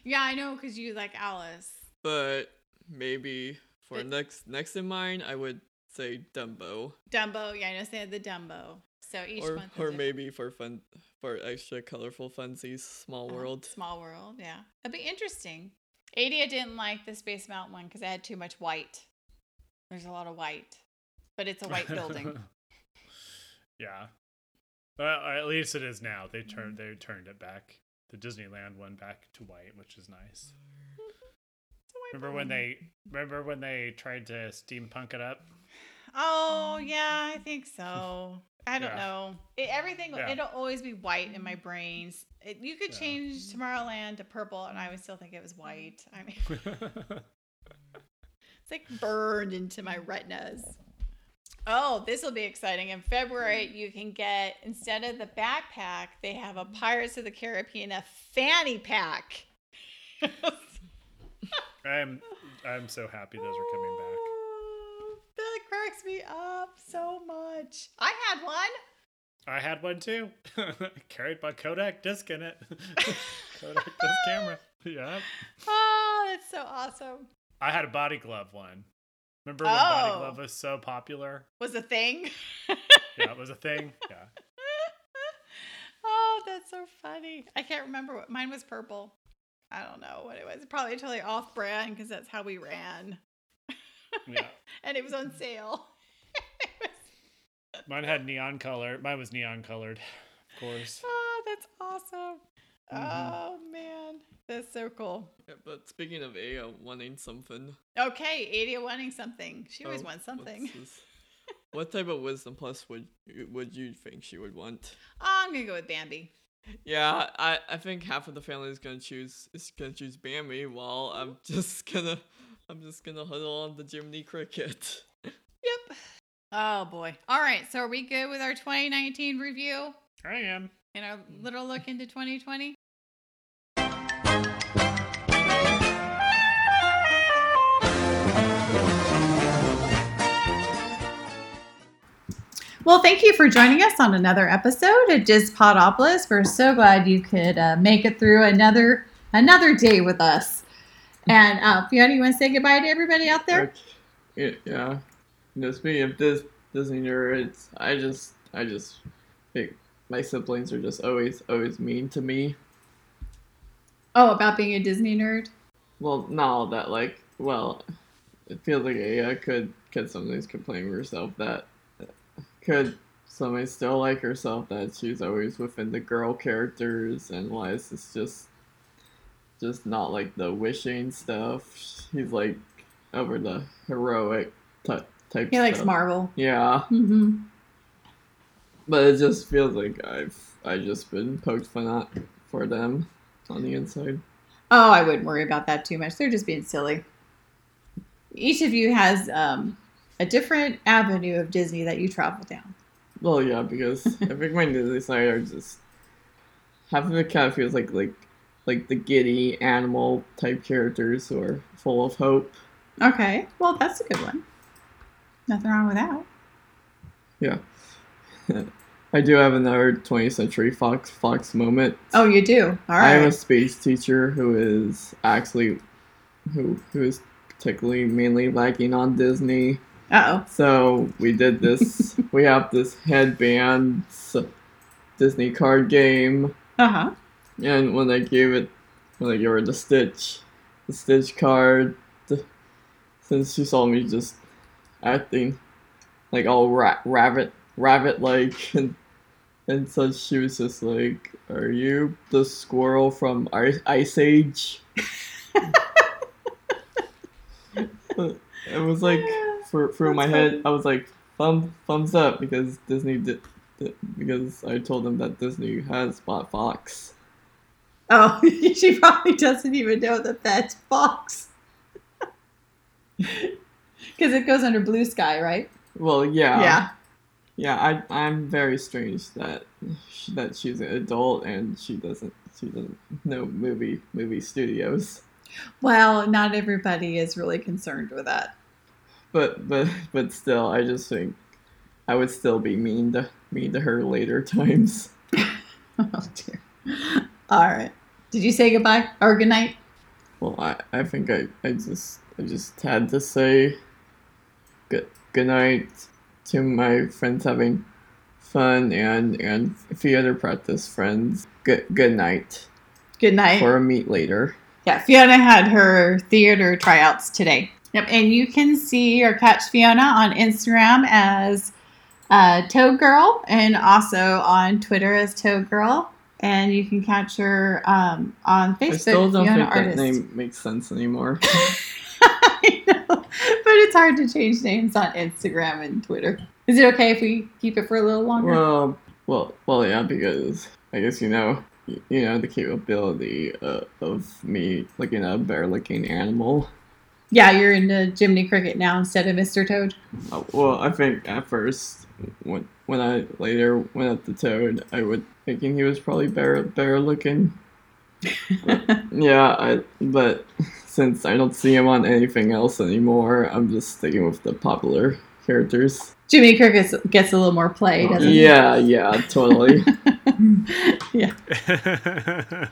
Yeah, I know because you like Alice. but maybe for next next in mine, I would say Dumbo, Dumbo. Yeah, I know. Say the Dumbo. So each or month. or maybe for fun for extra colorful funsies, Small Uh-huh. World. Small World. Yeah, that'd be interesting. Ada I didn't like the Space Mountain one because it had too much white. There's a lot of white, but it's a white building. yeah. Well, at least it is now. They Mm-hmm. turned they turned it back. The Disneyland one back to white, which is nice. Remember when they remember when they tried to steampunk it up? Oh yeah, I think so. I don't Yeah. know. It, everything Yeah. it'll always be white in my brains. It, you could Yeah. change Tomorrowland to purple, and I would still think it was white. I mean, it's like burned into my retinas. Oh, this will be exciting. In February, mm-hmm. you can get instead of the backpack, they have a Pirates of the Caribbean a fanny pack. I'm I'm so happy those are coming back. Oh, that cracks me up so much. I had one. I had one too. Carried by Kodak disc in it. Kodak disc camera. Yeah. Oh, that's so awesome. I had a body glove one. Remember when body Oh. glove was so popular? Was a thing. Yeah, it was a thing. Yeah. Oh, that's so funny. I can't remember what mine was purple. I don't know what it was. Probably totally off brand because that's how we ran. Yeah. And it was on sale. Mine had neon color. Mine was neon colored, of course. Oh, that's awesome. Mhm. Oh man. That's so cool. Yeah, but speaking of Ada wanting something, Okay, Ada wanting something. She always oh, wants something. what type of wisdom plus would you- would you think she would want? Oh, I'm gonna go with Bambi. Yeah, I, I think half of the family is gonna choose is gonna choose Bambi, while I'm just gonna I'm just gonna huddle on the Jiminy Cricket. Yep. Oh boy. All right. So are we good with our 2019 review I am. And our little look into 2020? Well, thank you for joining us on another episode of Dispodopolis. We're so glad you could uh, make it through another another day with us. And uh, Fiona, you want to say goodbye to everybody out there? Yeah, yeah. You know, speaking of this Disney nerds, I just I just think my siblings are just always always mean to me. Oh, about being a Disney nerd. Well, not all that like well, it feels like Ada could could sometimes complain to herself that could somebody still like herself that she's always within the girl characters and why is this just just not like the wishing stuff. He's like over the heroic type type. He likes stuff. Marvel. Yeah, Mm-hmm. But it just feels like I've I just been poked fun at for them on the inside. Oh, I wouldn't worry about that too much. They're just being silly. Each of you has um, a different avenue of Disney that you travel down. Well, yeah, because I think my Disney side are just half of it kind of feels like like like the giddy animal type characters who are full of hope. Okay, well, that's a good one. Nothing wrong with that. Yeah, I do have another 20th Century Fox Fox moment. Oh, you do. All I am a space teacher who is actually who who is particularly mainly lacking on Disney. Uh oh. So we did this. we have this headband Disney card game. Uh huh. And when I gave it, when I gave her the Stitch, the Stitch card, the, since she saw me just acting like all ra- rabbit, rabbit like, and and such, she was just like, "Are you the squirrel from Ice, Age?" it was like for through my head, I was like, "Thumb, thumbs up," because Disney did, did because I told them that Disney has bought Fox. Oh, she probably doesn't even know that that's Fox. Because it goes under Blue Sky, right? Well, yeah. Yeah. Yeah, I I'm very strange that sh- that she's an adult and she doesn't she doesn't know movie movie studios. Well, not everybody is really concerned with that. But but but still, I just think I would still be mean to mean to her later times. oh dear. All right. Did you say goodbye or good night? Well, I, I think I, I just I just had to say good good night to my friends having fun and and theater practice friends. Good good night. Good night. For a meet later. Yeah, Fiona had her theater tryouts today. Yep, and you can see or catch Fiona on Instagram as uh, Toad Girl and also on Twitter as Toad Girl. And you can catch her um, on Facebook. I still don't Fiona think Artist. that name makes sense anymore. But it's hard to change names on Instagram and Twitter. Is it okay if we keep it for a little longer? Well, well, well, yeah, because I guess you know, you know, the capability uh, of me looking a bear-looking animal. yeah, you're into Jiminy Cricket now instead of Mr. Toad. Uh, well, I think at first, when when I later went at the toad, I would thinking he was probably bear bear-looking. Yeah, I but since I don't see him on anything else anymore, I'm just sticking with the popular characters. Jiminy Cricket gets a little more play, doesn't he? Yeah, yeah, totally. yeah.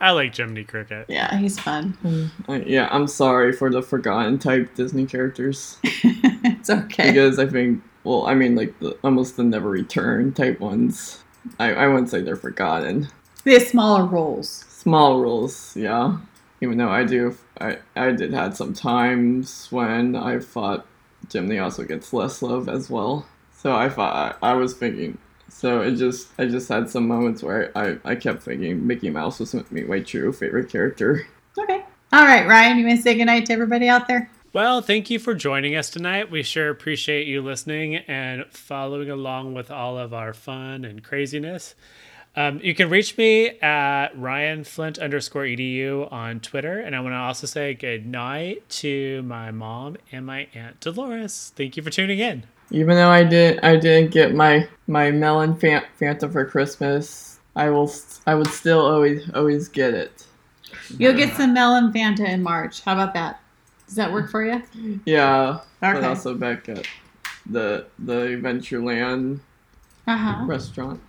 I like Jiminy Cricket. Yeah, he's fun. Uh, yeah, I'm sorry for the forgotten type Disney characters. it's okay. Because I think, well, I mean, like the almost the never return type ones. I, I wouldn't say they're forgotten. They have smaller roles. Small roles, yeah. Even though I do, I, I did had some times when I thought Jiminy also gets less love as well. So I thought I, I was thinking. So it just I just had some moments where I, I kept thinking Mickey Mouse was my true favorite character. Okay. All right, Ryan, you want to say goodnight to everybody out there? Well, thank you for joining us tonight. We sure appreciate you listening and following along with all of our fun and craziness. Um, you can reach me at Ryan Flint underscore edu on Twitter. And I want to also say good night to my mom and my aunt Dolores. Thank you for tuning in. Even though I didn't I didn't get my my melon fan, Fanta for Christmas, I will s- I would still always always get it. You'll get some melon Fanta in March. How about that? Does that work for you? Yeah, but Okay. also back at the the Adventureland Uh huh. restaurant.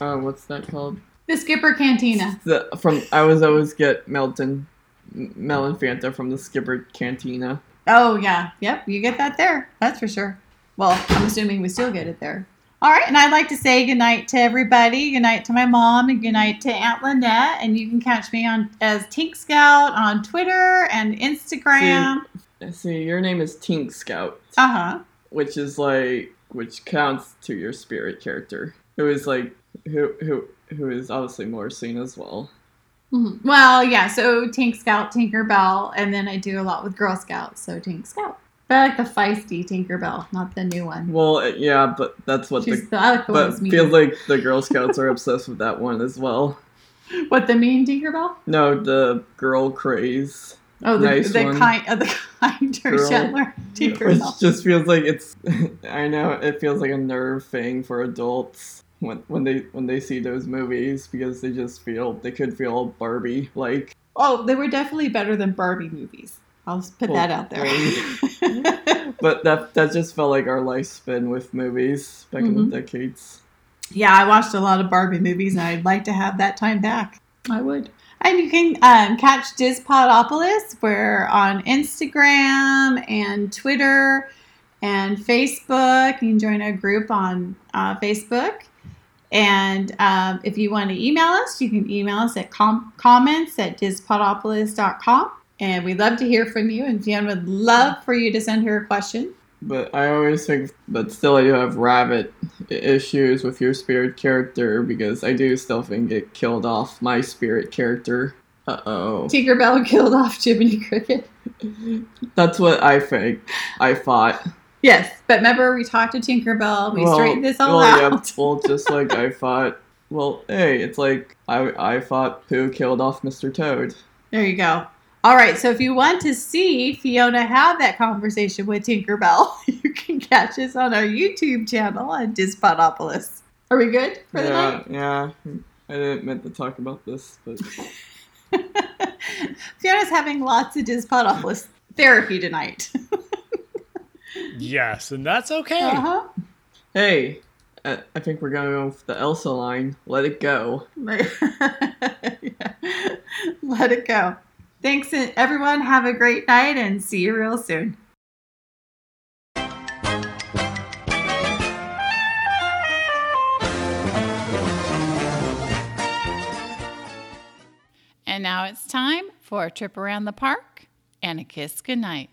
Uh, what's that called? The Skipper Canteen. The from I was always get Melton melon Fanta from the Skipper Canteen. Oh yeah, yep. You get that there. That's for sure. Well, I'm assuming we still get it there. All right, and I'd like to say goodnight to everybody. Good night to my mom, and good night to Aunt Lynette. And you can catch me on as Tink Scout on Twitter and Instagram. See, your name is Tink Scout, Uh huh. which is like which counts to your spirit character, who is like who who who is obviously more seen as well. Mhm. Well, yeah. So Tink Scout, Tinkerbell, and then I do a lot with Girl Scouts. So Tink Scout. But I like the feisty Tinkerbell, not the new one. Well, uh, yeah, but that's what She's the the, I like the but feels like the Girl Scouts are obsessed with that one as well. What the mean Tinkerbell? No, the girl craze. Oh, the, nice the one. kind of the kinder, Girl. gentler Which just feels like it's. I know it feels like a nerve thing for adults when when they when they see those movies because they just feel they could feel Barbie like. Oh, they were definitely better than Barbie movies. I'll just put Well, that out there. But that that just felt like our lifespan with movies back in Mhm. the decades. yeah, I watched a lot of Barbie movies, and I'd like to have that time back. I would. And you can um, catch Dispodopolis. We're on Instagram and Twitter and Facebook. You can join our group on uh, Facebook. And um, if you want to email us, you can email us at com- comments at dispodopolis.com. And we'd love to hear from you. And Fiona would love for you to send her a question. But I always think, but still, I do have rabbit issues with your spirit character because I do still think it killed off my spirit character. Uh oh. Tinkerbell killed off Jiminy Cricket. That's what I think. I thought. Yes, but remember we talked to Tinkerbell. We Well- straightened this all well, out. Yeah, well, just like I thought. Well, hey, it's like I I thought Pooh killed off Mr. Toad. There you go. All right, so if you want to see Fiona have that conversation with Tinkerbell, you can catch us on our YouTube channel at Dispodopolis. Are we good for the yeah, night? yeah. I didn't meant to talk about this, but Fiona's having lots of Dispodopolis therapy tonight. Yes, and that's okay. Uh-huh. Hey, I, I think we're gonna go with the Elsa line. Let it go. Let it go. Thanks, everyone. Have a great night and see you real soon. And now it's time for a trip around the park and a kiss goodnight.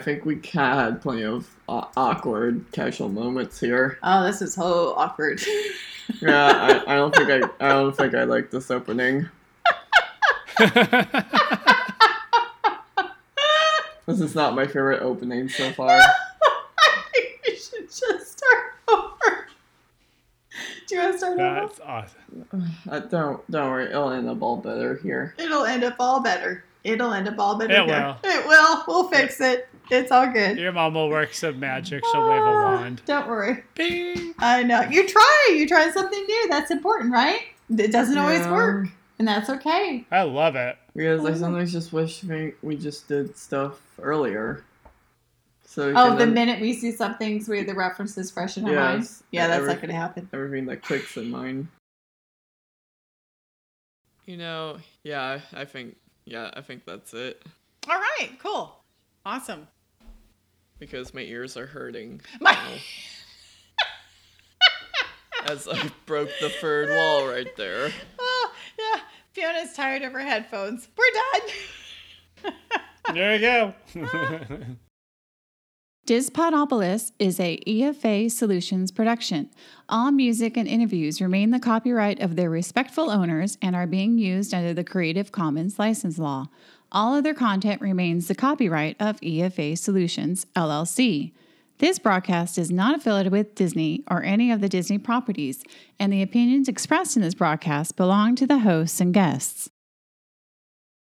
Think we had plenty of uh, awkward casual moments here. Oh, this is so awkward. Yeah, I, I don't think I I don't think I like this opening. This is not my favorite opening so far. you should just start over. Do you want to start over? That's awesome. Uh, don't don't worry, it'll end up all better here. It'll end up all better. It'll end up all better. It here. will. It will. We'll fix it. It's all good. Your mom will work some magic. She'll wave a ah, wand. Don't worry. Bing. I know. You try. You try something new. That's important, right? It doesn't always work. And that's okay. I love it. Because I mm-hmm. sometimes just wish we, we just did stuff earlier. So Oh, the un- minute we see something so we have the reference is fresh in our mind. Yes, Yeah, that's not going to happen. Everything that clicks in mind. You know, yeah, I think, yeah, I think that's it. All right, cool. Awesome. Because my ears are hurting. My- now. As I broke the third wall right there. Oh, yeah. Fiona's tired of her headphones. We're done. There you go. Dispodopolis is a EFA Solutions production. All music and interviews remain the copyright of their respectful owners and are being used under the Creative Commons license law. All other content remains the copyright of EFA Solutions, LLC. This broadcast is not affiliated with Disney or any of the Disney properties, and the opinions expressed in this broadcast belong to the hosts and guests.